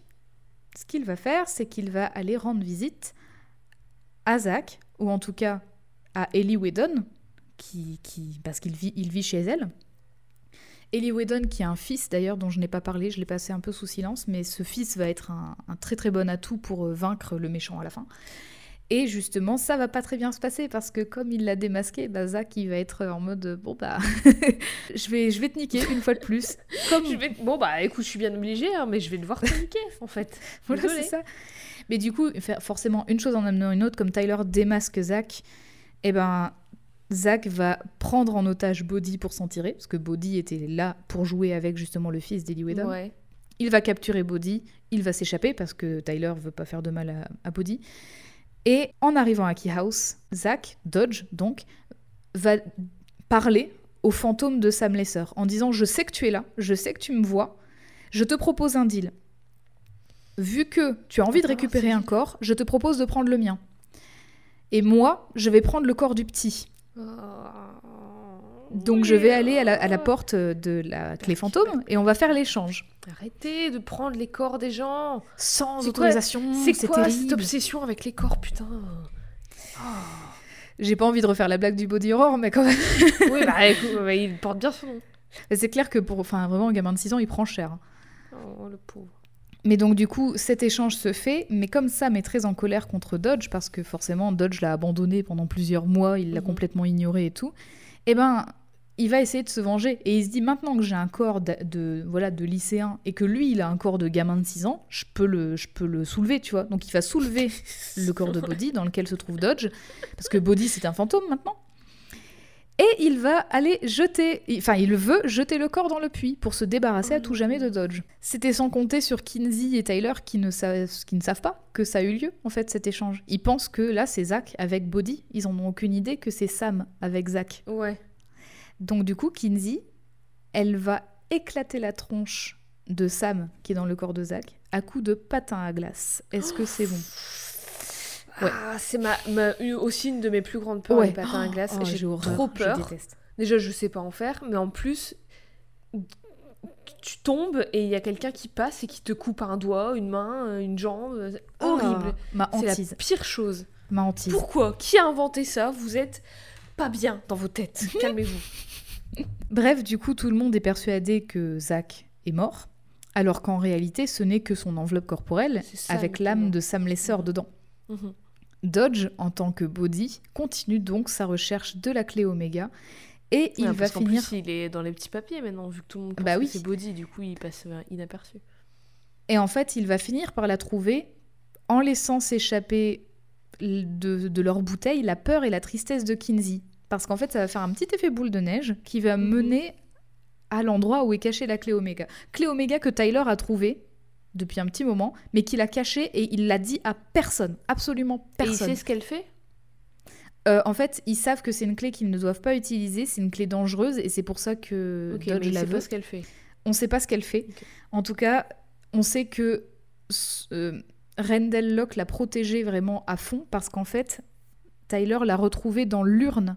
ce qu'il va faire, c'est qu'il va aller rendre visite à Zach, ou en tout cas à Ellie Whedon, qui, qui, parce qu'il vit, il vit chez elle. Ellie Whedon, qui a un fils d'ailleurs dont je n'ai pas parlé, je l'ai passé un peu sous silence, mais ce fils va être un, un très très bon atout pour euh, vaincre le méchant à la fin. Et justement, ça va pas très bien se passer parce que comme il l'a démasqué, bah Zach il va être en mode bon bah je vais je vais te niquer une fois de plus. Comme Je vais- Bon, bah écoute, je suis bien obligée, hein, mais je vais devoir te niquer, en fait. voilà c'est ça. Mais du coup, forcément une chose en amenant une autre, comme Tyler démasque Zach, et ben Zach va prendre en otage Bodhi pour s'en tirer parce que Bodhi était là pour jouer avec justement le fils d'Eli. Ouais. Il va capturer Bodhi, il va s'échapper parce que Tyler veut pas faire de mal à, à Bodhi. Et en arrivant à Key House, Zack, Dodge donc, va parler au fantôme de Sam Lesser en disant Je sais que tu es là, je sais que tu me vois, je te propose un deal. Vu que tu as envie de récupérer un corps, je te propose de prendre le mien. Et moi, je vais prendre le corps du petit. Donc je vais aller à la, à la porte de la clé fantôme et on va faire l'échange. Arrêtez de prendre les corps des gens. Sans C'est quoi- autorisation, C'est c'est quoi cette terrible. obsession avec les corps, putain J'ai pas envie de refaire la blague du body horror, mais quand même. Oui, bah écoute, bah, il porte bien son nom. C'est clair que pour, enfin, vraiment, un gamin de 6 ans, il prend cher. hein. Oh, le pauvre. Mais donc, du coup, cet échange se fait, mais comme Sam est très en colère contre Dodge, parce que forcément, Dodge l'a abandonné pendant plusieurs mois, il l'a Mhm. complètement ignoré et tout, eh ben, il va essayer de se venger. Et il se dit, maintenant que j'ai un corps de, de- voilà, de lycéen et que lui, il a un corps de gamin de 6 ans, je peux le, je peux le soulever, tu vois. Donc, il va soulever le corps de Bodhi dans lequel se trouve Dodge, parce que Bodhi, c'est un fantôme maintenant. Et il va aller jeter, enfin il veut jeter le corps dans le puits pour se débarrasser à tout jamais de Dodge. C'était sans compter sur Kinsey et Tyler qui ne, savent, qui ne savent pas que ça a eu lieu en fait cet échange. Ils pensent que là c'est Zach avec Bodhi, ils en ont aucune idée que c'est Sam avec Zach. Ouais. Donc du coup Kinsey, elle va éclater la tronche de Sam qui est dans le corps de Zach à coups de patin à glace. Est-ce que c'est bon? Ouais. Ah, c'est ma, ma- aussi une de mes plus grandes peurs, Ouais. les patins à glace. Oh, j'ai horreur, trop je peur. déteste. Déjà, je sais pas en faire, mais en plus, tu tombes et il y a quelqu'un qui passe et qui te coupe un doigt, une main, une jambe. Horrible. Ah, c'est la pire chose. Ma hantise. Pourquoi? Qui a inventé ça? Vous êtes pas bien dans vos têtes. Calmez-vous. Bref, du coup, tout le monde est persuadé que Zach est mort, alors qu'en réalité, ce n'est que son enveloppe corporelle, avec l'âme de Sam Lesser dedans. Mhm. Dodge, en tant que body, continue donc sa recherche de la clé Oméga, et il Ouais, va parce finir... plus, il est dans les petits papiers maintenant, vu que tout le monde pense Bah que oui. c'est body, du coup, il passe euh, inaperçu. Et en fait, il va finir par la trouver en laissant s'échapper de, de leur bouteille la peur et la tristesse de Kinsey. Parce qu'en fait, ça va faire un petit effet boule de neige qui va Mhm. mener à l'endroit où est cachée la clé Oméga. Clé Oméga que Tyler a trouvée depuis un petit moment, mais qu'il a cachée et il l'a dit à personne, absolument Et il personne. sait ce qu'elle fait? Euh, en fait, ils savent que c'est une clé qu'ils ne doivent pas utiliser, c'est une clé dangereuse et c'est pour ça que Ok, Dodge mais la sait veut. pas ce qu'elle fait. On ne sait pas ce qu'elle fait. En tout cas, on sait que euh, Rendell Locke l'a protégée vraiment à fond parce qu'en fait, Tyler l'a retrouvée dans l'urne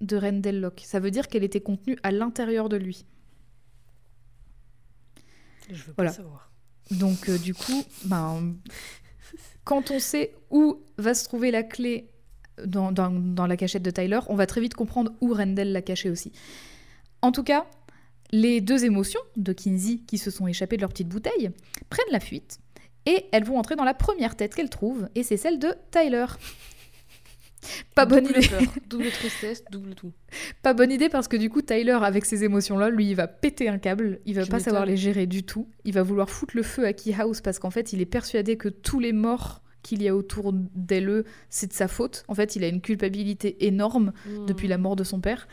de Rendell Locke. Ça veut dire qu'elle était contenue à l'intérieur de lui. Je veux Voilà. pas savoir. Donc euh, du coup, ben, quand on sait où va se trouver la clé dans, dans- dans la cachette de Tyler, on va très vite comprendre où Rendell l'a cachée aussi. En tout cas, les deux émotions de Kinsey qui se sont échappées de leur petite bouteille prennent la fuite et elles vont entrer dans la première tête qu'elles trouvent et c'est celle de Tyler. Pas bonne double idée. peur, double tristesse, double tout. Pas bonne idée parce que du coup Tyler avec ces émotions-là, lui il va péter un câble, il va pas savoir les gérer du tout, il va vouloir foutre le feu à Key House parce qu'en fait il est persuadé que tous les morts qu'il y a autour d'elle, c'est de sa faute. En fait il a une culpabilité énorme depuis la mort de son père.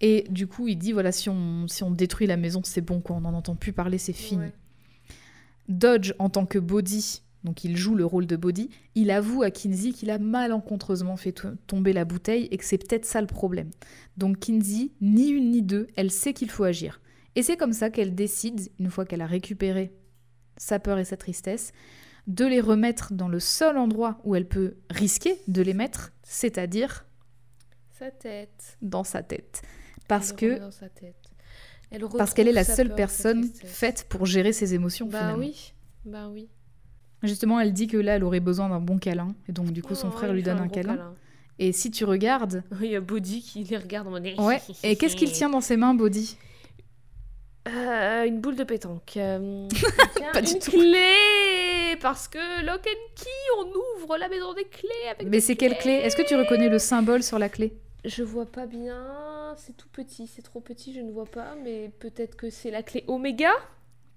Et du coup il dit voilà si on, si on détruit la maison c'est bon quoi, on n'en entend plus parler, c'est fini. Ouais. Dodge, en tant que body, donc il joue le rôle de body, il avoue à Kinsey qu'il a malencontreusement fait to- tomber la bouteille et que c'est peut-être ça le problème. Donc Kinsey, ni une ni deux, elle sait qu'il faut agir. Et c'est comme ça qu'elle décide, une fois qu'elle a récupéré sa peur et sa tristesse, de les remettre dans le seul endroit où elle peut risquer de les mettre, c'est-à-dire Sa tête. dans sa tête. Parce que dans sa tête. Parce qu'elle est la seule peur, personne faite pour gérer ses émotions Bah finalement. oui, bah oui. Justement, elle dit que là, elle aurait besoin d'un bon câlin. Et donc, du coup, son frère lui donne un câlin. Et si tu regardes. Il y a Body qui les regarde en mode. Ouais. Et qu'est-ce qu'il tient dans ses mains, Bodhi? Euh, une boule de pétanque. Euh, Pas du une tout. clé Parce que Lock and Key, on ouvre la maison des clés avec Mais c'est quelle clé? Est-ce que tu reconnais le symbole sur la clé? Je vois pas bien, c'est tout petit, c'est trop petit, je ne vois pas, mais peut-être que c'est la clé Oméga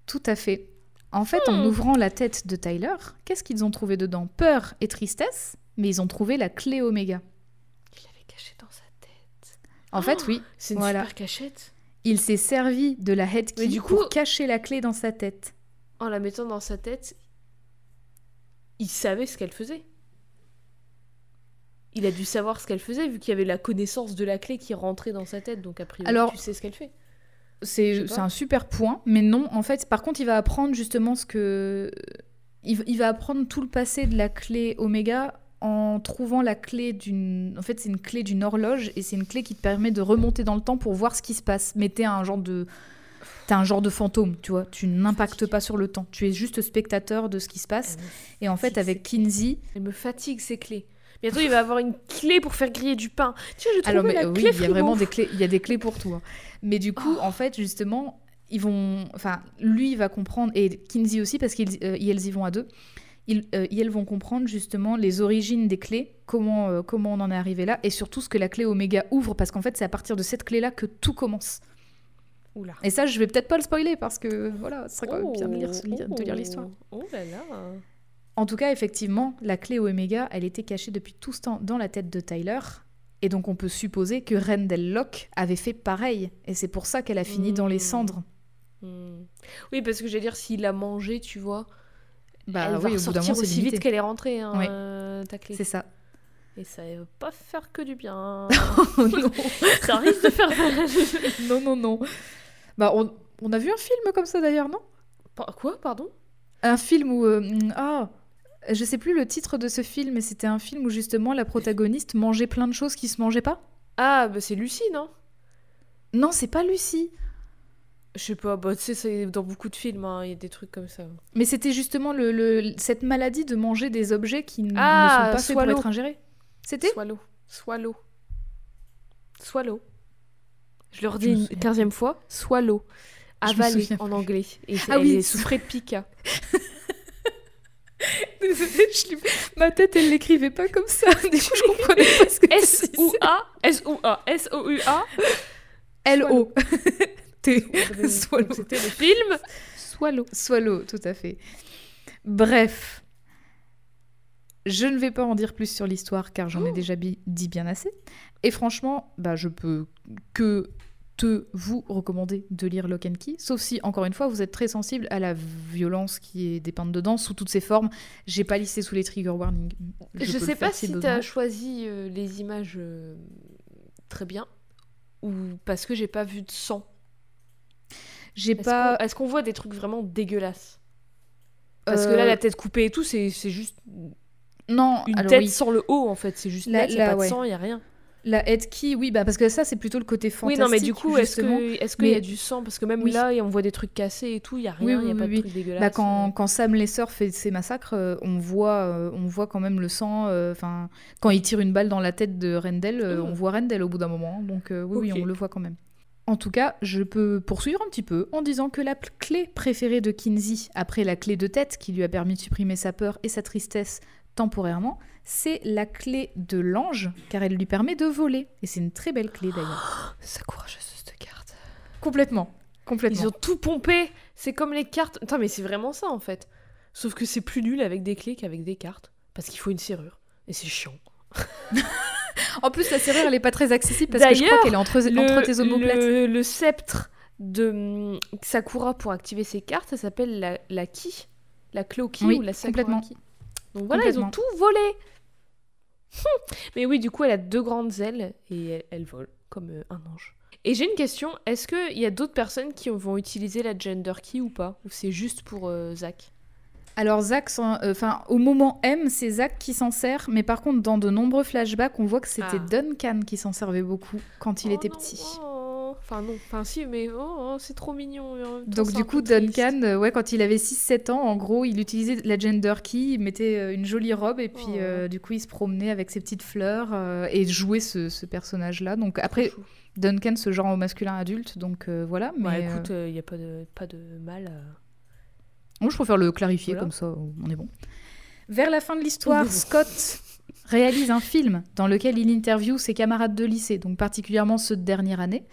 Tout à fait. En fait, en Hmm. ouvrant la tête de Tyler, qu'est-ce qu'ils ont trouvé dedans? Peur et tristesse, mais ils ont trouvé la clé Oméga. Il l'avait cachée dans sa tête. En fait, oui, C'est une Voilà. super cachette. il s'est servi de la head key du pour coup- cacher la clé dans sa tête. En la mettant dans sa tête, il savait ce qu'elle faisait. Il a dû savoir ce qu'elle faisait vu qu'il y avait la connaissance de la clé qui rentrait dans sa tête, donc a priori Alors- tu sais ce qu'elle fait. C'est un super point, mais non, en fait, par contre, il va apprendre justement ce que. Il, il va apprendre tout le passé de la clé Oméga en trouvant la clé d'une. En fait, c'est une clé d'une horloge et c'est une clé qui te permet de remonter dans le temps pour voir ce qui se passe. Mais t'es un genre de. T'es un genre de fantôme, tu vois. Tu n'impactes pas sur le temps. Tu es juste spectateur de ce qui se passe. Et en fait, avec. Kinsey. Elle me fatigue ces clés. Bientôt il va avoir une clé pour faire griller du pain. Tiens, j'ai trouvé la euh, clé oui, il y a vraiment des clés. Il y a des clés pour tout. hein. Mais du coup, Oh. en fait, justement, ils vont. Enfin, lui, il va comprendre et Kinsey aussi parce qu'ils euh, y vont à deux. Ils, euh, ils vont comprendre justement les origines des clés, comment euh, comment on en est arrivé là, et surtout ce que la clé Oméga ouvre, parce qu'en fait, c'est à partir de cette clé-là que tout commence. Oula. Et ça, je vais peut-être pas le spoiler parce que voilà, ce serait quand même bien de lire, Oh, de lire l'histoire. Oh là là. En tout cas, effectivement, la clé Oméga, elle était cachée depuis tout ce temps dans la tête de Tyler. Et donc, on peut supposer que Rendell Locke avait fait pareil. Et c'est pour ça qu'elle a fini dans les Hmm. cendres. Hmm. Oui, parce que j'allais dire, s'il a mangé, tu vois, Bah elle va oui, bout moment, c'est aussi limité. vite qu'elle est rentrée, hein, Oui. euh, ta clé. C'est ça. Et ça va pas faire que du bien. Oh non. ça risque de faire non, non, non. Bah, on, on a vu un film comme ça d'ailleurs, non? Quoi, pardon? Un film où... euh, ah je sais plus le titre de ce film, mais c'était un film où justement la protagoniste mangeait plein de choses qui se mangeaient pas. Ah, bah c'est Lucie, non? Non, c'est pas Lucie. Je sais pas, bah tu sais, c'est dans beaucoup de films, hein, il y a des trucs comme ça. Mais c'était justement le, le- cette maladie de manger des objets qui n- Ah, ne sont pas faits pour être ingérés. C'était? Swallow. Swallow. Swallow. Je le Je redis une quinzième fois. Swallow. Avaler en anglais. Et Ah elle oui. est souffrait de pica. Ma tête, elle l'écrivait pas comme ça. Du coup, je comprenais pas ce que tu disais. S-O-U-A. S-O-U-A. S-O-U-A. L-O. T. Donc, Swallow. C'était le film Swallow. Swallow, tout à fait. Bref. Je ne vais pas en dire plus sur l'histoire car j'en ai Oh. déjà dit bien assez. Et franchement, bah, je peux que te vous recommander de lire Lock and Key, sauf si, encore une fois, vous êtes très sensible à la violence qui est dépeinte dedans sous toutes ses formes. J'ai pas listé sous les trigger warnings. Je, le sais pas si besoin. t'as choisi euh, les images euh, très bien ou parce que j'ai pas vu de sang. J'ai Est-ce pas. qu'on est-ce qu'on voit des trucs vraiment dégueulasses? Parce que là, Euh, la tête coupée et tout, c'est c'est juste Non, une alors tête oui. sans le haut en fait. C'est juste La- net, y a la- pas de sang, y a rien. La head key, oui, bah parce que ça, c'est plutôt le côté Oui, fantastique. non, mais du coup, est-ce qu'il y a du sang? Parce que même Oui. là, on voit des trucs cassés et tout, y a Oui, rien, y oui, a pas oui, de oui. trucs dégueulasses. Bah, quand, quand Sam Lesser fait ses massacres, euh, on voit, euh, on voit quand même le sang. euh, quand il tire une balle dans la tête de Rendell, euh, Mm. on voit Rendell au bout d'un moment. Donc euh, oui, oui, on le voit quand même. En tout cas, je peux poursuivre un petit peu en disant que la clé préférée de Kinsey, après la clé de tête qui lui a permis de supprimer sa peur et sa tristesse temporairement, c'est la clé de l'ange, car elle lui permet de voler. Et c'est une très belle clé d'ailleurs. C'est courageuse cette carte. Complètement. Complètement. Ils ont tout pompé. C'est comme les cartes. Attends, mais c'est vraiment ça en fait. Sauf que c'est plus nul avec des clés qu'avec des cartes. Parce qu'il faut une serrure. Et c'est chiant. En plus, la serrure, elle est pas très accessible parce que je crois qu'elle est entre, entre tes omoplates. le, le sceptre de hum, Sakura pour activer ses cartes, ça s'appelle la, la ki. La Cloki Oui, ou la Sakura complètement. Donc voilà, ils ont tout volé. Mais oui, du coup, elle a deux grandes ailes et elle, elle vole comme euh, un ange. Et j'ai une question, est-ce qu'il y a d'autres personnes qui vont utiliser la gender key ou pas? Ou c'est juste pour euh, Zach? Alors Zach, euh, enfin au moment M, c'est Zach qui s'en sert, mais par contre dans de nombreux flashbacks, on voit que c'était Ah. Duncan qui s'en servait beaucoup quand il Oh était non, petit. Enfin non, enfin si, mais oh, oh, c'est trop mignon. et en même temps, Donc du coup. Duncan, euh, ouais, quand il avait 6-7 ans, en gros, il utilisait la gender key, il mettait euh, une jolie robe et puis Oh. euh, du coup, il se promenait avec ses petites fleurs euh, et jouait ce, ce personnage-là. Donc après. Duncan ce genre au masculin adulte, donc euh, voilà. Mais Ouais, écoute, il n'y a pas de, pas de mal. à- Moi, je préfère le clarifier, Voilà. comme ça, on est bon. Vers la fin de l'histoire, Scott réalise un film dans lequel il interviewe ses camarades de lycée, donc particulièrement ceux de dernière année.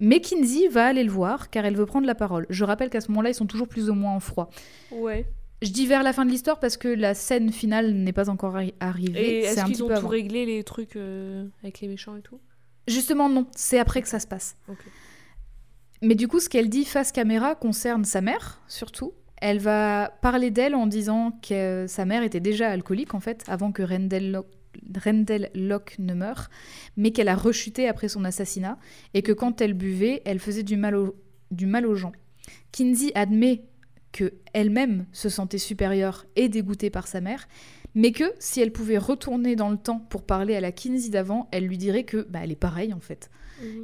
Mais Kinsey va aller le voir car elle veut prendre la parole. Je rappelle qu'à ce moment-là, ils sont toujours plus ou moins en froid. Ouais. Je dis vers la fin de l'histoire parce que la scène finale n'est pas encore arri- arrivée. Et C'est est-ce un qu'ils ont tout avant. réglé, les trucs euh, avec les méchants et tout? Justement, non. C'est après que ça se passe. Mais du coup, ce qu'elle dit face caméra concerne sa mère, surtout. Elle va parler d'elle en disant que sa mère était déjà alcoolique, en fait, avant que Rendell Rendell Locke ne meure, mais qu'elle a rechuté après son assassinat, et que quand elle buvait, elle faisait du mal, au- du mal aux gens. Kinsey admet que elle-même se sentait supérieure et dégoûtée par sa mère, mais que si elle pouvait retourner dans le temps pour parler à la Kinsey d'avant, elle lui dirait que bah, elle est pareille en fait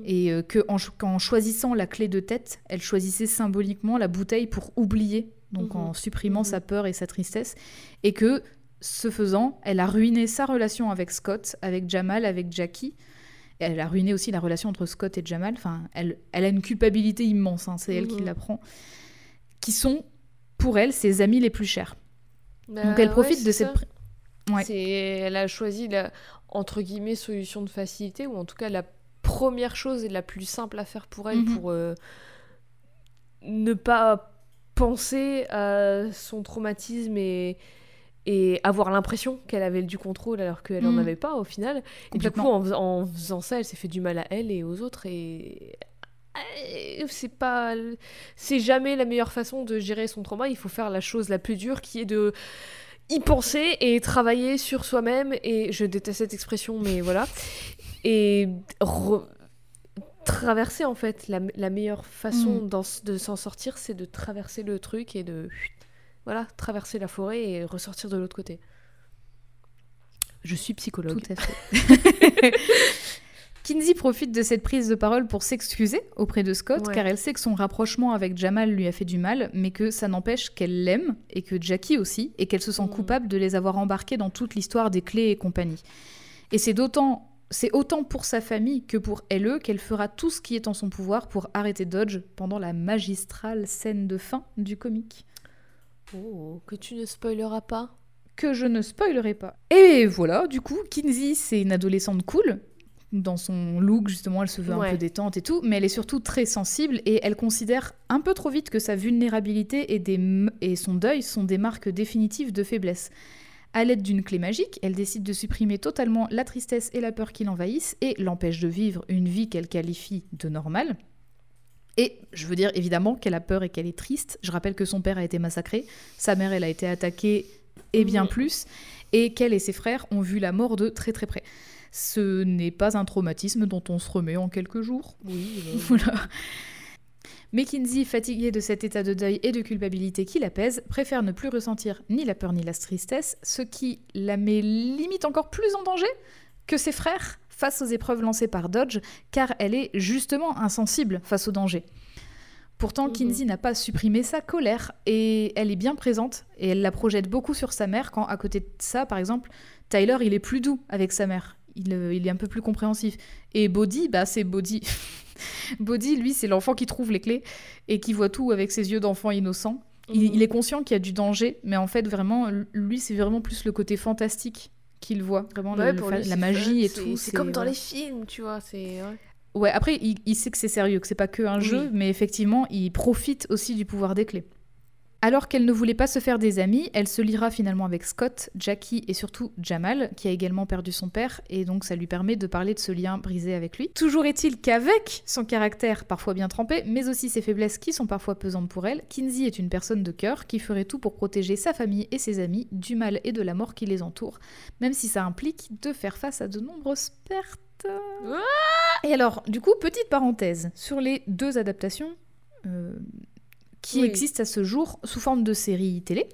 et euh, que en, qu'en choisissant la clé de tête, elle choisissait symboliquement la bouteille pour oublier, donc Mhm. en supprimant Mhm. sa peur et sa tristesse, et que ce faisant, elle a ruiné sa relation avec Scott, avec Jamal, avec Jackie. Et elle a ruiné aussi la relation entre Scott et Jamal. Enfin, elle, elle a une culpabilité immense, hein, c'est elle qui Mhm. l'apprend, qui sont pour elle ses amis les plus chers. Bah donc elle ouais, profite de cette Ouais. Elle a choisi la entre guillemets solution de facilité ou en tout cas la première chose et la plus simple à faire pour elle Mhm. pour euh, ne pas penser à son traumatisme et et avoir l'impression qu'elle avait du contrôle alors qu'elle n'en Mhm. avait pas au final. Et du coup, en, fais- en faisant ça, elle s'est fait du mal à elle et aux autres. Et et c'est pas, c'est jamais la meilleure façon de gérer son trauma. Il faut faire la chose la plus dure, qui est de y penser et travailler sur soi-même. Et je déteste cette expression, mais voilà. Et re- traverser en fait la, la meilleure façon d'en- de s'en sortir, c'est de traverser le truc et de voilà traverser la forêt et ressortir de l'autre côté. Je suis psychologue. Tout à fait. Kinsey profite de cette prise de parole pour s'excuser auprès de Scott, Ouais. car elle sait que son rapprochement avec Jamal lui a fait du mal, mais que ça n'empêche qu'elle l'aime, et que Jackie aussi, et qu'elle se sent Mm. coupable de les avoir embarqués dans toute l'histoire des clés et compagnie. Et c'est d'autant... C'est autant pour sa famille que pour elle qu'elle fera tout ce qui est en son pouvoir pour arrêter Dodge pendant la magistrale scène de fin du comique. Oh, que tu ne spoileras pas. que je ne spoilerai pas. Et voilà, du coup, Kinsey, c'est une adolescente cool. Dans son look, justement, elle se veut un peu détente et tout, mais elle est surtout très sensible et elle considère un peu trop vite que sa vulnérabilité et, des m- et son deuil sont des marques définitives de faiblesse. À l'aide d'une clé magique, elle décide de supprimer totalement la tristesse et la peur qui l'envahissent et l'empêchent de vivre une vie qu'elle qualifie de normale. Et je veux dire évidemment qu'elle a peur et qu'elle est triste. Je rappelle que son père a été massacré, sa mère elle a été attaquée et bien plus, et qu'elle et ses frères ont vu la mort de très très près. Ce n'est pas un traumatisme dont on se remet en quelques jours. Oui. Voilà. Mais Kinsey, fatiguée de cet état de deuil et de culpabilité qui l'apaise, préfère ne plus ressentir ni la peur ni la tristesse, ce qui la met limite encore plus en danger que ses frères face aux épreuves lancées par Dodge, car elle est justement insensible face au danger. Pourtant, Mhm. Kinsey n'a pas supprimé sa colère et elle est bien présente et elle la projette beaucoup sur sa mère quand, à côté de ça, par exemple, Tyler, il est plus doux avec sa mère. Il, euh, il est un peu plus compréhensif. Et Bodhi, bah c'est Bodhi. Bodhi, lui, c'est l'enfant qui trouve les clés et qui voit tout avec ses yeux d'enfant innocent. Il, Mhm. il est conscient qu'il y a du danger, mais en fait, vraiment, lui, c'est vraiment plus le côté fantastique qu'il voit. Vraiment, le- Ouais, le pour fa- lui, la magie et tout. C'est comme dans les films, tu vois. C'est ouais. Ouais, après, il, il sait que c'est sérieux, que c'est pas que un Oui. jeu, mais effectivement, il profite aussi du pouvoir des clés. Alors qu'elle ne voulait pas se faire des amis, elle se liera finalement avec Scott, Jackie et surtout Jamal, qui a également perdu son père, et donc ça lui permet de parler de ce lien brisé avec lui. Toujours est-il qu'avec son caractère parfois bien trempé, mais aussi ses faiblesses qui sont parfois pesantes pour elle, Kinsey est une personne de cœur qui ferait tout pour protéger sa famille et ses amis du mal et de la mort qui les entoure, même si ça implique de faire face à de nombreuses pertes. Et alors, du coup, petite parenthèse sur les deux adaptations euh, qui Oui. existent à ce jour sous forme de série télé.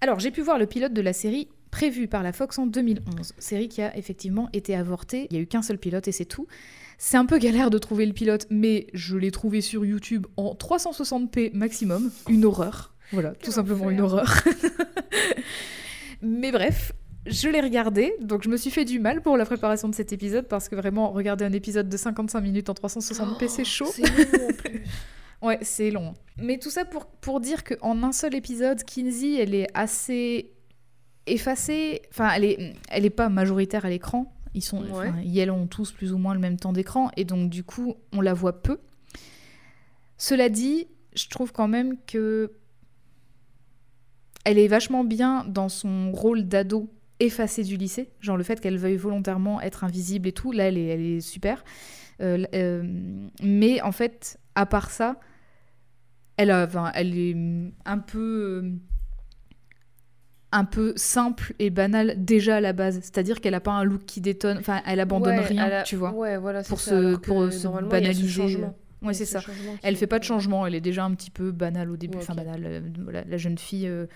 Alors, j'ai pu voir le pilote de la série prévue par la Fox en 2011, série qui a effectivement été avortée. Il y a eu qu'un seul pilote et c'est tout. C'est un peu galère de trouver le pilote, mais je l'ai trouvé sur YouTube en 360p maximum. Une horreur. Voilà, tout simplement une horreur. mais bref, je l'ai regardé, donc je me suis fait du mal pour la préparation de cet épisode parce que vraiment, regarder un épisode de 55 minutes en 360p, c'est chaud. En plus. Ouais, c'est long. Mais tout ça pour, pour dire qu'en un seul épisode, Kinsey, elle est assez effacée. Enfin, elle est, elle est pas majoritaire à l'écran. Ils sont, Ouais. enfin, ils, elles ont tous plus ou moins le même temps d'écran. Et donc, du coup, on la voit peu. Cela dit, je trouve quand même que elle est vachement bien dans son rôle d'ado effacée du lycée. Genre le fait qu'elle veuille volontairement être invisible et tout. Là, elle est, elle est super. Euh, euh, mais en fait, à part ça, elle, a, enfin, elle est un peu, euh, un peu simple et banale déjà à la base. C'est-à-dire qu'elle a pas un look qui détonne. Enfin, elle abandonne Ouais, rien, elle a- tu vois. Ouais, voilà, pour se- pour se ce banaliser. y Ouais, c'est ce ça. Elle est- fait pas de changement. Elle est déjà un petit peu banale au début. Ouais, Enfin, banale. euh, voilà, la jeune fille, euh,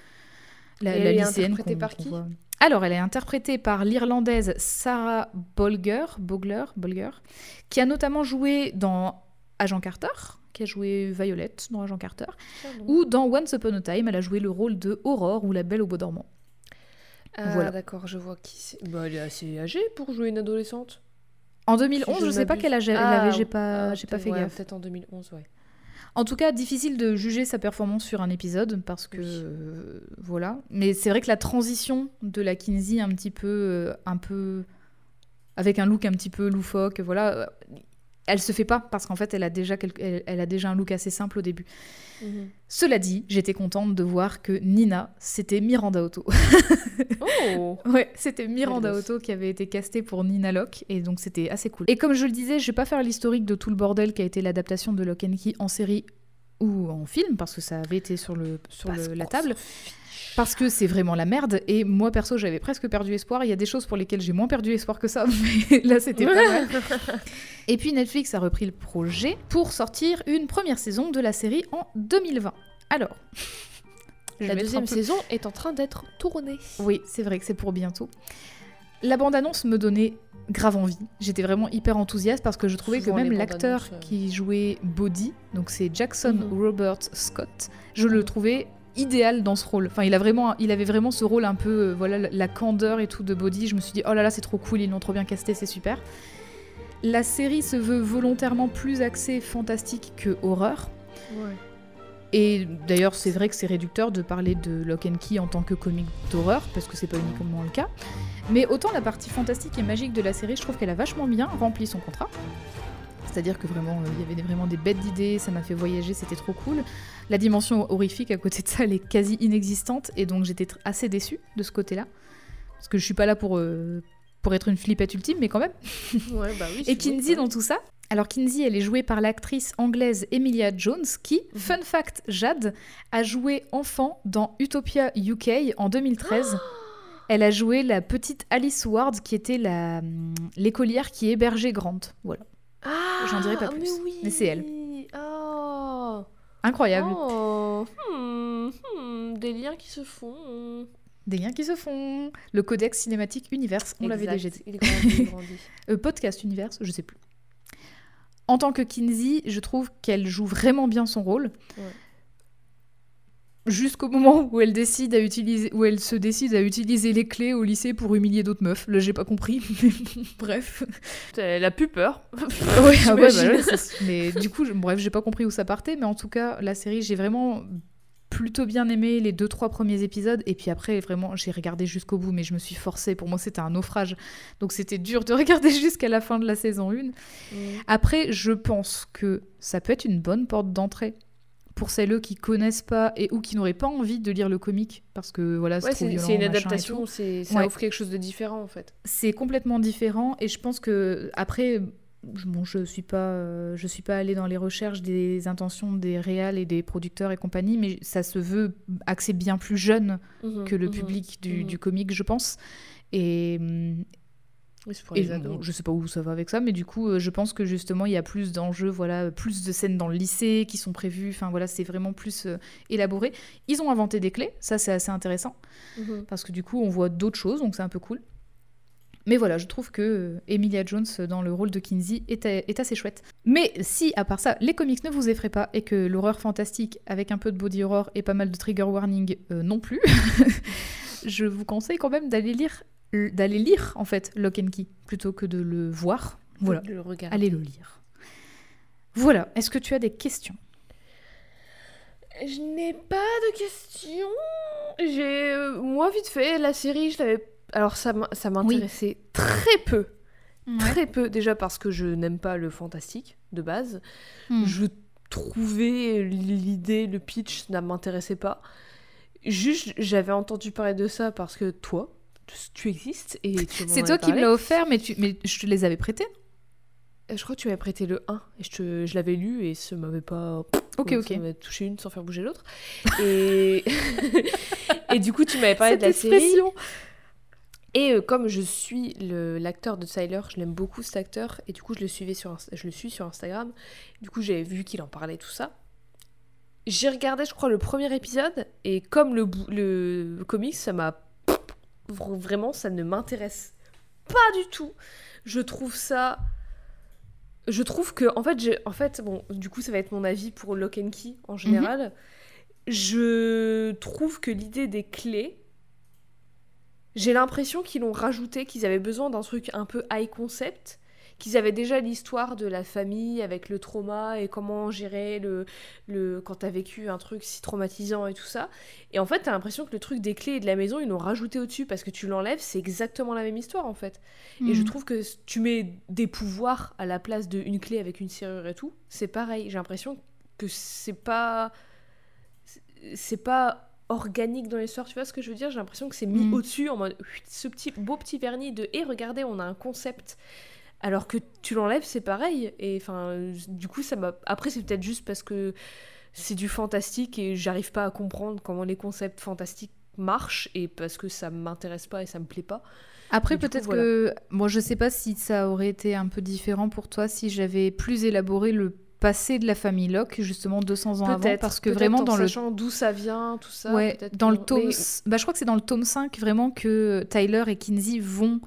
la, Et la elle est lycéenne. interprétée qu'on- par qui. Alors, elle est interprétée par l'Irlandaise Sarah Bolger, Bogler, Bolger, qui a notamment joué dans Agent Carter, qui a joué Violette dans Agent Carter, non. ou dans Once Upon a Time, elle a joué le rôle de Aurore ou la Belle au Beau dormant. Ah, voilà. d'accord, je vois qui c'est. Bah, elle est assez âgée pour jouer une adolescente. En 2011, Si je, je sais pas quel âge elle Ah, avait, j'ai pas, ah, j'ai pas peut-être- fait ouais, gaffe. Peut-être en 2011, ouais. En tout cas, difficile de juger sa performance sur un épisode parce que Oui. euh, voilà. Mais c'est vrai que la transition de la Kinsey un petit peu, euh, un peu avec un look un petit peu loufoque, voilà, elle se fait pas parce qu'en fait, elle a déjà quelque- elle, elle a déjà un look assez simple au début. Mhm. Cela dit, j'étais contente de voir que Nina, c'était Miranda Otto. Oh Ouais, c'était Miranda. Otto qui avait été castée pour Nina Locke et donc c'était assez cool. Et comme je le disais, je vais pas faire l'historique de tout le bordel qui a été l'adaptation de Lock and Key en série ou en film parce que ça avait été sur, le, sur le- la table. Parce que c'est vraiment la merde et moi perso j'avais presque perdu espoir. Il y a des choses pour lesquelles j'ai moins perdu espoir que ça, mais là c'était pas mal. Et puis Netflix a repris le projet pour sortir une première saison de la série en 2020. Alors, La deuxième saison est en train d'être tournée. oui, c'est vrai que c'est pour bientôt. La bande-annonce me donnait grave envie. J'étais vraiment hyper enthousiaste parce que je trouvais Souvent, que même l'acteur euh. qui jouait Bodhi, donc c'est Jackson Mhm. Robert Scott, je le trouvais idéal dans ce rôle. Enfin, il, a vraiment, il avait vraiment ce rôle un peu, euh, voilà, la, candeur et tout de Bodhi. Je me suis dit, oh là là, c'est trop cool, ils l'ont trop bien casté, c'est super. La série se veut volontairement plus axée fantastique que horreur. Ouais. Et d'ailleurs, c'est vrai que c'est réducteur de parler de Lock and Key en tant que comique d'horreur, parce que c'est pas uniquement le cas. Mais autant la partie fantastique et magique de la série, je trouve qu'elle a vachement bien rempli son contrat. C'est-à-dire que vraiment, euh, il y avait vraiment des bêtes d'idées, ça m'a fait voyager, c'était trop cool. La dimension horrifique à côté de ça, elle est quasi inexistante, et donc j'étais assez déçue de ce côté-là. Parce que je suis pas là pour, euh, pour être une flippette ultime, mais quand même. Ouais, bah oui. Et Kinsey dans tout ça Alors Kinsey, elle est jouée par l'actrice anglaise Emilia Jones qui, Mhm. fun fact, Jade, a joué enfant dans Utopia UK en 2013. Elle a joué la petite Alice Ward qui était hum, l'écolière qui hébergeait Grant. Voilà. Ah, J'en dirai pas mais plus. oui. Mais c'est elle. Oh. Incroyable. Oh. Hmm, hmm, Des liens qui se font. Des liens qui se font. Le codex cinématique Universe, on l'avait déjà dit. Il grandit, il grandit. Euh, podcast Universe, je sais plus. En tant que Kinsey, je trouve qu'elle joue vraiment bien son rôle. Ouais. Jusqu'au moment où elle décide à utiliser, où elle se décide à utiliser les clés au lycée pour humilier d'autres meufs. Là, j'ai pas compris. mais bon, bref. Elle a plus peur. Ouais, ah ouais, bah mais du coup, je- bref, j'ai pas compris où ça partait. Mais en tout cas, la série, j'ai vraiment plutôt bien aimé les deux trois premiers épisodes et puis après vraiment j'ai regardé jusqu'au bout mais je me suis forcée pour moi c'était un naufrage donc c'était dur de regarder jusqu'à la fin de la saison 1 Mm. après, je pense que ça peut être une bonne porte d'entrée pour celles qui connaissent pas et ou qui n'auraient pas envie de lire le comic parce que voilà, c'est Ouais, une adaptation, c'est ça Ouais. offre quelque chose de différent en fait. C'est complètement différent et je pense que après je- bon, je suis pas euh, je suis pas allée dans les recherches des intentions des réals et des producteurs et compagnie mais ça se veut axé bien plus jeune que le Mhm, public du, mhm. du comic je pense et, hum, Oui, pour Et bon, je sais pas où ça va avec ça, mais du coup, euh, je pense que justement, il y a plus d'enjeux, voilà, plus de scènes dans le lycée qui sont prévues. Enfin, voilà, c'est vraiment plus euh, élaboré. Ils ont inventé des clés, ça c'est assez intéressant, Mhm. parce que du coup, on voit d'autres choses, donc c'est un peu cool. Mais voilà, je trouve que euh, Emilia Jones dans le rôle de Kinsey est, assez chouette. Mais si, à part ça, les comics ne vous effraient pas et que l'horreur fantastique avec un peu de body horror et pas mal de trigger warning euh, non plus, je vous conseille quand même d'aller lire d'aller lire en fait Lock and Key plutôt que de le voir. Voilà, De le regarder. allez le lire. Voilà, est-ce que tu as des questions? Je n'ai pas de questions. J'ai. euh, moi, vite fait, la série, je l'avais. Alors, ça m'in- ça m'intéressait très peu. Très peu, déjà parce que je n'aime pas le fantastique de base. Hmm. Je trouvais l'idée, le pitch, ça ne m'intéressait pas. Juste, j'avais entendu parler de ça parce que toi, tu existes et tu C'est toi qui me l'as offert, mais, tu... mais je te les avais prêtés. Euh, Je crois que tu m'avais prêté le 1 et je, te- je l'avais lu et ça m'avait pas. Ok, ça ok. m'avait touché une sans faire bouger l'autre. Et... et du coup, tu m'avais parlé Cette de la série. expression. Et euh, comme je suis l'acteur de Tyler, je l'aime beaucoup cet acteur, et du coup je le, suivais sur, je le suis sur Instagram, du coup j'avais vu qu'il en parlait, tout ça. J'ai regardé, je crois, le premier épisode, et comme le, le comics, ça m'a... vr- Vraiment, ça ne m'intéresse pas du tout. Je trouve ça... Je trouve que, en fait, j'ai- en fait, bon, du coup, ça va être mon avis pour Lock and Key en général. Je trouve que l'idée des clés, j'ai l'impression qu'ils l'ont rajouté, qu'ils avaient besoin d'un truc un peu high concept, qu'ils avaient déjà l'histoire de la famille avec le trauma et comment gérer le, le quand t'as vécu un truc si traumatisant et tout ça. Et en fait, t'as l'impression que le truc des clés et de la maison, ils l'ont rajouté au-dessus parce que tu l'enlèves, c'est exactement la même histoire en fait. Et je Hmm. trouve que tu mets des pouvoirs à la place d'une clé avec une serrure et tout, c'est pareil. J'ai l'impression que c'est pas. c'est- pas organique dans l'histoire, tu vois ce que je veux dire? J'ai l'impression que c'est mis Mm. au-dessus en mode ce petit beau petit vernis de et regardez, on a un concept. Alors que tu l'enlèves, c'est pareil. Et enfin, du coup, ça m'a. Après, c'est peut-être juste parce que c'est du fantastique et j'arrive pas à comprendre comment les concepts fantastiques marchent et parce que ça m'intéresse pas et ça me plaît pas. Après, peut-être voilà. que. Bon, je sais pas si ça aurait été un peu différent pour toi si j'avais plus élaboré le passé de la famille Locke, justement 200 ans avant. Parce que vraiment, en dans le. d'où ça vient, tout ça. Ouais, dans que- le tome. mais- Bah, je crois que c'est dans le tome 5 vraiment que Tyler et Kinsey vont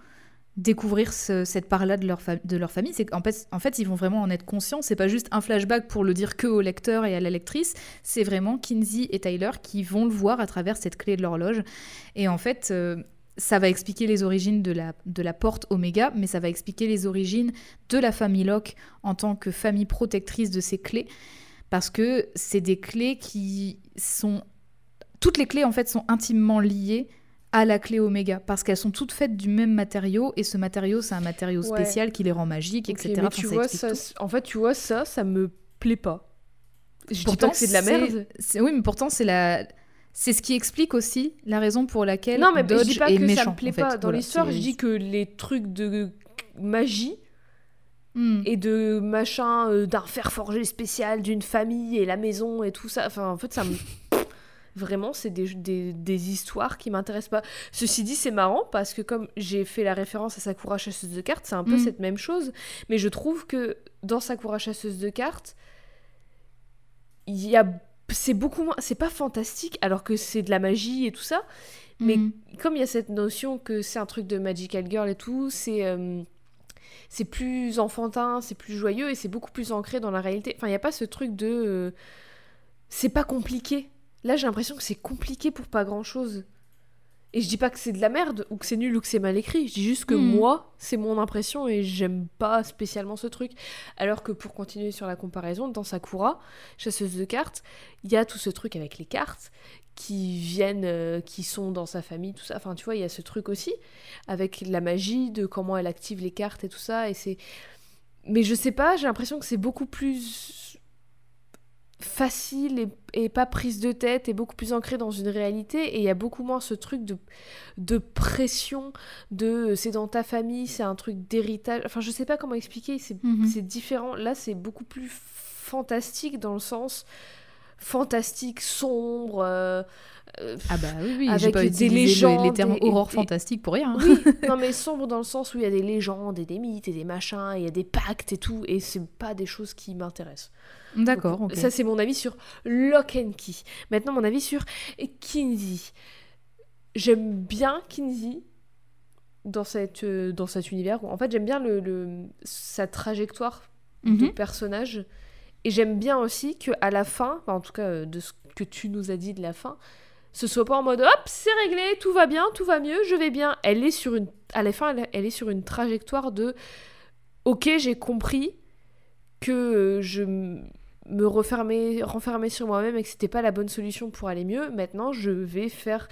découvrir ce- cette part-là de leur, de leur famille. C'est qu'en fait, en fait, ils vont vraiment en être conscients. C'est pas juste un flashback pour le dire que au lecteur et à la lectrice. C'est vraiment Kinsey et Tyler qui vont le voir à travers cette clé de l'horloge. Et en fait, euh, ça va expliquer les origines de la, de la porte Oméga, mais ça va expliquer les origines de la famille Locke en tant que famille protectrice de ces clés. Parce que c'est des clés qui sont... Toutes les clés, en fait, sont intimement liées à la clé Oméga, parce qu'elles sont toutes faites du même matériau, et ce matériau, c'est un matériau Ouais. spécial qui les rend magiques, etc. mais Enfin, tu ça vois, en fait, tu vois, ça, ça me plaît pas. Je Pourtant, dis pas que c'est de la merde. Oui, mais pourtant, c'est la... C'est ce qui explique aussi la raison pour laquelle Non, mais Dodge je dis pas est que méchant. ça me plaît en fait. pas. Dans Voilà, l'histoire, je dis que les trucs de magie Hmm. et de machin, euh, d'un fer forgé spécial, d'une famille et la maison et tout ça. Enfin, en fait, ça me. Vraiment, c'est des, des, des histoires qui m'intéressent pas. Ceci dit, c'est marrant parce que comme j'ai fait la référence à Sakura chasseuse de cartes, c'est un peu Mm. cette même chose. Mais je trouve que dans Sakura chasseuse de cartes, il y a. C'est beaucoup moins. C'est pas fantastique alors que c'est de la magie et tout ça. Mais Mhm. comme il y a cette notion que c'est un truc de Magical Girl et tout, c'est euh, c'est plus enfantin, c'est plus joyeux et c'est beaucoup plus ancré dans la réalité. Enfin, il n'y a pas ce truc de euh, c'est pas compliqué. Là, j'ai l'impression que c'est compliqué pour pas grand chose. Et je dis pas que c'est de la merde ou que c'est nul ou que c'est mal écrit. Je dis juste que Mhm. moi, c'est mon impression et j'aime pas spécialement ce truc. Alors que pour continuer sur la comparaison, dans Sakura, chasseuse de cartes, il y a tout ce truc avec les cartes qui viennent, euh, qui sont dans sa famille, tout ça. Enfin, tu vois, il y a ce truc aussi avec la magie de comment elle active les cartes et tout ça. Et c'est, mais je sais pas, j'ai l'impression que c'est beaucoup plus facile et, et pas prise de tête et beaucoup plus ancré dans une réalité. Et il y a beaucoup moins ce truc de, de pression de euh, c'est dans ta famille c'est un truc d'héritage. Enfin je sais pas comment expliquer c'est Mhm. c'est différent. Là c'est beaucoup plus fantastique dans le sens fantastique sombre euh, euh, Ah bah oui, oui Avec j'ai pas des le- les légendes termes aurore fantastique pour rien. hein. oui, non mais sombre dans le sens où il y a des légendes et des mythes et des machins, il y a des pactes et tout, et c'est pas des choses qui m'intéressent. D'accord. Ça c'est mon avis sur Lock and Key. Maintenant mon avis sur Kinsey. J'aime bien Kinsey dans, cette, euh, dans cet univers. En fait j'aime bien le, le- sa trajectoire de Mhm. personnage. Et j'aime bien aussi que à la fin, en tout cas euh, de ce que tu nous as dit de la fin, Ce soit pas en mode hop, c'est réglé, tout va bien, tout va mieux, je vais bien. Elle est sur une. À la fin, elle, est sur une trajectoire de. Ok, j'ai compris que je m- me renfermais sur moi-même et que c'était pas la bonne solution pour aller mieux. Maintenant, je vais faire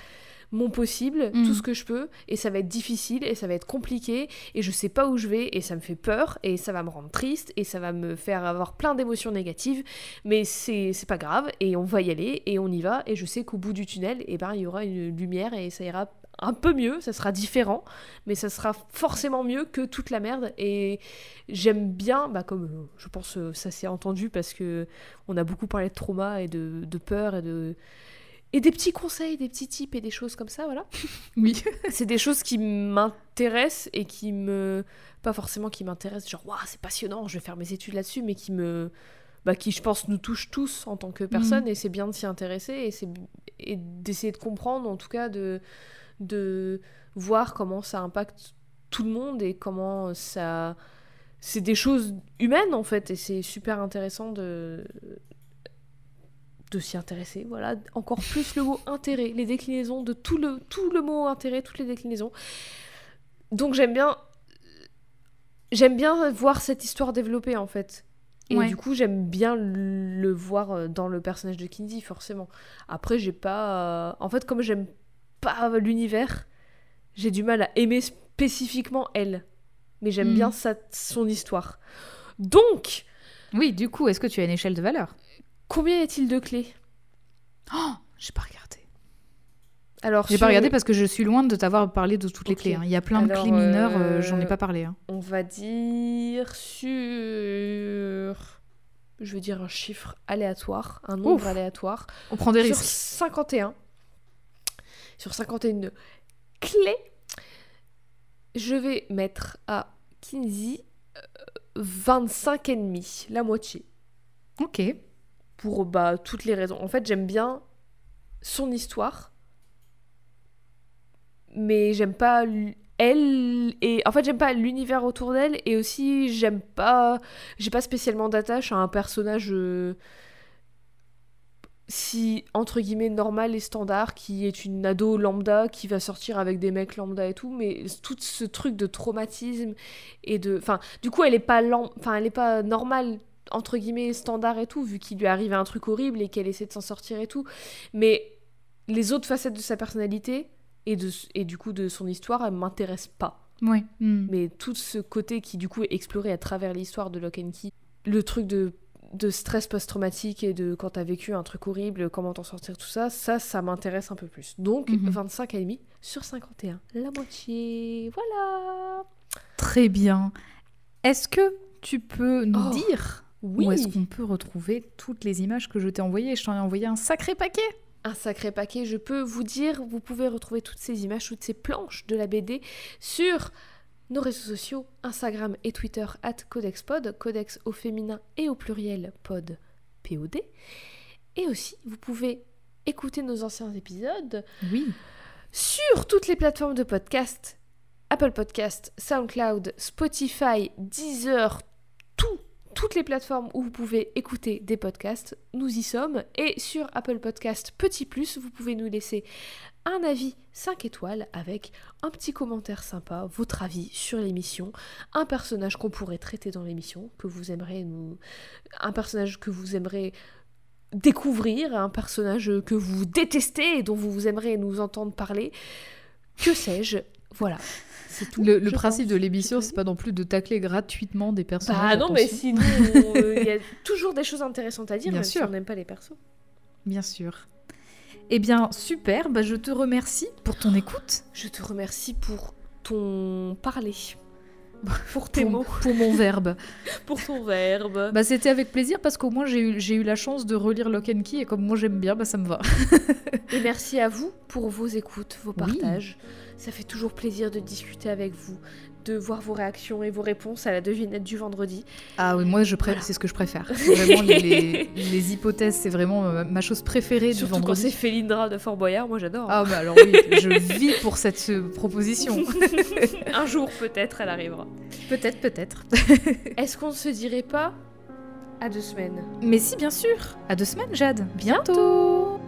mon possible, Mm. tout ce que je peux, et ça va être difficile, et ça va être compliqué, et je sais pas où je vais, et ça me fait peur, et ça va me rendre triste, et ça va me faire avoir plein d'émotions négatives, mais c'est pas grave, et on va y aller, et on y va, et je sais qu'au bout du tunnel, eh ben, il y aura une lumière, et ça ira un peu mieux, ça sera différent, mais ça sera forcément mieux que toute la merde, et j'aime bien, bah, comme euh, je pense euh, ça s'est entendu, parce que on a beaucoup parlé de trauma, et de, de peur, et de... Et des petits conseils, des petits tips et des choses comme ça, voilà Oui. c'est des choses qui m'intéressent et qui me pas forcément qui m'intéressent genre waouh c'est passionnant je vais faire mes études là-dessus mais qui me bah, qui je pense nous touchent tous en tant que personne Mhm. et c'est bien de s'y intéresser et c'est et d'essayer de comprendre en tout cas de de voir comment ça impacte tout le monde et comment ça c'est des choses humaines en fait et c'est super intéressant de de s'y intéresser, voilà, encore plus le mot intérêt, les déclinaisons de tout le, tout le mot intérêt, toutes les déclinaisons. Donc j'aime bien, j'aime bien voir cette histoire développée en fait. Et Ouais. du coup, j'aime bien le voir euh, dans le personnage de Kinsey, forcément. Après, j'ai pas. euh, En fait, comme j'aime pas l'univers, j'ai du mal à aimer spécifiquement elle. Mais j'aime Mhm. bien sa... son histoire. Donc, Oui, du coup, est-ce que tu as une échelle de valeur? Combien y a-t-il de clés? Oh, j'ai pas regardé. Alors, J'ai sur- pas regardé parce que je suis loin de t'avoir parlé de toutes les clés. hein. Il y a plein de clés mineures, euh, euh, j'en ai pas parlé. hein. On va dire sur. Je veux dire un chiffre aléatoire, un nombre Ouf. aléatoire. On prend des sur risques. 51. Sur 51 clés, je vais mettre à Kinsey euh, 25 et demi, la moitié. Ok. Pour bah, toutes les raisons. En fait, j'aime bien son histoire. Mais j'aime pas elle et en fait j'aime pas l'univers autour d'elle et aussi j'aime pas j'ai pas spécialement d'attache à un personnage euh, si entre guillemets normal et standard qui est une ado lambda qui va sortir avec des mecs lambda et tout mais tout ce truc de traumatisme et de enfin du coup elle est pas lam- elle est pas normale entre guillemets standard et tout vu qu'il lui arrive un truc horrible et qu'elle essaie de s'en sortir et tout mais les autres facettes de sa personnalité et, de, et du coup de son histoire, elles m'intéressent pas. Ouais. hmm. Mais tout ce côté qui du coup est exploré à travers l'histoire de Lock and Key, le truc de, de stress post-traumatique et de quand t'as vécu un truc horrible, comment t'en sortir, tout ça, ça, ça m'intéresse un peu plus. Donc. 25 et demi sur 51, la moitié, voilà. Très bien. Est-ce que tu peux nous Oh, dire Oui, où est-ce qu'on peut retrouver toutes les images que je t'ai envoyées? Je t'en ai envoyé un sacré paquet. un sacré paquet. Je peux vous dire, vous pouvez retrouver toutes ces images, toutes ces planches de la BD sur nos réseaux sociaux, Instagram et Twitter, at CodexPod, Codex au féminin et au pluriel, pod, POD. Et aussi, vous pouvez écouter nos anciens épisodes Oui. sur toutes les plateformes de podcast, Apple Podcast, SoundCloud, Spotify, Deezer, tout, toutes les plateformes où vous pouvez écouter des podcasts, nous y sommes. Et sur Apple Podcast Petit Plus, vous pouvez nous laisser un avis 5 étoiles avec un petit commentaire sympa, votre avis sur l'émission, un personnage qu'on pourrait traiter dans l'émission, que vous aimeriez nous... un personnage que vous aimeriez découvrir, un personnage que vous détestez et dont vous aimeriez nous entendre parler. Que sais-je? Voilà. C'est tout. Le, principe pense. de l'émission, c'est pas non plus de tacler gratuitement des personnages. Bah non, mais sinon, euh, il y a toujours des choses intéressantes à dire, Bien même si sûr. on n'aime pas les persos. Bien sûr. Eh bien, super. Bah, je te remercie pour ton écoute. Je te remercie pour ton parler. Pour tes Pour, mots. pour mon verbe. Pour ton verbe. Bah, c'était avec plaisir parce qu'au moins j'ai eu, j'ai eu la chance de relire Lock and Key et comme moi j'aime bien, bah, ça me va. Et merci à vous pour vos écoutes, vos Oui. partages. Ça fait toujours plaisir de discuter avec vous, de voir vos réactions et vos réponses à la devinette du vendredi. Ah oui, moi je Voilà. c'est ce que je préfère. Vraiment, les, hypothèses, c'est vraiment euh, ma chose préférée du Surtout quand vendredi. c'est Félindra de Fort Boyard, moi j'adore. Ah bah alors oui, je vis pour cette euh, proposition. Un jour peut-être elle arrivera. peut-être, peut-être. Est-ce qu'on ne se dirait pas à deux semaines? Mais si, bien sûr. À deux semaines, Jade. Bientôt.